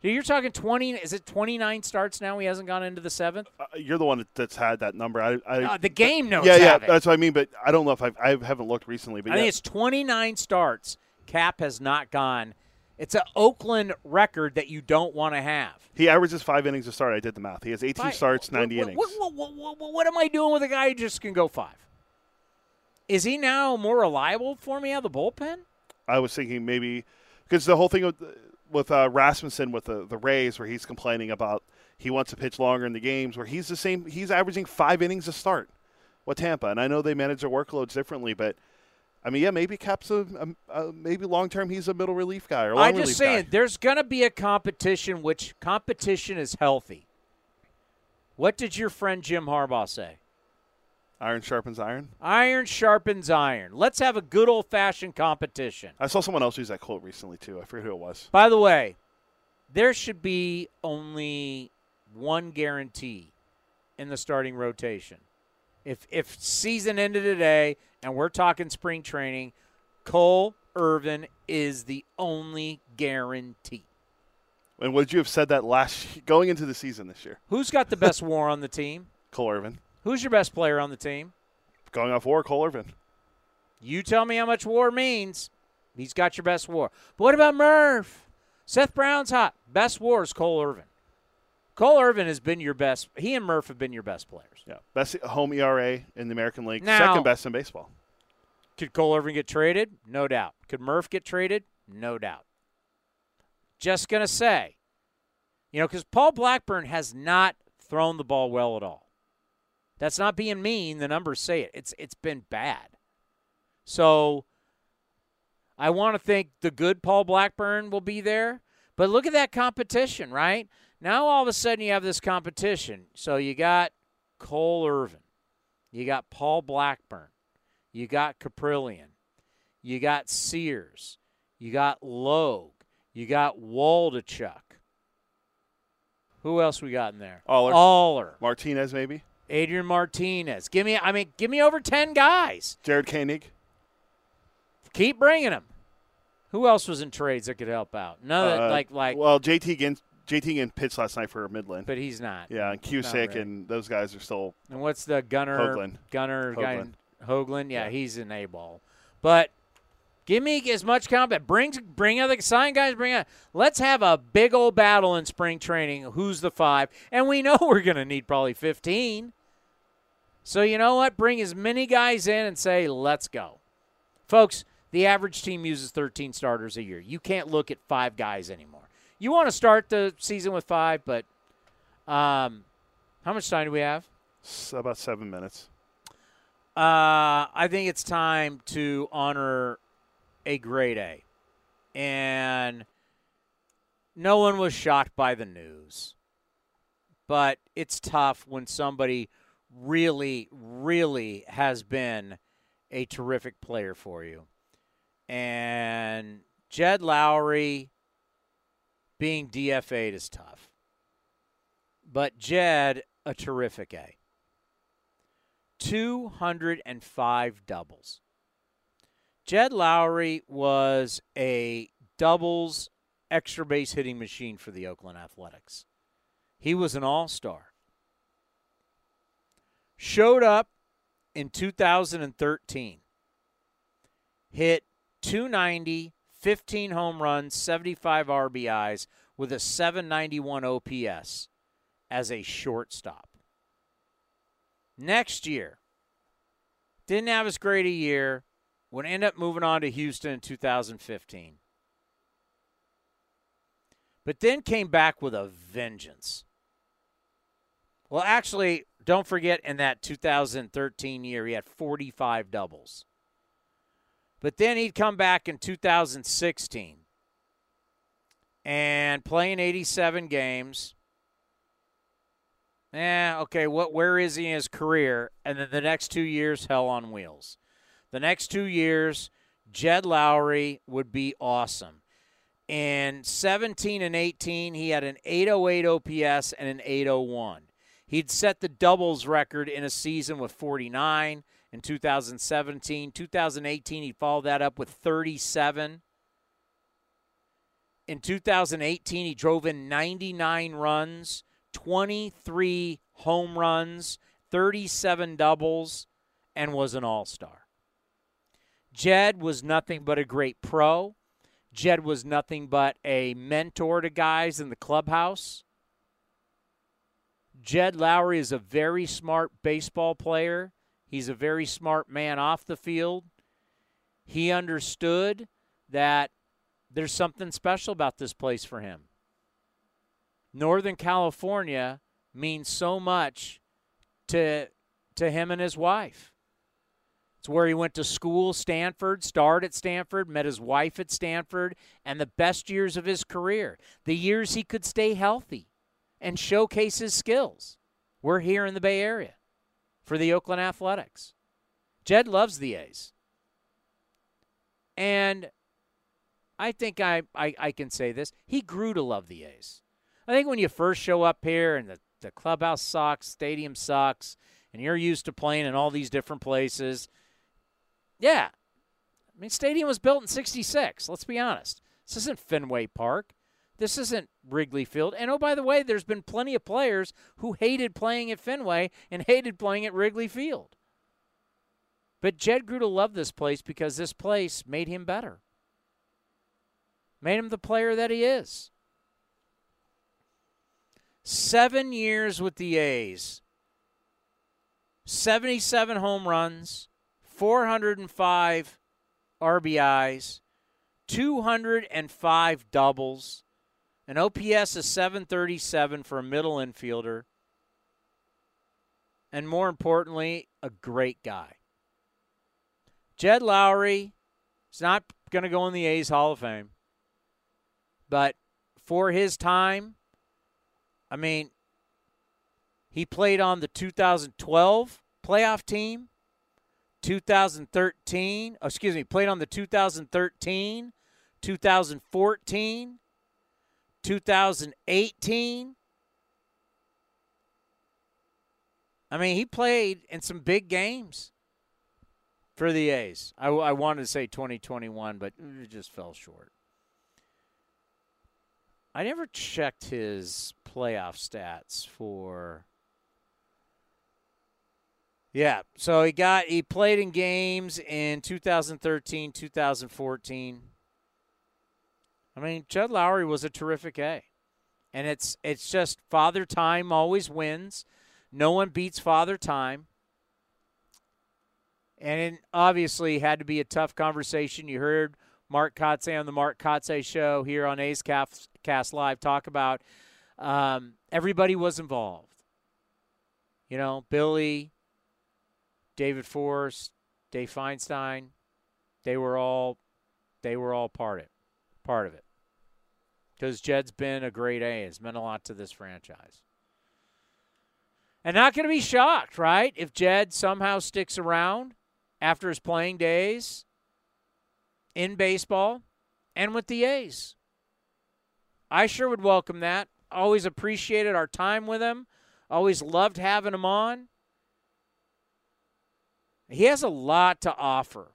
You're talking 20. Is it 29 starts now? He hasn't gone into the seventh. Uh, you're the one that's had that number. I, I uh, the game notes. Yeah, yeah, that's what I mean. But I don't know if I've, I haven't looked recently. But I yeah. think it's 29 starts. Cap has not gone. It's an Oakland record that you don't want to have. He averages five innings a start. I did the math. He has 18 Five- starts, 90 what, innings. What, what, what, am I doing with a guy who just can go five? Is he now more reliable for me out of the bullpen? I was thinking maybe because the whole thing with with uh, Rasmussen with the the Rays, where he's complaining about he wants to pitch longer in the games, where he's the same. He's averaging five innings a start with Tampa, and I know they manage their workloads differently, but I mean, yeah, maybe Cap's a, a, a maybe long term he's a middle relief guy or long I'm just saying guy. there's going to be a competition, which competition is healthy. What did your friend Jim Harbaugh say? Iron sharpens iron. Iron sharpens iron. Let's have a good old fashioned competition. I saw someone else use that quote recently too. I forget who it was. By the way, there should be only one guarantee in the starting rotation. If if season ended today and we're talking spring training, Cole Irvin is the only guarantee. And would you have said that last going into the season this year? Who's got the best war on the team? Cole Irvin. Who's your best player on the team? Going off war, Cole Irvin. You tell me how much war means. He's got your best war. But what about Murph? Seth Brown's hot. Best war is Cole Irvin. Cole Irvin has been your best. He and Murph have been your best players. Yeah, best home ERA in the American League, Now- second best in baseball. Could Cole Irvin get traded? No doubt. Could Murph get traded? No doubt. Just going to say, you know, because Paul Blackburn has not thrown the ball well at all. That's not being mean. The numbers say it. It's it's been bad. So I want to think the good Paul Blackburn will be there. But look at that competition, right? Now all of a sudden you have this competition. So you got Cole Irvin. You got Paul Blackburn. You got Kaprielian. You got Sears. You got Logue. You got Waldichuk. Who else we got in there? Oller. Oller. Martinez, maybe. Adrian Martinez. Give me, I mean, give me over 10 guys. Jared Koenig. Keep bringing them. Who else was in trades that could help out? None Uh, like, like, well, JT Ginn, JT Ginn pitched last night for Midland. but he's not. yeah, and Cusick really. and those guys are still. And what's the Gunnar? Hoglund. Gunnar guy. Hoglund. Hoglund. Yeah, he's an A ball. But give me as much combat. Bring bring other sign guys. Bring out. Let's have a big old battle in spring training. Who's the five? And we know we're going to need probably fifteen. So you know what? Bring as many guys in and say, let's go, folks. The average team uses 13 starters a year. You can't look at five guys anymore. You want to start the season with five, but um, how much time do we have? About seven minutes. Uh, I think it's time to honor a great A. And no one was shocked by the news. But it's tough when somebody really, really has been a terrific player for you. And Jed Lowrie being DFA'd is tough. But Jed, a terrific A. 205 doubles. Jed Lowrie was a doubles extra base hitting machine for the Oakland Athletics. He was an all star. Showed up in 2013, hit 290, 15 home runs, 75 RBIs with a 791 OPS as a shortstop. Next year, didn't have as great a year, would end up moving on to Houston in 2015. But then came back with a vengeance. Well, actually, don't forget in that 2013 year, he had 45 doubles. But then he'd come back in 2016 and playing 87 games. Eh, okay, what where is he in his career? And then the next two years, hell on wheels. The next two years, Jed Lowrie would be awesome. In 17 and 18, he had an 808 OPS and an 801. He'd set the doubles record in a season with 49 in 2017. 2018, he followed that up with 37. In 2018, he drove in 99 runs, 23 home runs, 37 doubles, and was an all star. Jed was nothing but a great pro. Jed was nothing but a mentor to guys in the clubhouse. Jed Lowrie is a very smart baseball player. He's a very smart man off the field. He understood that there's something special about this place for him. Northern California means so much to to him and his wife. It's where he went to school, Stanford, starred at Stanford, met his wife at Stanford, and the best years of his career, the years he could stay healthy and showcase his skills. We're here in the Bay Area for the Oakland Athletics. Jed loves the A's. And I think I, I, I can say this. He grew to love the A's. I think when you first show up here and the, the clubhouse sucks, stadium sucks, and you're used to playing in all these different places, yeah. I mean, stadium was built in 66. Let's be honest. This isn't Fenway Park. This isn't Wrigley Field. And oh, by the way, there's been plenty of players who hated playing at Fenway and hated playing at Wrigley Field. But Jed grew to love this place because this place made him better, made him the player that he is. Seven years with the A's, 77 home runs, 405 RBIs, 205 doubles, an OPS of 737 for a middle infielder, and more importantly, a great guy. Jed Lowrie is not going to go in the A's Hall of Fame, but for his time, I mean, he played on the 2012 playoff team, 2013, oh, excuse me, played on the 2013, 2014, 2018. I mean, he played in some big games for the A's. I, I wanted to say 2021, but it just fell short. I never checked his playoff stats for. Yeah, so he got he played in games in 2013, 2014. I mean, Jed Lowrie was a terrific A. And it's it's just father time always wins. No one beats father time. And it obviously had to be a tough conversation. You heard Mark Kotsay on the Mark Kotsay show here on A's Cast Live talk about um, everybody was involved. You know, Billy, David Forst, Dave Feinstein, they were all they were all part of it, part of it. Because Jed's been a great A, has meant a lot to this franchise. And not going to be shocked, right? If Jed somehow sticks around after his playing days in baseball and with the A's. I sure would welcome that. Always appreciated our time with him. Always loved having him on. He has a lot to offer.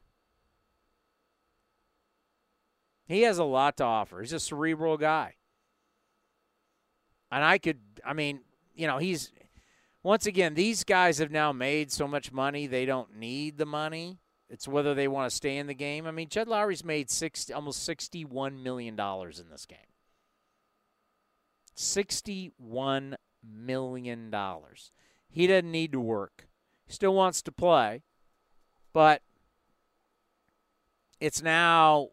He has a lot to offer. He's a cerebral guy. And I could, I mean, you know, he's once again, these guys have now made so much money, they don't need the money. It's whether they want to stay in the game. I mean, Jed Lowrie's made 60, almost $61 million in this game. $61 million. He doesn't need to work. He still wants to play, but it's now,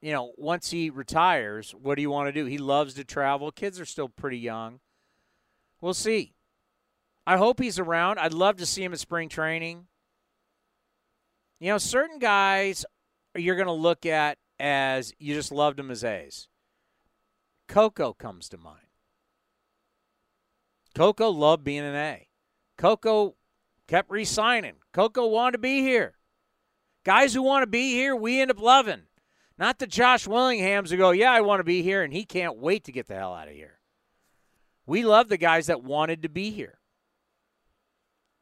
you know, once he retires, what do you want to do? He loves to travel. Kids are still pretty young. We'll see. I hope he's around. I'd love to see him at spring training. You know, certain guys you're going to look at as you just loved him as A's. Coco comes to mind. Coco loved being an A. Coco kept re signing. Coco wanted to be here. Guys who want to be here, we end up loving. Not the Josh Willinghams who go, yeah, I want to be here, and he can't wait to get the hell out of here. We love the guys that wanted to be here.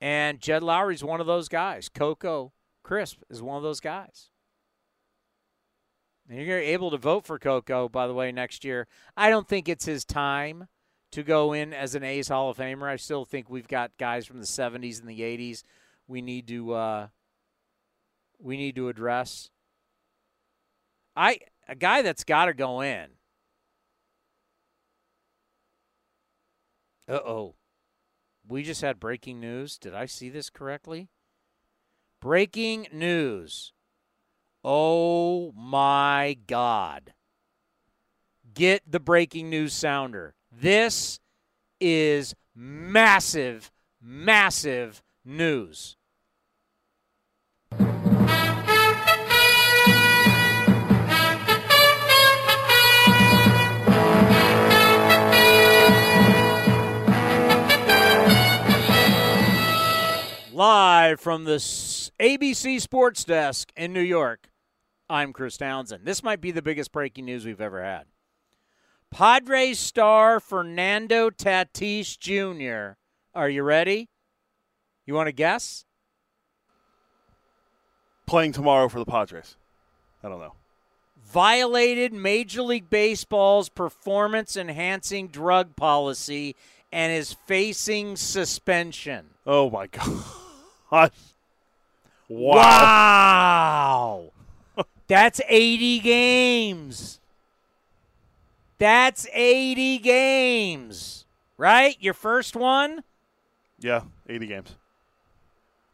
And Jed Lowrie's one of those guys. Coco Crisp is one of those guys. And you're able to vote for Coco, by the way, next year. I don't think it's his time to go in as an A's Hall of Famer. I still think we've got guys from the 70s and the 80s we need to uh, we need to address. I a guy that's got to go in. Uh oh. We just had breaking news. Did I see this correctly? Breaking news. Oh my God. Get the breaking news sounder. This is massive, massive news. Live from the ABC Sports Desk in New York, I'm Chris Townsend. This might be the biggest breaking news we've ever had. Padres star Fernando Tatis Jr. Are you ready? You want to guess? Playing tomorrow for the Padres. I don't know. violated Major League Baseball's performance enhancing drug policy and is facing suspension. Oh my god. Wow. That's 80 games. That's 80 games. Right? Your first one? Yeah, 80 games.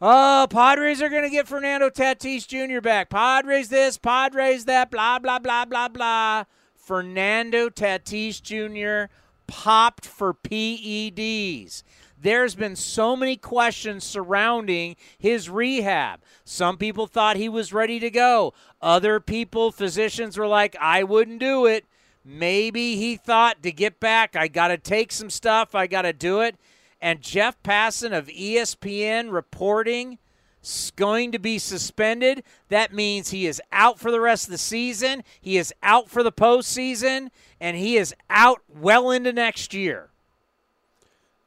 Oh, Padres are going to get Fernando Tatis Jr. back. Padres this, Padres that, blah, blah, blah, blah, blah. Fernando Tatis Jr. popped for PEDs. There's been so many questions surrounding his rehab. Some people thought he was ready to go. Other people, physicians, were like, I wouldn't do it. Maybe he thought to get back, I got to take some stuff, I got to do it and Jeff Passan of ESPN reporting is going to be suspended. That means he is out for the rest of the season. He is out for the postseason, and he is out well into next year.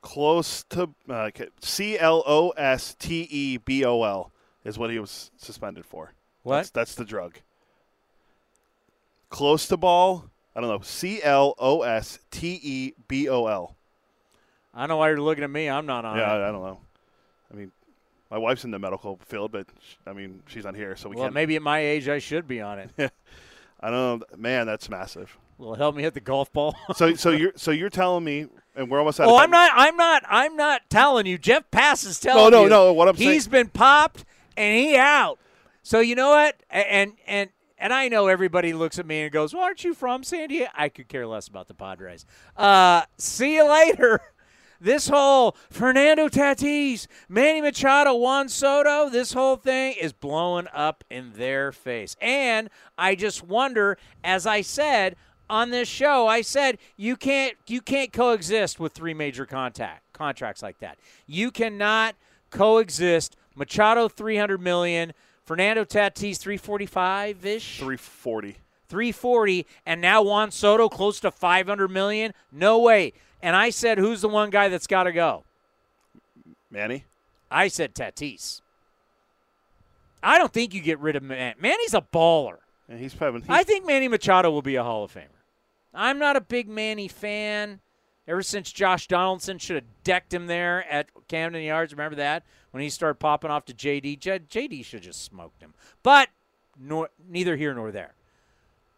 Close to uh, C L O S T E B O L is what he was suspended for. What? That's, that's the drug. Close to ball. I don't know. C L O S T E B O L. I don't know why you're looking at me. I'm not on Yeah, it. I, I don't know. I mean, my wife's in the medical field, but sh- I mean, she's not here, so we well, can't. maybe at my age I should be on it. I don't know. Man, that's massive. Will it help me hit the golf ball? so, so you're so you're telling me, and we're almost out. Oh, I'm not. I'm not. I'm not telling you. Jeff Passan's telling No, no, you. no, what I'm he's saying- been popped and he out. So you know what? And and and I know everybody looks at me and goes, "Well, aren't you from San Diego?" I could care less about the Padres. Uh, see you later. This whole Fernando Tatis, Manny Machado, Juan Soto, this whole thing is blowing up in their face. And I just wonder, as I said on this show, I said you can't you can't coexist with three major contact contracts like that. You cannot coexist. Machado 300 million, Fernando Tatis 345 ish. 340. 340 and now Juan Soto close to 500 million? No way. And I said who's the one guy that's got to go? Manny. I said Tatis. I don't think you get rid of Man. Manny's a baller. And he's probably. He's, I think Manny Machado will be a Hall of Famer. I'm not a big Manny fan. Ever since Josh Donaldson should have decked him there at Camden Yards, remember that when he started popping off to JD? JD should have just smoked him. But nor, neither here nor there.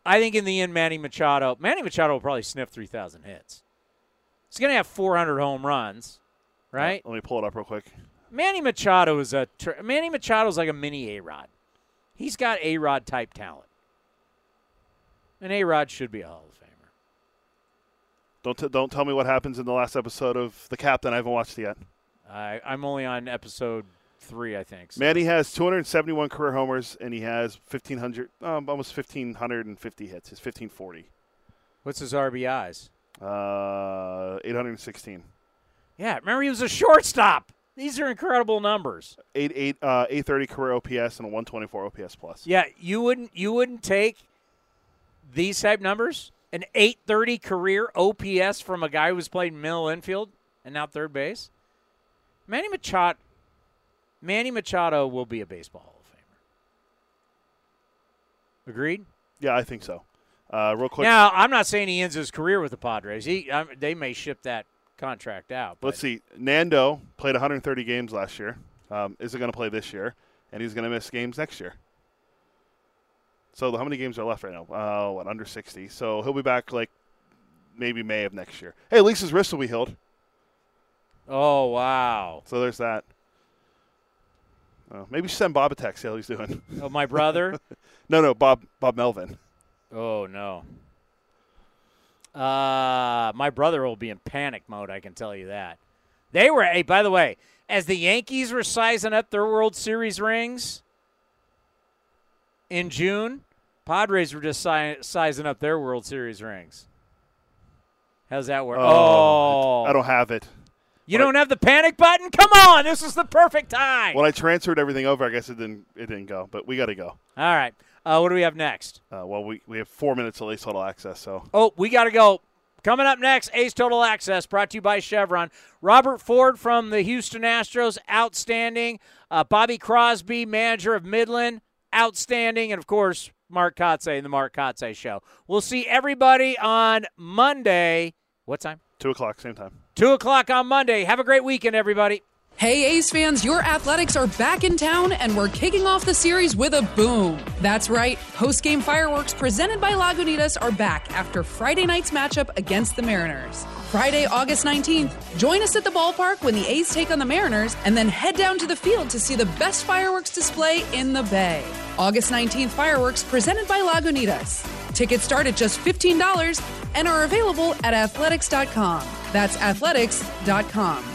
I think in the end, Manny Machado, Manny Machado will probably sniff 3,000 hits. He's going to have 400 home runs, right? Let me pull it up real quick. Manny Machado is a Manny Machado is like a mini A Rod. He's got A Rod type talent, and A Rod should be a Hall of Famer. Don't t- don't tell me what happens in the last episode of The Captain. I haven't watched it yet. I I'm only on episode three, I think. so- Manny has 271 career homers, and he has 1,500, um, almost 1,550 hits. His 1,540. What's his RBIs? Uh, 816. Yeah, remember he was a shortstop. These are incredible numbers. Eight, eight, uh, 830 career OPS and a 124 OPS plus. Yeah, you wouldn't you wouldn't take these type numbers, an 830 career OPS from a guy who's played middle infield and now third base. Manny Machado, Manny Machado will be a baseball Hall of Famer. Agreed. Yeah, I think so. Uh, real quick, Now, I'm not saying he ends his career with the Padres. He, um, they may ship that contract out. but- let's see. Nando played 130 games last year. Um, isn't going to play this year, and he's going to miss games next year. So how many games are left right now? Uh, what under 60? So he'll be back like maybe May of next year. Hey, at least his wrist will be healed. Oh wow! So there's that. Uh, maybe send Bob a text. See how he's doing. Oh, my brother. no, no, Bob Bob Melvin. Oh no. Uh, my brother will be in panic mode. I can tell you that. They were. Hey, by the way, as the Yankees were sizing up their World Series rings in June, Padres were just si- sizing up their World Series rings. How's that work? Oh, I don't have it. you don't have the panic button? Come on, this is the perfect time. When I transferred everything over, I guess it didn't it didn't go. But we got to go. All right. Uh, what do we have next? Uh, well, we, we have four minutes till A's Total Access. So Oh, we got to go. Coming up next, A's Total Access, brought to you by Chevron. Robert Ford from the Houston Astros, outstanding. Uh, Bobby Crosby, manager of Midland, outstanding. And of course, Mark Kotsay and the Mark Kotsay Show. We'll see everybody on Monday. What time? 2 o'clock, same time. 2 o'clock on Monday. Have a great weekend, everybody. Hey, A's fans, your athletics are back in town, and we're kicking off the series with a boom. That's right. Post game fireworks presented by Lagunitas are back after Friday night's matchup against the Mariners. Friday, August 19th, join us at the ballpark when the A's take on the Mariners, and then head down to the field to see the best fireworks display in the Bay. August 19th fireworks presented by Lagunitas. Tickets start at just $15 and are available at athletics.com. That's athletics.com.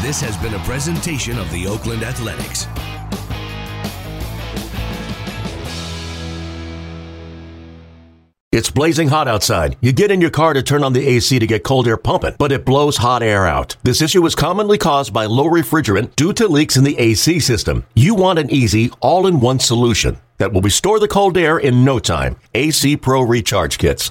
This has been a presentation of the Oakland Athletics. It's blazing hot outside. You get in your car to turn on the AC to get cold air pumping, but it blows hot air out. This issue is commonly caused by low refrigerant due to leaks in the AC system. You want an easy, all in one solution that will restore the cold air in no time. AC Pro Recharge Kits.